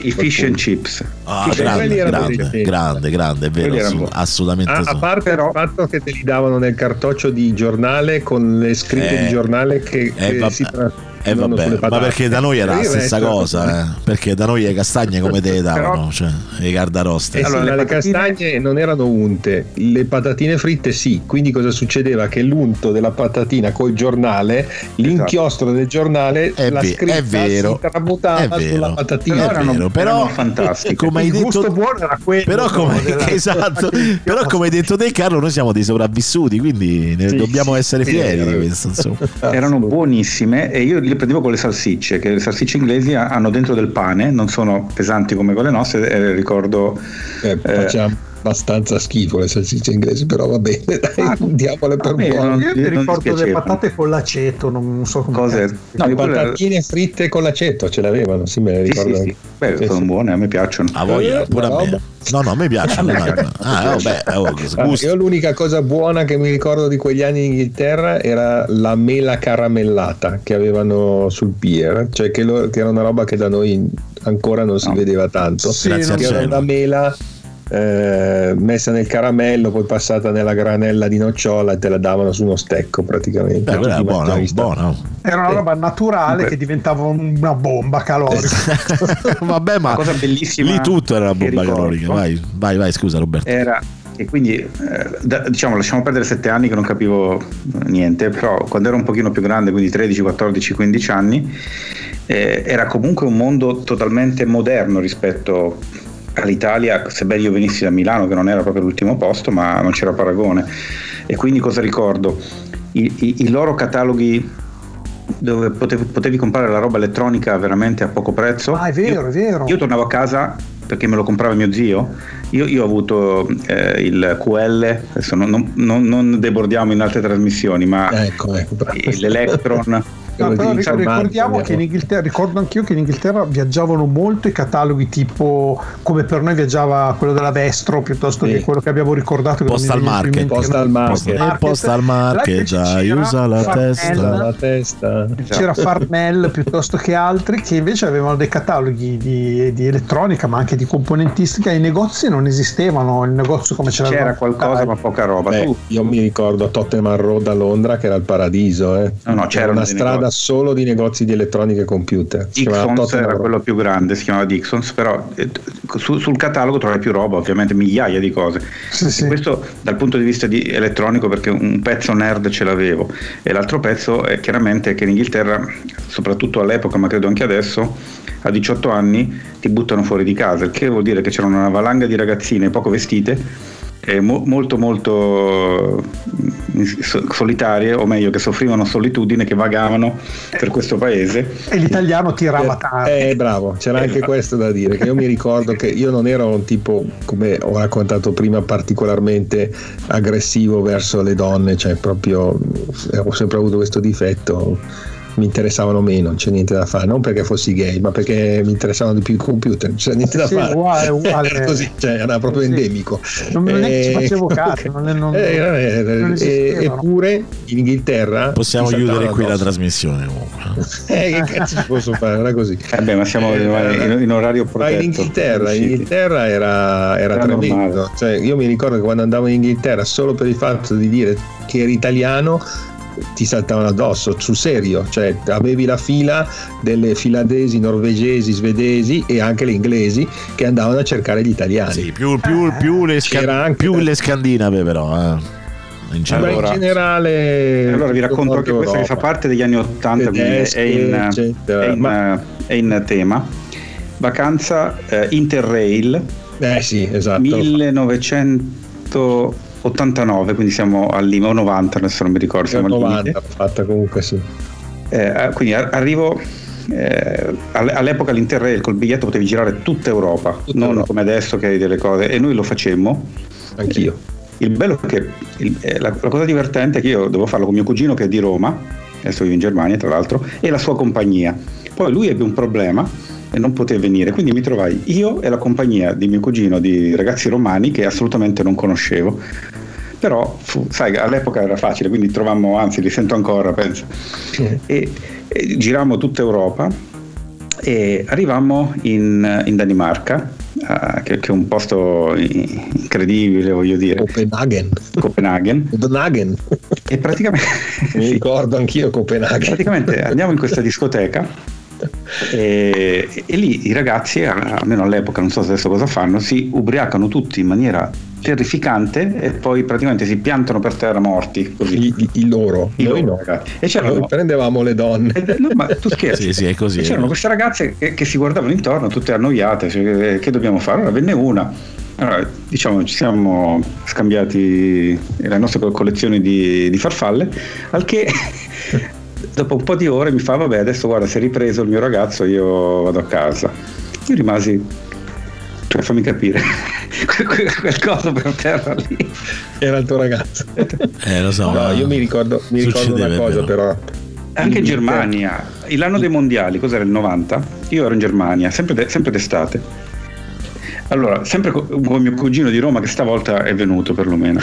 i fish and chips. Ah, Fish and grande, erano grande, grande, grande, è vero, buoni. assolutamente A, a parte Però- il fatto che te li davano nel cartoccio di giornale con le scritte Eh, di giornale che, eh, che si tra- Eh vabbè, ma perché da noi era la stessa resto- cosa, eh? perché da noi le castagne come te le davano, cioè le cardaroste. Eh sì, Allora, le castagne non erano unte, le patatine fritte sì, quindi cosa succedeva? Che l'unto della patatina col giornale, l'inchiostro del giornale, È la scritta è vero, si tramutava è vero, sulla patatina. è erano- vero, però erano fantastiche. come hai il gusto detto buono era quello però come, della- esatto, però come hai detto te Carlo noi siamo dei sopravvissuti quindi ne Sì, dobbiamo sì, essere sì, fieri di questo insomma. erano buonissime e io le prendevo con le salsicce che le salsicce inglesi ha- hanno dentro del pane non sono pesanti come quelle nostre e ricordo Eh, eh, facciamo abbastanza schifo le salsicce inglesi, però va bene, dai, Ah, diamole per buone. non- Io mi ricordo le patate con l'aceto, non so come Cose- no, quelle- Patatine fritte con l'aceto ce l'avevano, sì, me le ricordo. sì, sì. Beh, Sì, sono sì. buone a me piacciono a voglia Eh, pure a me no no a me piacciono me ah vabbè oh, gusto. io l'unica cosa buona che mi ricordo di quegli anni in Inghilterra era la mela caramellata che avevano sul pier, cioè che, lo- che era una roba che da noi ancora non si No. vedeva tanto. Sì, Grazie era una mela eh, messa nel caramello, poi passata nella granella di nocciola e te la davano su uno stecco praticamente. Beh, è buona, buona. Era una roba naturale Beh. che diventava una bomba calorica. Vabbè, ma La cosa bellissima lì tutto era una bomba calorica. Vai, vai, vai, scusa Roberto. era e quindi eh, da- diciamo lasciamo perdere sette anni che non capivo niente però quando ero un pochino più grande quindi 13 14 15 anni eh, era comunque un mondo totalmente moderno rispetto all'Italia sebbene io venissi da Milano che non era proprio l'ultimo posto ma non c'era paragone e quindi cosa ricordo I, i- i loro cataloghi dove potevi, potevi comprare la roba elettronica veramente a poco prezzo Ah, è vero, Io- è vero. io tornavo a casa perché me lo comprava mio zio. Io, io ho avuto eh, il QL, adesso non, non- non- non debordiamo in altre trasmissioni, ma Ecco, ecco. l'Electron, No, però di ricordiamo che in Inghilterra, ricordo anch'io che in Inghilterra viaggiavano molto i cataloghi tipo come per noi viaggiava quello della Vestro piuttosto Sì. che quello che abbiamo ricordato Postal Market. Postal Market. Eh, Postal Market, già, C'era usa la Farnell, testa. la testa. C'era Farnell piuttosto che altri che invece avevano dei cataloghi di, di elettronica ma anche di componentistica. I negozi non esistevano, il negozio come c'era C'era qualcosa, ma poca roba. Beh, tu, io mi ricordo Tottenham Road a Londra che era il paradiso, eh. No, no, C'era una strada negozi. solo di negozi di elettronica e computer. Dixons era Road. quello più grande, si chiamava Dixons, però eh, su- sul catalogo trovi più roba, ovviamente migliaia di cose. Sì, sì. Questo dal punto di vista di elettronico perché un pezzo nerd ce l'avevo e l'altro pezzo è chiaramente che in Inghilterra, soprattutto all'epoca ma credo anche adesso, a 18 anni ti buttano fuori di casa, il che vuol dire che c'era una valanga di ragazzine poco vestite e mo- molto molto solitarie o meglio che soffrivano solitudine che vagavano per questo paese. E l'italiano tirava tardi. Eh, bravo, c'era anche questo da dire, che io mi ricordo che io non ero un tipo, come ho raccontato prima, particolarmente aggressivo verso le donne, cioè proprio eh, ho sempre avuto questo difetto, mi interessavano meno, non c'è niente da fare, non perché fossi gay, ma perché mi interessavano di più i computer, non c'è niente da Sì, fare. uguale, uguale. Era così, cioè era proprio Sì. endemico. Non, non è che ci Eh, facevo caso, non è- non- eh, eh, eh, non eh, eppure in Inghilterra Possiamo chiudere qui la trasmissione comunque. Eh, che cazzo ci posso fare? Era così. Eh beh, ma siamo Eh, in, in orario Ma protetto. in Inghilterra, in. Inghilterra era, era Era tremendo. Cioè, io mi ricordo che quando andavo in Inghilterra, solo per il fatto di dire che eri italiano, ti saltavano addosso, sul serio. Cioè, avevi la fila delle finlandesi, norvegesi, svedesi e anche le inglesi che andavano a cercare gli italiani. Sì, più, più- più le, sca- più le scandinave però. Eh. In. Allora- in generale. Allora vi racconto anche questo che fa parte degli anni 80, quindi Tedesche, è in, è in- Ma- è in tema. Vacanza eh, Interrail Eh sì, esatto. 1989, quindi siamo al limite, o 90, adesso non mi ricordo, siamo al 90 limite. l'ho fatta comunque sì. Eh, quindi a- arrivo eh, all- all'epoca l'Interrail col biglietto potevi girare tutta Europa, Tutta non Europa. come adesso che hai delle cose e noi lo facemmo. Anch'io. Il bello è che il- eh, la, la cosa divertente è che io devo farlo con mio cugino che è di Roma, adesso vive in Germania tra l'altro, e la sua compagnia. Poi lui ebbe un problema e non poté venire, quindi mi trovai io e la compagnia di mio cugino di ragazzi romani che assolutamente non conoscevo. Però, fu- sai, all'epoca era facile, quindi trovammo, anzi li sento ancora, penso. E, e girammo tutta Europa e arrivammo in, in Danimarca, eh, che, che è un posto incredibile, voglio dire, Copenaghen. Copenaghen. Copenaghen. E praticamente, Mi sì, ricordo anch'io Copenaghen. praticamente andiamo in questa discoteca e, e lì i ragazzi, almeno all'epoca, non so se adesso cosa fanno, si ubriacano tutti in maniera terrificante e poi praticamente si piantano per terra morti. Così. I, i- loro, I noi loro no. ragazzi. E c'erano Noi prendevamo le donne. Eh, no, ma tu scherzi. Sì, sì, è così. E c'erano queste ragazze che, che si guardavano intorno, tutte annoiate, cioè, eh, che dobbiamo fare? Allora venne una. Allora, diciamo, ci siamo scambiati le nostre co- collezioni di, di farfalle, al che dopo un po' di ore mi fa, vabbè, adesso guarda, si è ripreso il mio ragazzo, io vado a casa. Io rimasi, cioè fammi capire, quel, coso per terra lì. Era il tuo ragazzo. Eh, lo so. No, io mi ricordo, mi ricordo una cosa però. però. Anche in Germania, l'anno dei mondiali, cos'era il 90? Io ero in Germania, sempre, de- sempre d'estate. Allora, sempre co- con mio cugino di Roma che stavolta è venuto perlomeno.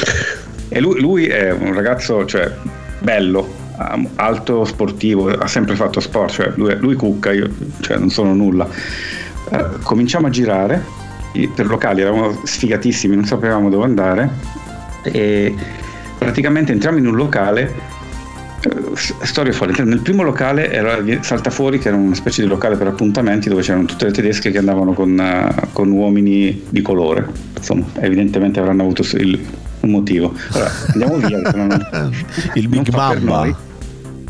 E lui, lui è un ragazzo, cioè, bello, alto, sportivo, ha sempre fatto sport, cioè lui, lui cucca, io cioè, non sono nulla. Eh, cominciamo a girare per locali, eravamo sfigatissimi, non sapevamo dove andare e praticamente entriamo in un locale storia folle nel primo locale era, salta fuori che era una specie di locale per appuntamenti dove c'erano tutte le tedesche che andavano con, eh, con uomini di colore insomma evidentemente avranno avuto il- un motivo allora andiamo via non- Il Big Mamba. noi.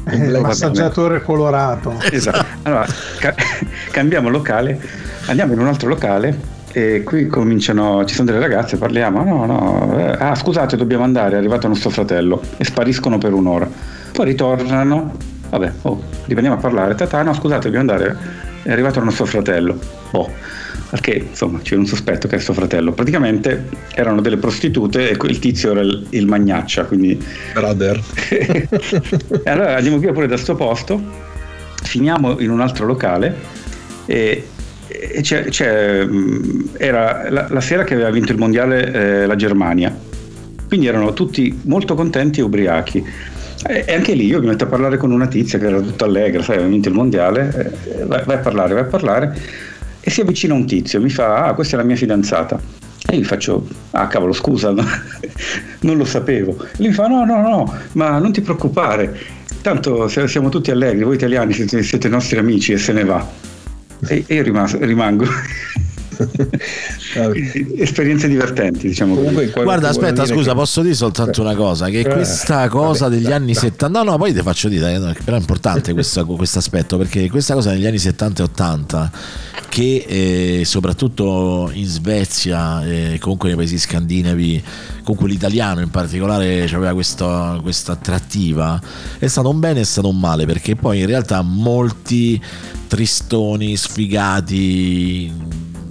Eh, il massaggiatore colorato. Esatto. Allora, ca- cambiamo locale, andiamo in un altro locale e qui cominciano, ci sono delle ragazze, parliamo, no, no, eh, ah scusate dobbiamo andare, è arrivato nostro fratello e spariscono per un'ora. Poi ritornano, vabbè, oh, riprendiamo a parlare, tata, no scusate dobbiamo andare, è arrivato il nostro fratello. Oh, perché insomma c'è un sospetto che è suo fratello. Praticamente erano delle prostitute e il tizio era il, il magnaccia, quindi Brother. e allora andiamo via pure da sto posto finiamo in un altro locale e, e c'è, c'è, era la, la, sera che aveva vinto il mondiale eh, la Germania, quindi erano tutti molto contenti e ubriachi. E anche lì io mi metto a parlare con una tizia che era tutta allegra, sai, aveva vinto il mondiale, vai, vai, a parlare, vai a parlare, e si avvicina un tizio, mi fa, ah, questa è la mia fidanzata. E io gli faccio, ah cavolo scusa, no? non lo sapevo. E lui mi fa, no, no, no, ma non ti preoccupare, tanto siamo tutti allegri, voi italiani siete, siete nostri amici e se ne va. E, e io rimas- rimango. esperienze divertenti diciamo Comunque, guarda aspetta scusa che... posso dire soltanto una cosa? Che eh, questa cosa vabbè, degli anni 70 no no poi ti faccio dire però è importante questo aspetto perché questa cosa negli anni 70 e 80 che eh, soprattutto in Svezia e eh, comunque nei paesi scandinavi comunque l'italiano in particolare aveva questa, questa attrattiva è stato un bene e è stato un male perché poi in realtà molti tristoni sfigati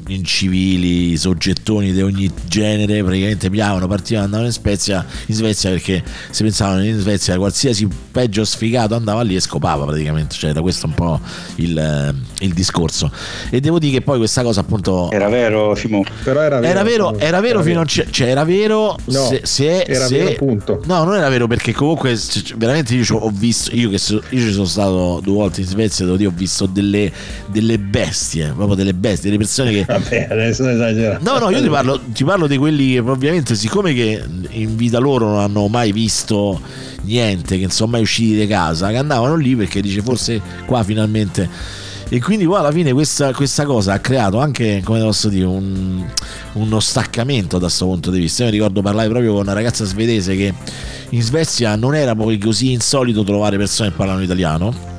incivili, soggettoni di ogni genere, praticamente piavano, partivano, andavano in Svezia, in Svezia perché si pensavano in Svezia qualsiasi peggio sfigato andava lì e scopava praticamente, cioè da questo un po' il, eh, il discorso. E devo dire che poi questa cosa appunto... Era vero Simone, però era vero. Era vero, era vero fino a... Cioè era vero no, se, se, era se, vero punto. No, non era vero perché comunque veramente io ho visto, io che so, io ci sono stato due volte in Svezia, devo dire, ho visto delle, delle bestie, proprio delle bestie, delle persone che Vabbè, adesso esagerato. No, no, io ti parlo, ti parlo di quelli che ovviamente, siccome che in vita loro non hanno mai visto niente, che non sono mai usciti di casa, che andavano lì perché dice forse qua finalmente. E quindi poi alla fine questa, questa, cosa ha creato anche come posso dire un, uno staccamento da questo punto di vista. Io mi ricordo parlare proprio con una ragazza svedese che in Svezia non era poi così insolito trovare persone che parlano italiano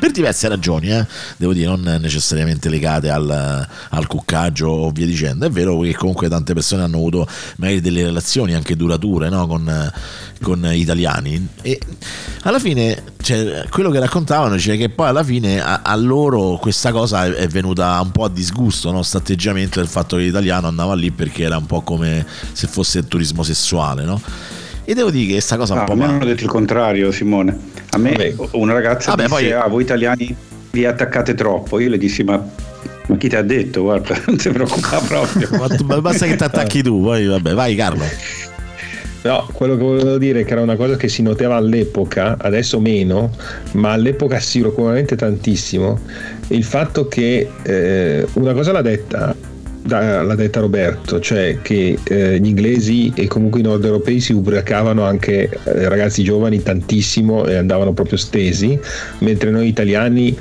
per diverse ragioni, eh? devo dire, non necessariamente legate al, al, cuccaggio o via dicendo. È vero che comunque tante persone hanno avuto magari delle relazioni anche durature no? con, con italiani e alla fine cioè, quello che raccontavano cioè che poi alla fine a, a loro questa cosa è, venuta un po' a disgusto, no? atteggiamento del fatto che l'italiano andava lì perché era un po' come se fosse turismo sessuale, no? E devo dire che questa cosa no, un po' mi hanno detto il contrario, Simone. A me Vabbè. una ragazza Vabbè, disse: poi... Ah, voi italiani vi attaccate troppo. Io le dissi: Ma ma chi ti ha detto? Guarda, non ti preoccupare proprio. ma, tu, ma basta che ti attacchi tu, poi vabbè, vai Carlo. No, quello che volevo dire è che era una cosa che si notava all'epoca, adesso meno, ma all'epoca sicuramente tantissimo. Il fatto che eh, una cosa l'ha detta l'ha detta Roberto, cioè che eh, gli inglesi e comunque i nord europei si ubriacavano anche eh, ragazzi giovani tantissimo e andavano proprio stesi, mentre noi italiani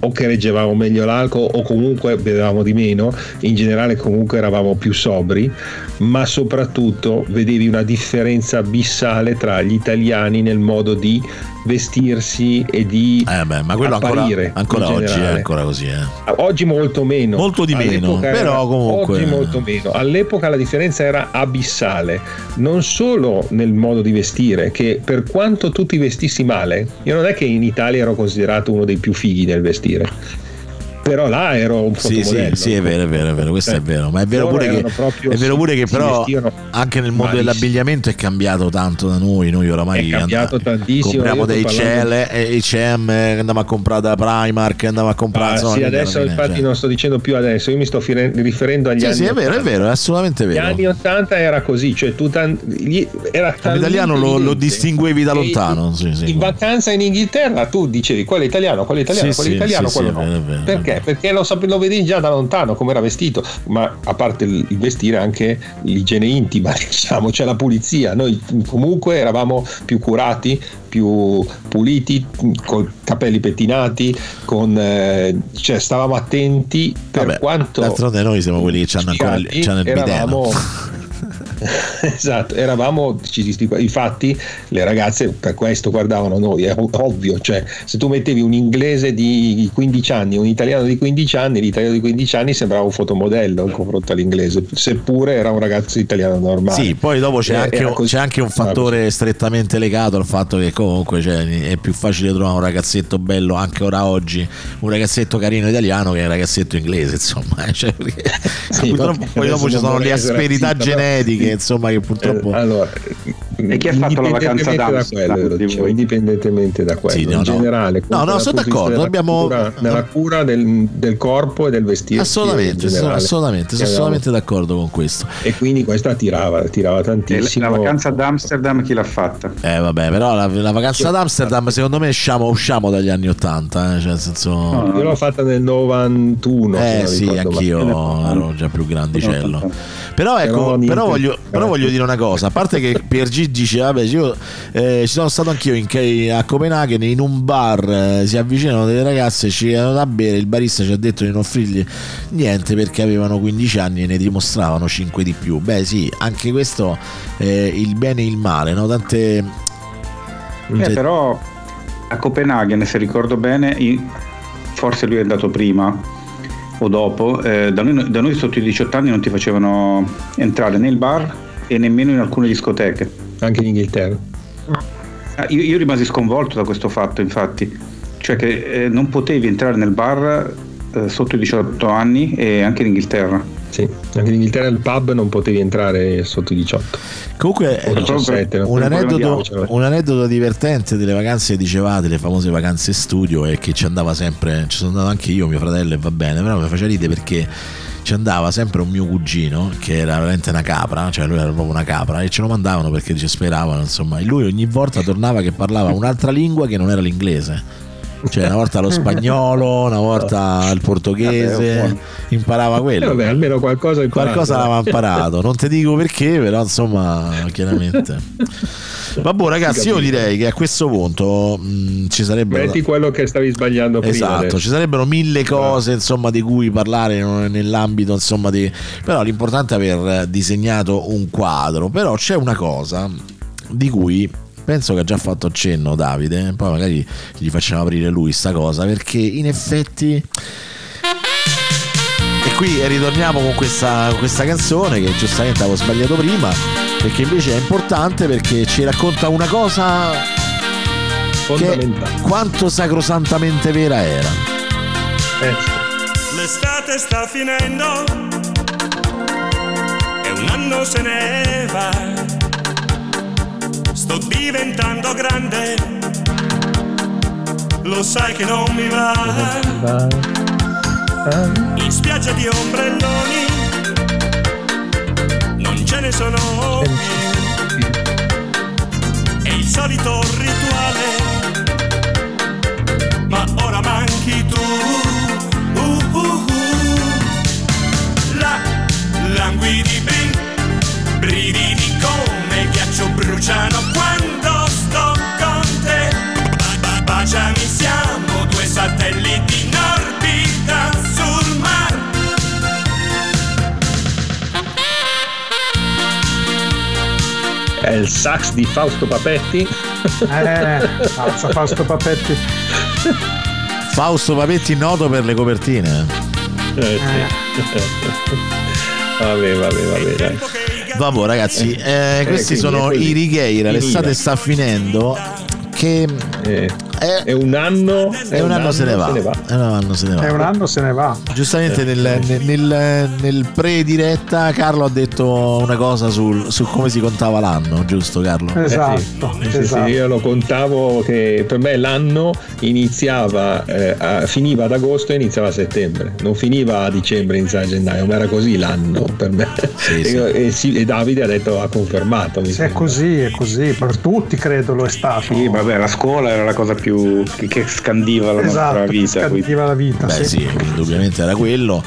o che reggevamo meglio l'alcol o comunque bevevamo di meno, in generale comunque eravamo più sobri, ma soprattutto vedevi una differenza abissale tra gli italiani nel modo di vestirsi e di eh beh, ma quello apparire ancora, ancora oggi è ancora così eh. oggi molto meno. Molto di meno era, però comunque oggi molto meno. All'epoca la differenza era abissale. Non solo nel modo di vestire che per quanto tu ti vestissi male io non è che in Italia ero considerato uno dei più fighi nel vestire però là ero un sì, sì, sì, è vero, è vero, è vero, questo eh, è vero, ma è vero pure che, è vero pure che però anche nel mondo malissimo. dell'abbigliamento è cambiato tanto da noi, noi oramai è cambiato and- tantissimo. Compriamo dei CL, e CM, andiamo a comprare da Primark, andiamo a comprare... Ah, sì, adesso infatti cioè. non sto dicendo più adesso, io mi sto fire- riferendo agli sì, anni Sì, è vero, è vero, è assolutamente vero. Gli anni 80 era così, cioè tu tan- gli, era L'italiano lo, lo, distinguevi da lontano. In, sì, sì, in vacanza in Inghilterra tu dicevi quello è italiano, quello è italiano, è italiano, quello no. Perché? Perché lo sapevo lo vedi già da lontano come era vestito, ma a parte il vestire anche l'igiene intima, diciamo, cioè la pulizia. Noi comunque eravamo più curati, più puliti, con capelli pettinati, con, eh, cioè stavamo attenti per Vabbè, quanto... D'altronde noi siamo quelli che hanno ancora il, il eravamo, esatto, eravamo infatti le ragazze per questo guardavano noi, è ovvio, cioè se tu mettevi un inglese di 15 anni, un italiano di 15 anni, l'italiano di 15 anni sembrava un fotomodello in confronto all'inglese, seppure era un ragazzo italiano normale. Sì, poi dopo c'è, eh, anche, un, c'è anche un fattore strettamente legato al fatto che comunque cioè, è più facile trovare un ragazzetto bello anche ora oggi, un ragazzetto carino italiano che un ragazzetto inglese, insomma, cioè, perché, sì, poi dopo ci sono le asperità genetiche insomma che purtroppo eh, allora E chi ha fatto la vacanza da d'Amsterdam dicevo, voi? indipendentemente da quello, Sì, no, in no. generale. No, no, sono d'accordo, della abbiamo- cura- nella cura del, del corpo e del vestire. Assolutamente, sono, assolutamente, sono assolutamente d'accordo con questo. E quindi questa attirava E tantissimo. la vacanza ad Amsterdam chi l'ha fatta? Eh vabbè, però la, la vacanza ad Amsterdam secondo me usciamo, usciamo dagli anni 80, eh, cioè nel senso... Io l'ho fatta nel 91. se Eh sì, anch'io ero già più grandicello. Però ecco, Però però, voglio, però voglio dire una cosa, a parte che Piergi dice, vabbè, io eh, ci sono stato anch'io in, a Copenaghen in un bar, eh, si avvicinano delle ragazze, ci chiedono da bere, il barista ci ha detto di non offrirgli niente perché avevano 15 anni e ne dimostravano 5 di più. Beh sì, anche questo è il bene e il male, no? Tante... Eh, cioè, però a Copenaghen, se ricordo bene, forse lui è andato prima o dopo, eh, da, noi, da noi sotto i 18 anni non ti facevano entrare nel bar e nemmeno in alcune discoteche. Anche in Inghilterra. Ah, Io, io rimasi sconvolto da questo fatto, infatti, cioè che eh, non potevi entrare nel bar eh, sotto i 18 anni e anche in Inghilterra. Sì, anche in Inghilterra il pub non potevi entrare sotto i 18. Comunque, O eh, 17, non un, aneddoto, ricordiamocelo. un aneddoto divertente delle vacanze dicevate, le famose vacanze studio, è che ci andava sempre, ci sono andato anche io, mio fratello, e va bene, però mi faceva ridere perché ci andava sempre un mio cugino che era veramente una capra, cioè lui era proprio una capra, e ce lo mandavano perché ci speravano, insomma, e lui ogni volta tornava che parlava un'altra lingua che non era l'inglese. Cioè, una volta lo spagnolo, una volta il portoghese, imparava Eh, quello. vabbè, almeno qualcosa imparato. Qualcosa l'aveva imparato, non ti dico perché, però insomma, chiaramente. Vabbè, ragazzi, io direi che a questo punto mh, ci sarebbero. Metti quello che stavi sbagliando prima. Esatto, adesso. ci sarebbero mille cose insomma di cui parlare nell'ambito insomma di però l'importante è aver disegnato un quadro, però c'è una cosa di cui penso che ha già fatto accenno Davide, poi magari gli facciamo aprire lui sta cosa perché in effetti e qui ritorniamo con questa, questa canzone che giustamente avevo sbagliato prima perché invece è importante perché ci racconta una cosa Fondamentale. che quanto sacrosantamente vera era. Eh. L'estate sta finendo e un anno se ne va. Sto diventando grande, lo sai che non mi va. In spiaggia di ombrelloni non ce ne sono. È il solito rituale, ma ora manchi tu. Il sax di Fausto Papetti. Eh, alza Fausto Papetti. Fausto Papetti noto per le copertine. Eh, sì. vabbè, vabbè, vabbè. Dai. Vabbè ragazzi, eh, questi quindi sono così. i Righeira, l'estate sta finendo. Che Eh, è, è un anno, è un anno se ne va. È un anno se ne È un va. anno se ne va. Giustamente nel, nel- nel pre-diretta Carlo ha detto una cosa sul- su come si contava l'anno, giusto Carlo? Esatto, Sì, sì, esatto. io lo contavo che per me l'anno iniziava, eh, a- finiva ad agosto e iniziava a settembre, non finiva a dicembre, iniziava a gennaio, ma era così l'anno per me. Sì, e, sì. e sì- e Davide ha detto, ha confermato. mi È sembra. così, è così, per tutti credo lo è stato. Sì, vabbè, la scuola era la cosa più che, che scandiva la esatto, nostra che vita. quindi- scandiva la vita. Beh sì, indubbiamente era quello.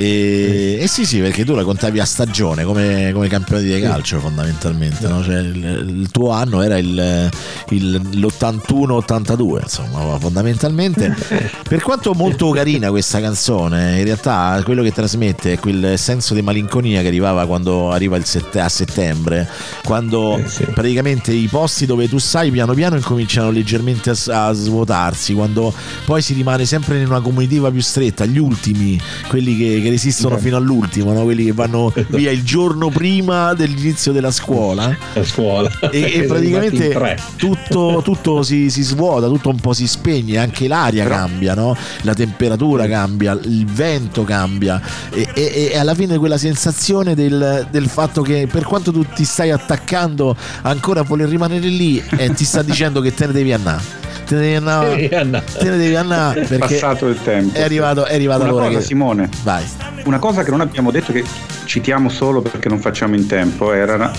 E, e sì, sì, perché tu la contavi a stagione come, come campione di calcio fondamentalmente. no? Cioè, il, il tuo anno era il, il- l'81-82, insomma, fondamentalmente. Per quanto molto carina questa canzone, in realtà quello che trasmette è quel senso di malinconia che arrivava quando arriva il sette- a settembre, quando Eh, sì. praticamente i posti dove tu sai piano piano incominciano leggermente a, a svuotarsi, quando poi si rimane sempre in una comitiva più stretta, gli ultimi, quelli che, che resistono Beh. fino all'ultimo, no? quelli che vanno via il giorno prima dell'inizio della scuola. a scuola. E, e Siamo praticamente tutto, tutto si, si svuota, tutto un po' si spegne, anche l'aria cambia, no? la temperatura cambia, il vento cambia e, e- e alla fine quella sensazione del, del fatto che per quanto tu ti stai attaccando ancora a voler rimanere lì e ti sta dicendo che te ne devi andare. Te ne devi andare, te ne devi andare perché passato il tempo. è arrivato, è arrivata Una l'ora cosa, che... Simone, Vai. una cosa che non abbiamo detto che citiamo solo perché non facciamo in tempo era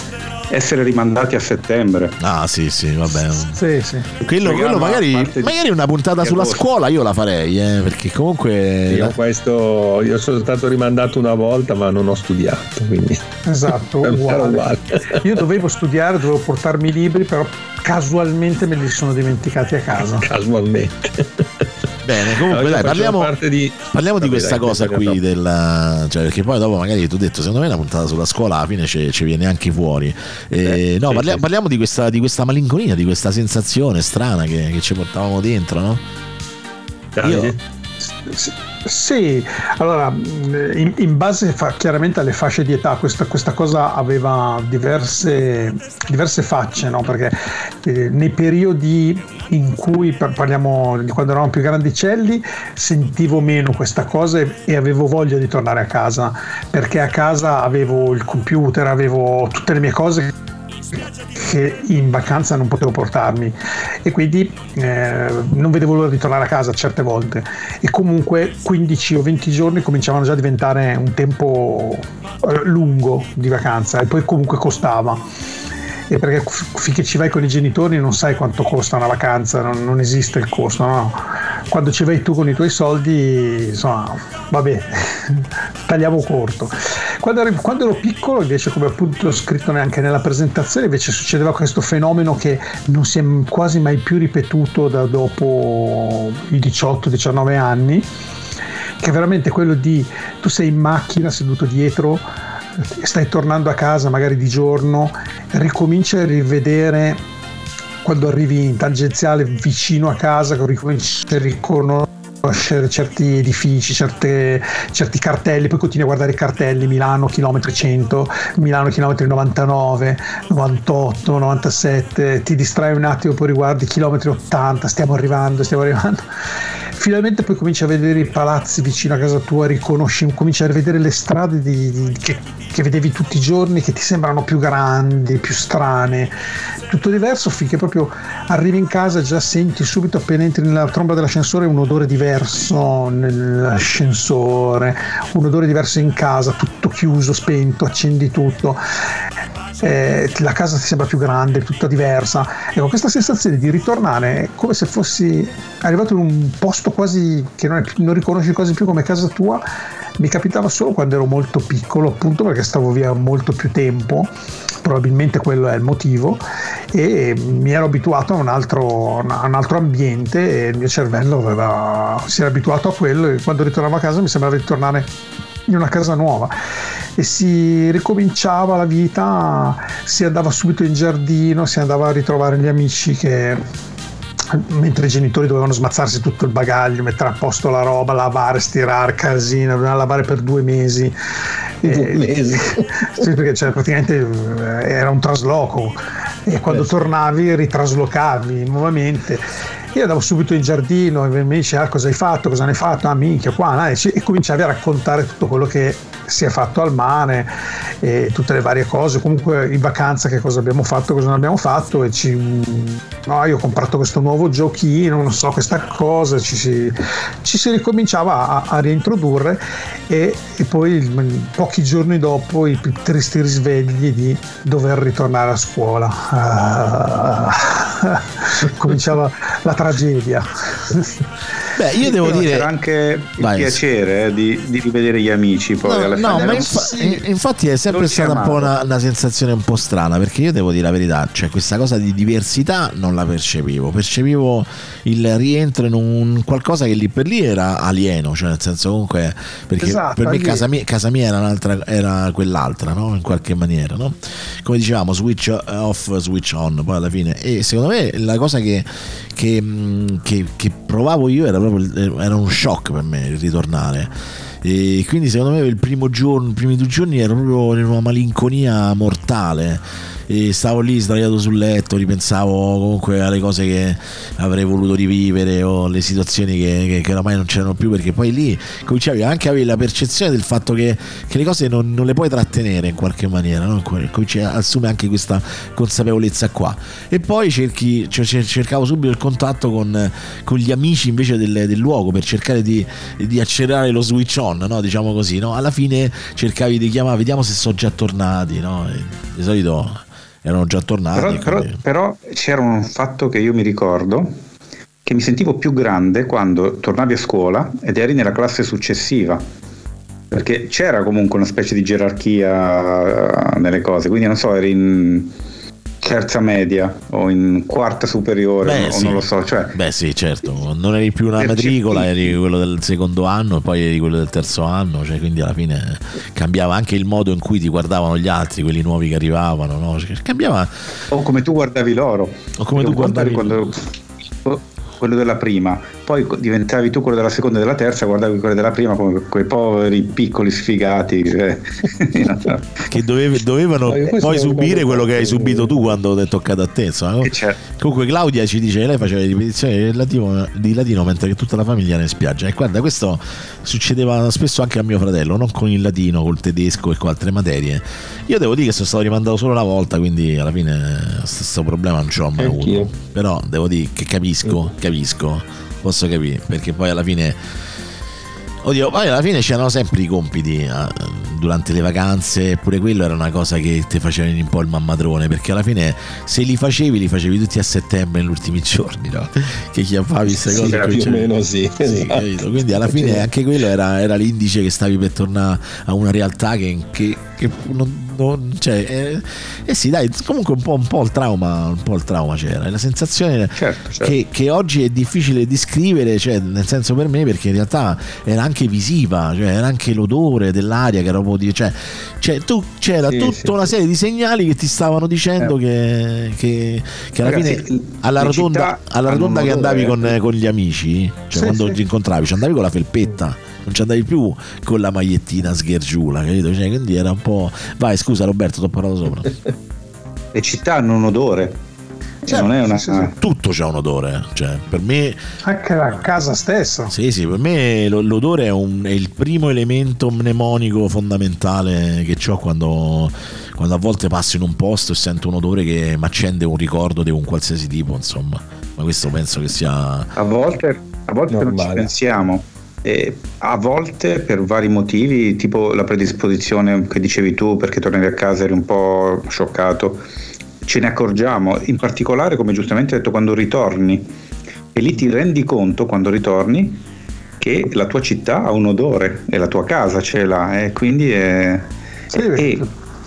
essere rimandati a settembre. Ah sì sì, vabbè. Sì, sì. Quello, quello magari, magari una puntata sulla agosto. scuola io la farei, eh, perché comunque... Io, questo, io sono stato rimandato una volta, ma non ho studiato, quindi Esatto, uguale. uguale. Io dovevo studiare, dovevo portarmi i libri, però casualmente me li sono dimenticati a casa. Casualmente. Bene, comunque Allora, dai, parliamo, di... parliamo di questa dai, cosa qui della... Cioè, perché poi dopo magari tu hai detto, secondo me una puntata sulla scuola alla fine ci, viene anche fuori. Eh, Eh, no, sì, parlia- sì. parliamo di questa, di questa malinconia, di questa sensazione strana che, che ci portavamo dentro, no? Davide? Io- Sì, allora mh, in, in base fa- chiaramente alle fasce di età questa, questa cosa aveva diverse, diverse facce, no? perché eh, nei periodi in cui par- parliamo di quando eravamo più grandicelli sentivo meno questa cosa e, e avevo voglia di tornare a casa perché a casa avevo il computer, avevo tutte le mie cose che in vacanza non potevo portarmi. E quindi eh, non vedevo l'ora di tornare a casa certe volte. E comunque 15 o 20 giorni cominciavano già a diventare un tempo eh, lungo di vacanza e poi comunque costava e perché finché ci vai con i genitori non sai quanto costa una vacanza, non, non esiste il costo, no? Quando ci vai tu con i tuoi soldi, insomma, vabbè, tagliamo corto. Quando, ero- quando ero piccolo, invece, come appunto ho scritto neanche nella presentazione, invece succedeva questo fenomeno che non si è quasi mai più ripetuto da dopo i 18-19 anni, che è veramente quello di tu sei in macchina seduto dietro stai tornando a casa magari di giorno, ricominci a rivedere quando arrivi in tangenziale vicino a casa, ricominci a riconoscere certi edifici, certe- certi cartelli, poi continui a guardare i cartelli, Milano chilometri 100, Milano chilometri 99, 98, 97, ti distrai un attimo, poi riguardi chilometri 80, stiamo arrivando, stiamo arrivando finalmente poi cominci a vedere i palazzi vicino a casa tua, riconosci, cominci a rivedere le strade di- di- che, che vedevi tutti i giorni, che ti sembrano più grandi, più strane, tutto diverso finché proprio arrivi in casa già senti subito appena entri nella tromba dell'ascensore un odore diverso nell'ascensore, un odore diverso in casa, tutto chiuso, spento, accendi tutto. Eh, la casa ti sembra più grande, tutta diversa. Ecco, questa sensazione di ritornare come se fossi arrivato in un posto quasi che non, è non riconosci quasi più come casa tua. Mi capitava solo quando ero molto piccolo, appunto perché stavo via molto più tempo, probabilmente quello è il motivo, e mi ero abituato a un altro, a un altro ambiente e il mio cervello aveva- si era abituato a quello e quando ritornavo a casa mi sembrava di tornare in una casa nuova e si ricominciava la vita, si andava subito in giardino, si andava a ritrovare gli amici che mentre i genitori dovevano smazzarsi tutto il bagaglio, mettere a posto la roba, lavare, stirare, casino, dovevano lavare per due mesi. Due mesi. sì, perché cioè, praticamente eh, era un trasloco e quando sì. tornavi ritraslocavi nuovamente. Io andavo subito in giardino e mi dice ah, cosa hai fatto, cosa ne hai fatto, ah minchia qua, là", e ci- e cominciavi a raccontare tutto quello che si è fatto al mare e tutte le varie cose, comunque in vacanza che cosa abbiamo fatto, cosa non abbiamo fatto e ci, no, io ho comprato questo nuovo giochino, non so questa cosa, ci si, ci si ricominciava a, a riintrodurre e, e poi pochi giorni dopo i più tristi risvegli di dover ritornare a scuola. Ah, cominciava la tragedia. Beh, io devo Però dire... c'era anche il Vai. piacere eh, di, di rivedere gli amici poi No, alla no, fine. ma infa- sì. in- infatti è sempre si stata un po' una, una sensazione un po' strana perché io devo dire la verità, cioè questa cosa di diversità non la percepivo, percepivo il rientro in un qualcosa che lì per lì era alieno, cioè nel senso comunque perché Esatto, per me casa mia, casa mia era, un'altra, era quell'altra, no? in qualche maniera, no? come dicevamo switch off, switch on, poi alla fine e secondo me la cosa che, che, che- che provavo io era proprio il- era un shock per me ritornare. E quindi secondo me il primo giorno, i primi due giorni ero proprio in una malinconia mortale e stavo lì sdraiato sul letto, ripensavo comunque alle cose che avrei voluto rivivere o alle situazioni che, che, che oramai non c'erano più perché poi lì cominciavi anche a avere la percezione del fatto che, che le cose non, non, le puoi trattenere in qualche maniera, no? cominci a assumere anche questa consapevolezza qua e poi cerchi, cioè, cercavo subito il contatto con, con gli amici invece del, del, luogo per cercare di, di accelerare lo switch on, no? diciamo così, no? alla fine cercavi di chiamare, vediamo se sono già tornati, no? di solito erano già tornati. Però, però, però, c'era un fatto che io mi ricordo che mi sentivo più grande quando tornavi a scuola ed eri nella classe successiva. Perché c'era comunque una specie di gerarchia nelle cose, quindi non so, eri in terza media o in quarta superiore Beh, o sì. non lo so cioè, Beh sì certo non eri più una matricola eri quello del secondo anno e poi eri quello del terzo anno cioè, quindi alla fine cambiava anche il modo in cui ti guardavano gli altri quelli nuovi che arrivavano no? cioè, cambiava o come tu guardavi loro o come tu guardavi quando quello della prima, poi diventavi tu quello della seconda e della terza, guardavi quello della prima come quei poveri piccoli sfigati cioè, che dovevi, dovevano poi subire quello che hai subito tu quando ti è toccato a te. Insomma. Certo. Comunque Claudia ci dice che lei faceva le ripetizioni di latino, mentre che tutta la famiglia era in spiaggia. E guarda, questo succedeva spesso anche a mio fratello, non con il latino, col tedesco e con altre materie. Io devo dire che sono stato rimandato solo una volta, quindi alla fine questo problema non ce l'ho mai avuto. Però devo dire che capisco, capisco capisco, posso capire, perché poi alla fine... Oddio, poi alla fine c'erano sempre i compiti eh, durante le vacanze, eppure quello era una cosa che ti faceva un po' il mammadrone, perché alla fine se li facevi, li facevi tutti a settembre negli ultimi giorni, no? Che chiappavi queste cose. Sì, più o meno sì. sì esatto. Quindi alla fine anche quello era, era, l'indice che stavi per tornare a una realtà che, che, che non non, cioè, eh, eh, sì, dai, comunque un po', un po', il trauma, un po' il trauma c'era. La sensazione certo, certo. Che, che, oggi è difficile descrivere, cioè, nel senso per me, perché in realtà era anche visiva, cioè era anche l'odore dell'aria che era proprio cioè, cioè tu, c'era sì, tutta sì, una serie di segnali che ti stavano dicendo eh. che, che, che, alla Ragazzi, fine alla rotonda, alla rotonda che andavi con, eh. con, gli amici, cioè quando ti incontravi, ci andavi con la felpetta non ci andavi più con la magliettina sghergiula, capito? Cioè, quindi era un po'. Vai, scusa Roberto, ti ho parlato sopra. Le città hanno un odore. Cioè, non è una... Sì, sì. Tutto c'ha un odore, cioè, per me... Anche la casa stessa. Sì, sì, per me l'odore è, un, è il primo elemento mnemonico fondamentale che ho quando, quando a volte passo in un posto e sento un odore che mi accende un ricordo di un qualsiasi tipo, insomma. Ma questo penso che sia... A volte, a volte non ci pensiamo e a volte per vari motivi, tipo la predisposizione che dicevi tu perché tornavi a casa eri un po' scioccato, ce ne accorgiamo, in particolare come giustamente hai detto quando ritorni. E lì ti rendi conto quando ritorni che la tua città ha un odore e la tua casa ce l'ha e quindi è... Sì, e,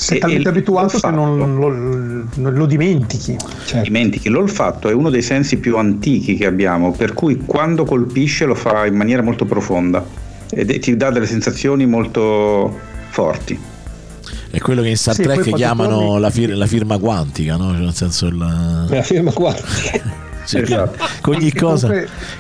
sei talmente abituato che non lo, non lo dimentichi. Certo. dimentichi. L'olfatto è uno dei sensi più antichi che abbiamo, per cui quando colpisce lo fa in maniera molto profonda e ti dà delle sensazioni molto forti. È quello che in Star sì, Trek chiamano torni... la, fir- la, firma quantica, no? Cioè, nel senso il... La firma quantica. Cioè, esatto. che, ogni cosa,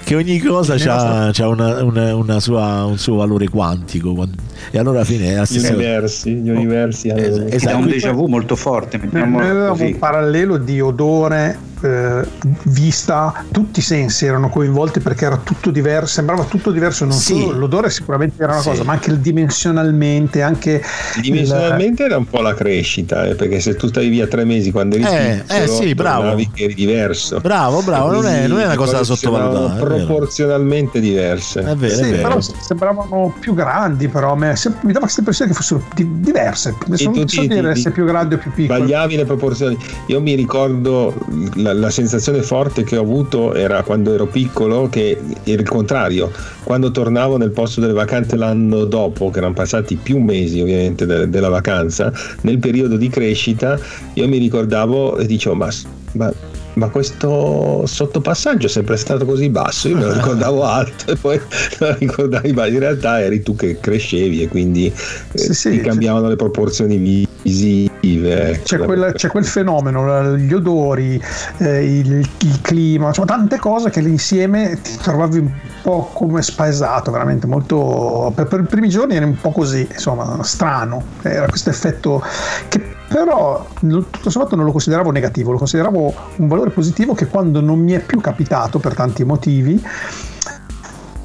che ogni cosa ha una, una, una sua, un suo valore quantico e allora alla fine è la stessa gli universi, gli universi oh, hanno... esatto. è un déjà vu molto forte noi avevamo un parallelo di odore eh, vista, tutti i sensi erano coinvolti perché era tutto diverso, sembrava tutto diverso, non sì. solo l'odore sicuramente era una sì. cosa, ma anche dimensionalmente, anche dimensionalmente il... era un po' la crescita, eh, perché se tu stai via tre mesi quando eri eh, piccolo, eh sì, bravo. eri diverso. Bravo, bravo, non è, non è, una cosa da sottovalutare. Proporzionalmente diverse. È vero, sì, è vero. Però sembravano più grandi, però mi dava questa impressione che fossero diverse. Non so dire se più grandi o più piccole. Sbagliavi le proporzioni. Io mi ricordo la, la, sensazione forte che ho avuto era quando ero piccolo, che era il contrario. Quando tornavo nel posto delle vacanze l'anno dopo, che erano passati più mesi ovviamente de- della vacanza, nel periodo di crescita, io mi ricordavo e dicevo, ma, ma ma questo sottopassaggio è sempre stato così basso, io me lo ricordavo alto e poi lo ricordavi, ma in realtà eri tu che crescevi e quindi eh, sì, sì, cambiavano le proporzioni visive. C'è, quel, c'è quel fenomeno, gli odori, eh, il, il, clima, insomma tante cose che insieme ti trovavi po' come spaesato, veramente molto... Per, per i primi giorni era un po' così, insomma, strano. Era questo effetto che però tutto sommato non lo consideravo negativo, lo consideravo un valore positivo che quando non mi è più capitato per tanti motivi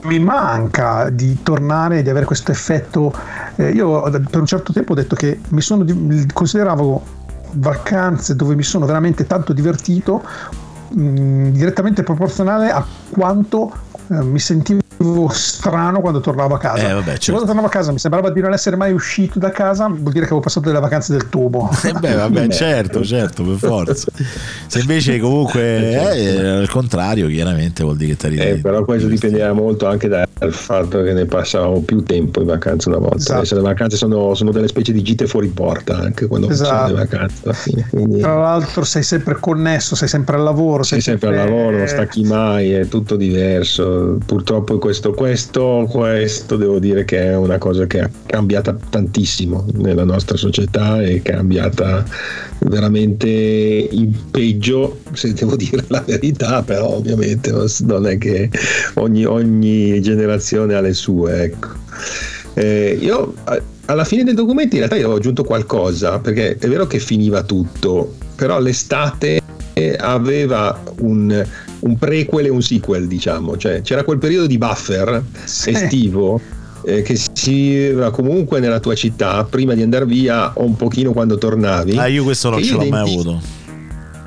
mi manca di tornare di avere questo effetto. Eh, io per un certo tempo ho detto che mi sono consideravo vacanze dove mi sono veramente tanto divertito mh, direttamente proporzionale a quanto mi sentivo strano quando tornavo a casa. Eh, vabbè, certo. Quando tornavo a casa mi sembrava di non essere mai uscito da casa, vuol dire che avevo passato delle vacanze del tubo. Eh beh, vabbè, certo, certo, per forza. Se invece comunque è al contrario, chiaramente vuol dire che ti eh, Però questo dipendeva molto anche dal fatto che ne passavamo più tempo in vacanza una volta. Esatto. Adesso le vacanze sono, sono, delle specie di gite fuori porta anche quando esatto. sono le vacanze alla fine. Quindi... Tra l'altro sei sempre connesso, sei sempre al lavoro. Sei, sei sempre al lavoro, non stacchi mai, è tutto diverso. Purtroppo questo, questo, questo devo dire che è una cosa che è cambiata tantissimo nella nostra società è cambiata veramente in peggio se devo dire la verità però ovviamente non è che ogni, ogni generazione ha le sue ecco. eh, io alla fine del documento in realtà io ho aggiunto qualcosa perché è vero che finiva tutto però l'estate aveva un, un prequel e un sequel, diciamo, cioè c'era quel periodo di buffer sì. estivo eh, che si va comunque nella tua città prima di andare via o un pochino quando tornavi. Ah, io questo non ce l'ho mai avuto.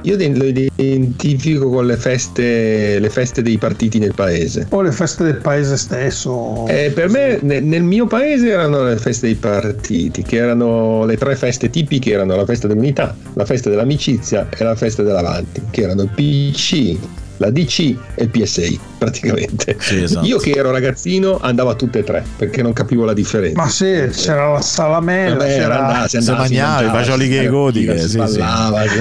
Io lo identifico con le feste, le feste, dei partiti nel paese. O le feste del paese stesso. Eh, per me, nel mio paese erano le feste dei partiti, che erano le tre feste tipiche, erano la festa dell'unità, la festa dell'amicizia e la festa dell'avanti, che erano il PC, la DC e il PSI praticamente. Sì, esatto. Io che ero ragazzino andavo a tutte e tre perché non capivo la differenza. Ma sì, c'era la salamella, Vabbè, c'era andava, si andava, si mangiava, i fagioli che godiche, si ballava, sì.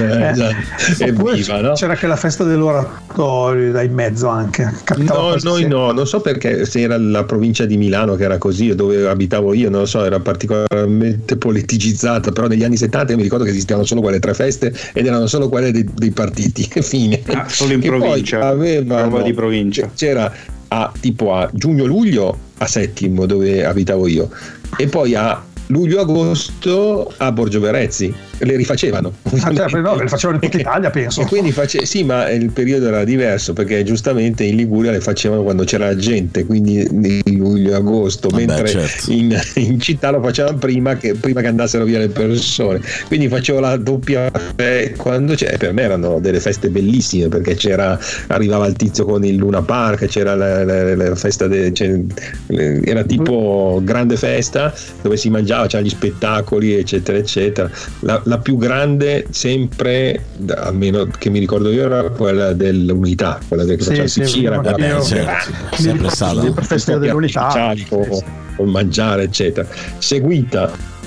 Cioè, eh. viva, no? C'era anche la festa dell'oratorio da in mezzo anche. no, noi no, non so perché se era la provincia di Milano che era così, dove abitavo io, non lo so, era particolarmente politicizzata, però negli anni 70 mi ricordo che esistevano solo quelle tre feste ed erano solo quelle dei, dei partiti. Fine. Ah, solo in che provincia. Avevano, di provincia c'era a, tipo a giugno-luglio a Settimo dove abitavo io e poi a luglio-agosto a Borgio Verezzi le rifacevano. Ah, cioè, no, le facevano in tutta Italia, penso. E quindi face... Sì, ma il periodo era diverso perché giustamente in Liguria le facevano quando c'era la gente, quindi in luglio-agosto, Vabbè, mentre certo. in, in, città lo facevano prima che, prima che, andassero via le persone. Quindi facevo la doppia quando c'è, per me erano delle feste bellissime perché c'era, arrivava il tizio con il Luna Park, c'era la, la, la festa, de, era tipo grande festa dove si mangiava, c'erano gli spettacoli, eccetera, eccetera. La, la più grande sempre, almeno che mi ricordo io, era quella dell'unità, quella del sì, sì, Sicilia, quella certo, sempre stata. Il festival dell'unità. Con mangiare, eccetera. Seguita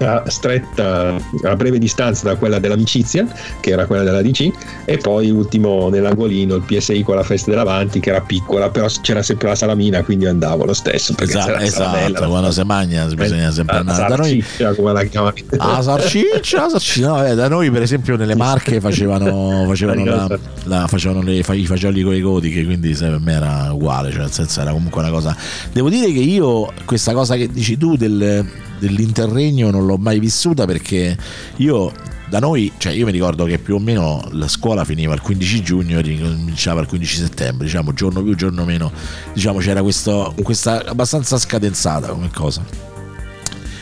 a stretta a breve distanza da quella dell'amicizia che era quella della DC e poi ultimo nell'angolino il PSI con la festa dell'avanti che era piccola però c'era sempre la salamina quindi andavo lo stesso esatto, esatto quando si mangia bisogna sempre andare da noi. Come la chiamano. Ah sarciccia, sarciccia no, eh, da noi per esempio nelle marche facevano, facevano, la, la, facevano le, i fagioli con i codiche quindi per me era uguale cioè nel senso era comunque una cosa. Devo dire che io questa cosa che dici tu del dell'interregno non l'ho mai vissuta perché io da noi, cioè io mi ricordo che più o meno la scuola finiva il 15 giugno e ricominciava il 15 settembre, diciamo giorno più, giorno meno, diciamo c'era questo, questa abbastanza scadenzata come cosa.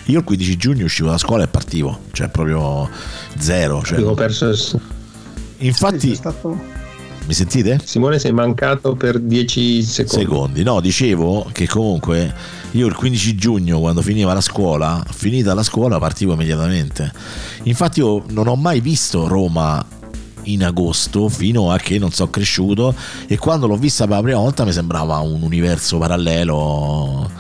Io il 15 giugno uscivo da scuola e partivo, cioè proprio zero. Cioè, Avevo perso. Infatti, stato... mi sentite? Simone, sei mancato per 10 secondi. Secondi, no, dicevo che comunque io il 15 giugno, quando finiva la scuola, finita la scuola, partivo immediatamente. Infatti, io non ho mai visto Roma in agosto fino a che non sono cresciuto e quando l'ho vista per la prima volta mi sembrava un universo parallelo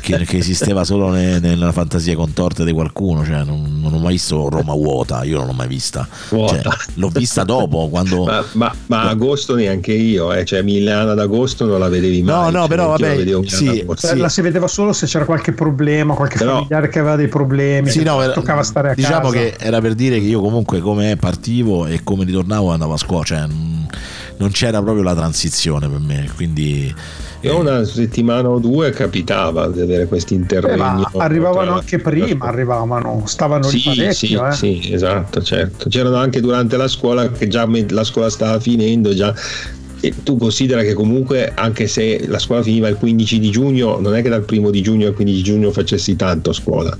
che, che, esisteva solo ne, nella fantasia contorta di qualcuno. Cioè, non, non, ho mai visto Roma vuota, io non l'ho mai vista. Cioè, l'ho vista dopo. Quando... Ma, ma, ma agosto neanche io, eh. cioè Milano ad agosto non la vedevi mai. No, no, cioè, però vabbè, sì, sì. la si vedeva solo se c'era qualche problema, qualche però, familiare che aveva dei problemi. Sì, no, toccava stare a diciamo casa. Diciamo che era per dire che io comunque come partivo e come ritornavo andavo a scuola. Cioè, non c'era proprio la transizione per me, quindi... E una settimana o due capitava di avere questi interventi. Eh, arrivavano anche prima, arrivavano, stavano sì, lì. Sì, eh. sì, esatto, certo. C'erano anche durante la scuola che già la scuola stava finendo, già e tu considera che comunque anche se la scuola finiva il 15 di giugno non è che dal primo di giugno al 15 di giugno facessi tanto a scuola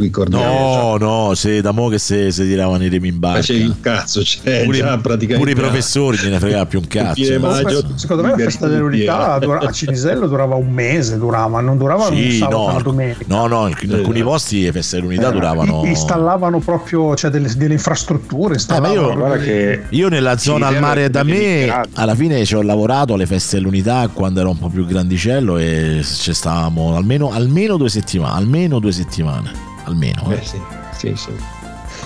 ricordiamo. No, no, se da mo' che se, se tiravano i remi in barca. Facevi un cazzo, cioè, pure, già praticamente pure i professori ne fregava più un cazzo. Maggio, secondo me la festa dell'unità dura, a Cinisello durava un mese, durava, non durava sì, un sabato no, una domenica. No, no, in alcuni posti le feste dell'unità eh, duravano. Installavano proprio cioè, delle, delle, infrastrutture. Eh, ma io, che io nella zona al mare da me, alla fine ci ho lavorato alle feste dell'unità quando ero un po' più grandicello e ci stavamo almeno, almeno due settimane. Almeno due settimane almeno. Eh, sì, sì, sì.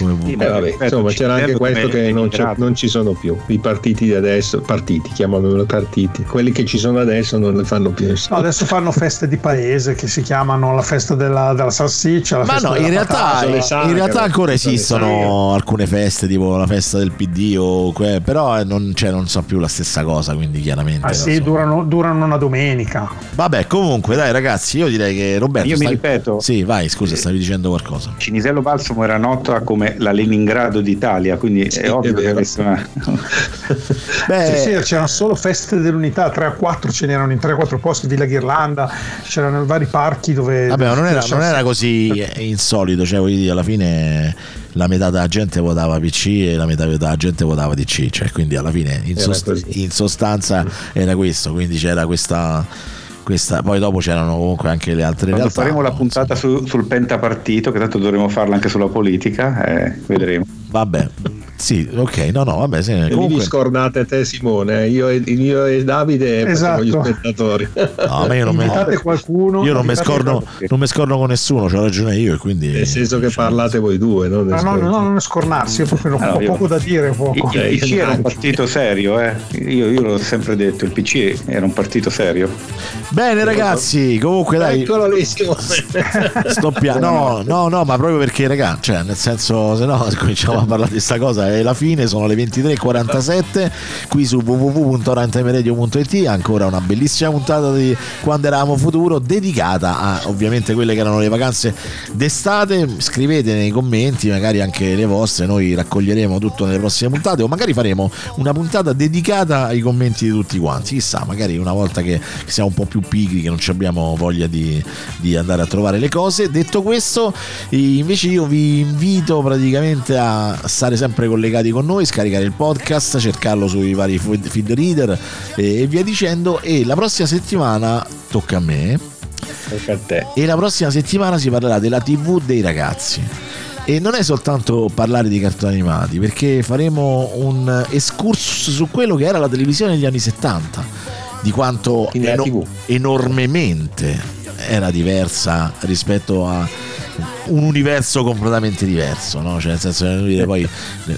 Come sì, beh, vabbè, insomma, c'era anche questo che non, non, ci sono più. I partiti di adesso, partiti, chiamano partiti, quelli che ci sono adesso non le fanno più. No, adesso fanno feste di paese che si chiamano la festa della, della salsiccia. La Ma festa no, in realtà, patata, in realtà ancora esistono alcune feste, tipo la festa del PD, o que- però non, cioè, non so più la stessa cosa, quindi chiaramente. Ah, sì, so. durano, durano, una domenica. Vabbè, comunque, dai, ragazzi, io direi che Roberto. Io stai... mi ripeto. Sì, vai, scusa, stavi dicendo qualcosa. Cinisello Balsamo era nota come la Leningrado d'Italia, quindi Sì, è ovvio è che una. Beh, Sì, sì, c'erano solo feste dell'unità, 3 a 4 ce n'erano in 3 a 4 posti, Villa Ghirlanda, c'erano vari parchi dove... Vabbè, non era, non era così insolito, cioè voglio dire, alla fine la metà della gente votava PC e la metà della gente votava DC, cioè quindi alla fine in, sost- in sostanza era questo, quindi c'era questa, questa poi dopo c'erano comunque anche le altre Quando realtà. faremo la puntata su- sul pentapartito, che tanto dovremo farla anche sulla politica, eh, vedremo. Vabbè, sì, ok, no, no, vabbè, sì, E lì vi comunque... scordate te Simone, eh, io e, io e Davide Esatto. gli spettatori. No, ma io non mi, Invitate qualcuno. io non mi scorno, scorno con nessuno, c'ho ragione io e quindi... Nel senso che parlate voi due, no? No, no, no, non è scornarsi, io proprio non Allora, ho io- poco da dire. Poco. Il, il PC era un partito serio, eh. io, io l'ho sempre detto, il PC era un partito serio. Bene ragazzi, comunque dai, Eccolo lì Simone. sto pia- no, no, no, ma proprio perché, raga, cioè, nel senso, se no cominciamo a parlare di sta cosa. E la fine sono le 23.47 qui su www.rantemeradio.it. Ancora una bellissima puntata di quando eravamo futuro, dedicata a ovviamente quelle che erano le vacanze d'estate. Scrivete nei commenti, magari anche le vostre, noi raccoglieremo tutto nelle prossime puntate, o magari faremo una puntata dedicata ai commenti di tutti quanti. Chissà, magari una volta che siamo un po' più pigri, che non abbiamo voglia di, di andare a trovare le cose. Detto questo, invece io vi invito praticamente a stare sempre collegati con noi, scaricare il podcast, cercarlo sui vari feed reader e via dicendo. E la prossima settimana tocca a me. Tocca a te. E la prossima settimana si parlerà della TV dei ragazzi. E non è soltanto parlare di cartoni animati, perché faremo un excursus su quello che era la televisione negli anni 70, di quanto TV. enormemente era diversa rispetto a un universo completamente diverso, no? Cioè, nel senso, nel dire, poi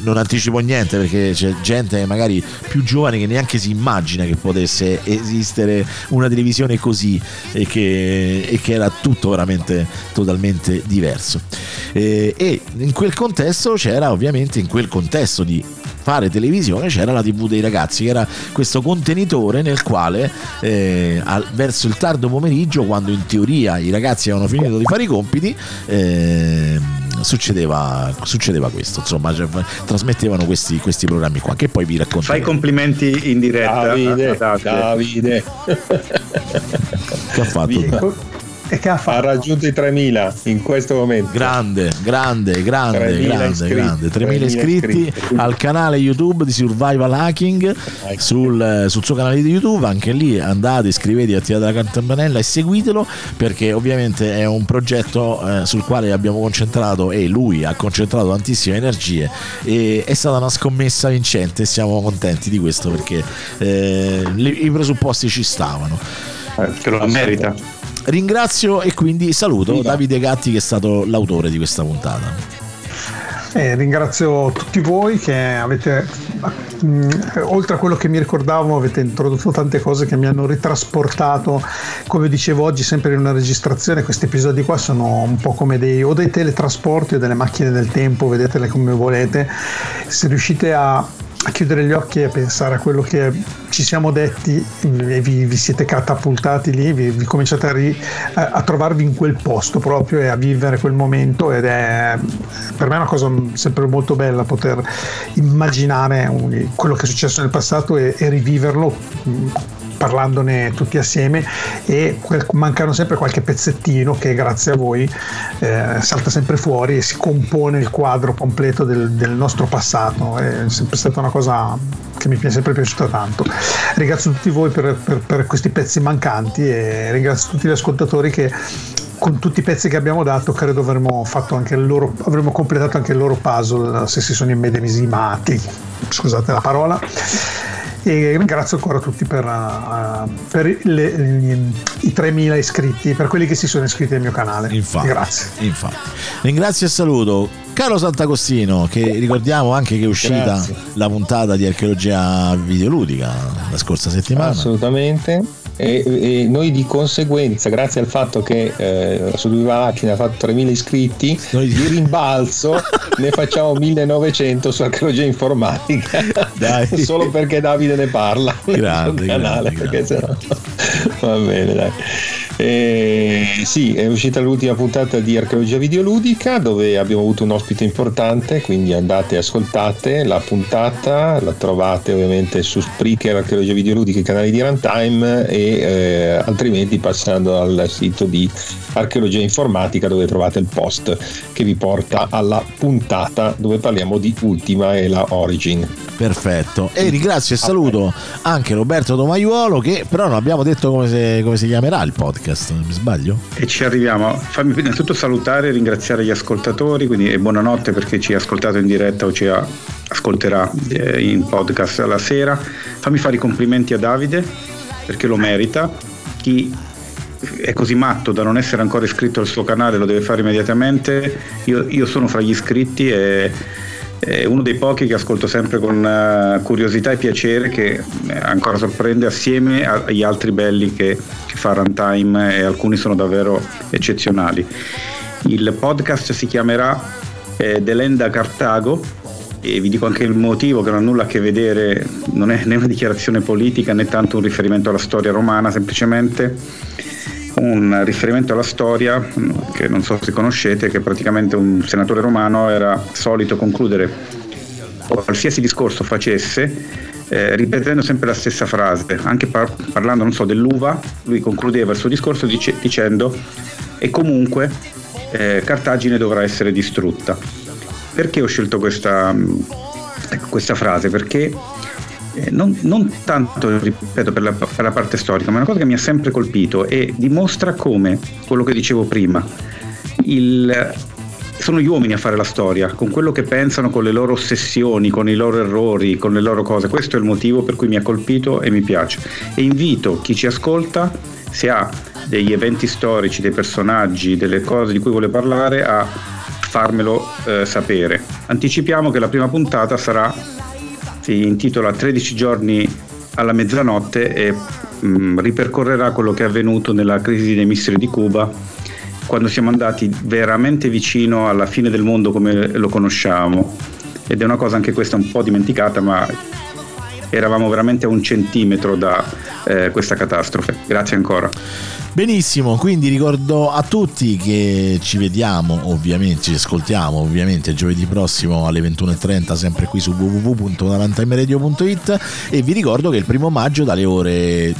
non anticipo niente perché c'è gente magari più giovane che neanche si immagina che potesse esistere una televisione così e che, e che era tutto veramente totalmente diverso. Eh, e in quel contesto c'era ovviamente, in quel contesto di fare televisione c'era la tv dei ragazzi che era questo contenitore nel quale eh, al- verso il tardo pomeriggio quando in teoria i ragazzi avevano finito di fare i compiti eh, succedeva, succedeva questo insomma cioè, trasmettevano questi, questi programmi qua che poi vi Fai racconterò complimenti in diretta. Davide. Davide. che ha fatto che ha ha fatto? raggiunto i 3000 in questo momento. Grande, grande, grande, 3.000 grande, iscritti. grande. 3.000 3.000 iscritti iscritti. al canale YouTube di Survival Hacking sul, sul suo canale di YouTube. Anche lì andate, iscrivetevi, attivate la campanella e seguitelo perché ovviamente è un progetto eh, sul quale abbiamo concentrato e lui ha concentrato tantissime energie e è stata una scommessa vincente. Siamo contenti di questo perché eh, i presupposti ci stavano. Eh, che lo merita. Ringrazio e quindi saluto Davide Gatti che è stato l'autore di questa puntata. Eh, ringrazio tutti voi che avete, mh, oltre a quello che mi ricordavo, avete introdotto tante cose che mi hanno ritrasportato, come dicevo oggi, sempre in una registrazione. Questi episodi qua sono un po' come dei, o dei teletrasporti o delle macchine del tempo, vedetele come volete. Se riuscite a a chiudere gli occhi e pensare a quello che ci siamo detti e vi, vi siete catapultati lì, vi, vi cominciate a, ri, a, a, trovarvi in quel posto proprio e a vivere quel momento ed è per me una cosa sempre molto bella poter immaginare quello che è successo nel passato e, e riviverlo parlandone tutti assieme e mancano sempre qualche pezzettino che grazie a voi eh, salta sempre fuori e si compone il quadro completo del, del nostro passato. È sempre stata una cosa che mi è sempre piaciuta tanto. Ringrazio tutti voi per, per, per questi pezzi mancanti e ringrazio tutti gli ascoltatori che con tutti i pezzi che abbiamo dato credo avremmo, fatto anche il loro, avremmo completato anche il loro puzzle se si sono immedesimati scusate la parola e ringrazio ancora tutti per, uh, per le, gli, i 3.000 iscritti, per quelli che si sono iscritti al mio canale. Infatti, Grazie. Infatti. Ringrazio e saluto Carlo Sant'Agostino, che ricordiamo anche che è uscita Grazie. la puntata di archeologia videoludica la scorsa settimana. Assolutamente e, e, noi di conseguenza, grazie al fatto che eh, su due macchine ha fatto 3.000 iscritti, noi di rimbalzo ne facciamo 1.900 su archeologia informatica. Dai. Solo perché Davide ne parla. Grande, canale, grande, grande. Sennò... Va bene, dai. Eh, sì, è uscita l'ultima puntata di Archeologia Videoludica dove abbiamo avuto un ospite importante, quindi andate e ascoltate la puntata, la trovate ovviamente su Spreaker, Archeologia Videoludica, i canali di Runtime e eh, altrimenti passando al sito di Archeologia Informatica dove trovate il post che vi porta alla puntata dove parliamo di Ultima e la Origin. Perfetto. E ringrazio e saluto anche Roberto Domaiuolo che però non abbiamo detto come, se, come si chiamerà il podcast, mi sbaglio? E ci arriviamo. Fammi innanzitutto salutare e ringraziare gli ascoltatori, quindi buonanotte per chi ci ha ascoltato in diretta o ci ha, ascolterà eh, in podcast la sera. Fammi fare i complimenti a Davide perché lo merita. Chi è così matto da non essere ancora iscritto al suo canale lo deve fare immediatamente. Io, io sono fra gli iscritti e è uno dei pochi che ascolto sempre con uh, curiosità e piacere che eh, ancora sorprende assieme agli altri belli che, che fa Runtime e alcuni sono davvero eccezionali. Il podcast si chiamerà eh, Delenda Cartago e vi dico anche il motivo che non ha nulla a che vedere, non è né una dichiarazione politica né tanto un riferimento alla storia romana, semplicemente un riferimento alla storia che non so se conoscete, che praticamente un senatore romano era solito concludere qualsiasi discorso facesse eh, ripetendo sempre la stessa frase, anche par- parlando so, dell'uva, lui concludeva il suo discorso dice- dicendo e comunque eh, Cartagine dovrà essere distrutta. Perché ho scelto questa, ecco, questa frase? Perché eh, non, non, tanto, ripeto, per la, per la, parte storica, ma una cosa che mi ha sempre colpito e dimostra come, quello che dicevo prima, il, sono gli uomini a fare la storia, con quello che pensano, con le loro ossessioni, con i loro errori, con le loro cose. Questo è il motivo per cui mi ha colpito e mi piace. E invito chi ci ascolta, se ha degli eventi storici, dei personaggi, delle cose di cui vuole parlare, a farmelo eh, sapere. Anticipiamo che la prima puntata sarà si intitola 13 giorni alla mezzanotte e mh, mm, ripercorrerà quello che è avvenuto nella crisi dei missili di Cuba quando siamo andati veramente vicino alla fine del mondo come lo conosciamo. Ed è una cosa anche questa un po' dimenticata ma eravamo veramente a un centimetro da eh, questa catastrofe. Grazie ancora. Benissimo, quindi ricordo a tutti che ci vediamo ovviamente, ci ascoltiamo ovviamente giovedì prossimo alle 21.30 sempre qui su www.narantimeradio.it e vi ricordo che il primo maggio dalle ore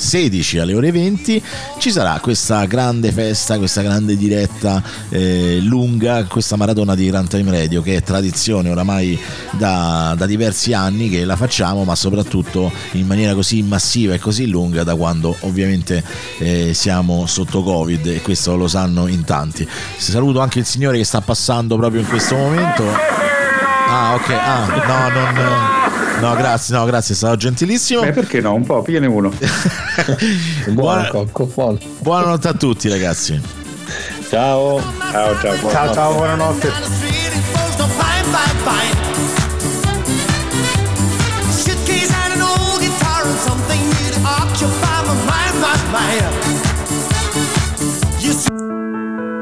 16 alle ore 20 ci sarà questa grande festa, questa grande diretta eh, lunga, questa maratona di Runtime Radio che è tradizione oramai da, da, diversi anni che la facciamo ma soprattutto in maniera così massiva e così lunga da quando ovviamente eh, siamo sotto covid e questo lo sanno in tanti. Saluto anche il signore che sta passando proprio in questo momento. Ah ok, ah no non... No, grazie, no, grazie, è stato gentilissimo. Beh, perché no? Un po', pigliane uno. Buona, cocco, buono. Buonanotte a tutti, ragazzi. Ciao. Ciao, ciao. Buonanotte. Ciao, ciao, buonanotte.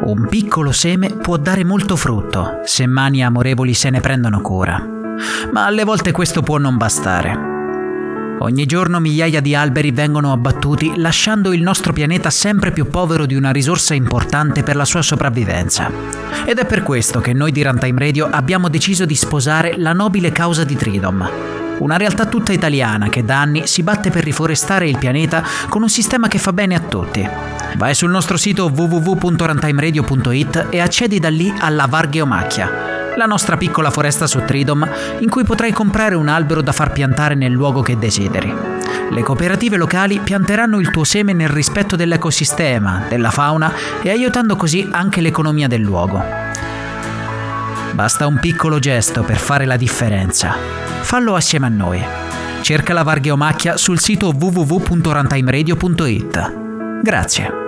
Un piccolo seme può dare molto frutto se mani amorevoli se ne prendono cura ma alle volte questo può non bastare. Ogni giorno migliaia di alberi vengono abbattuti lasciando il nostro pianeta sempre più povero di una risorsa importante per la sua sopravvivenza. Ed è per questo che noi di Runtime Radio abbiamo deciso di sposare la nobile causa di Tridom. Una realtà tutta italiana che da anni si batte per riforestare il pianeta con un sistema che fa bene a tutti. Vai sul nostro sito www.runtimeradio.it e accedi da lì alla Vargheomacchia, la nostra piccola foresta su Tridom, in cui potrai comprare un albero da far piantare nel luogo che desideri. Le cooperative locali pianteranno il tuo seme nel rispetto dell'ecosistema, della fauna e aiutando così anche l'economia del luogo. Basta un piccolo gesto per fare la differenza. Fallo assieme a noi. Cerca la Vargheomacchia sul sito www.runtimeradio.it. Grazie.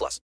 plus.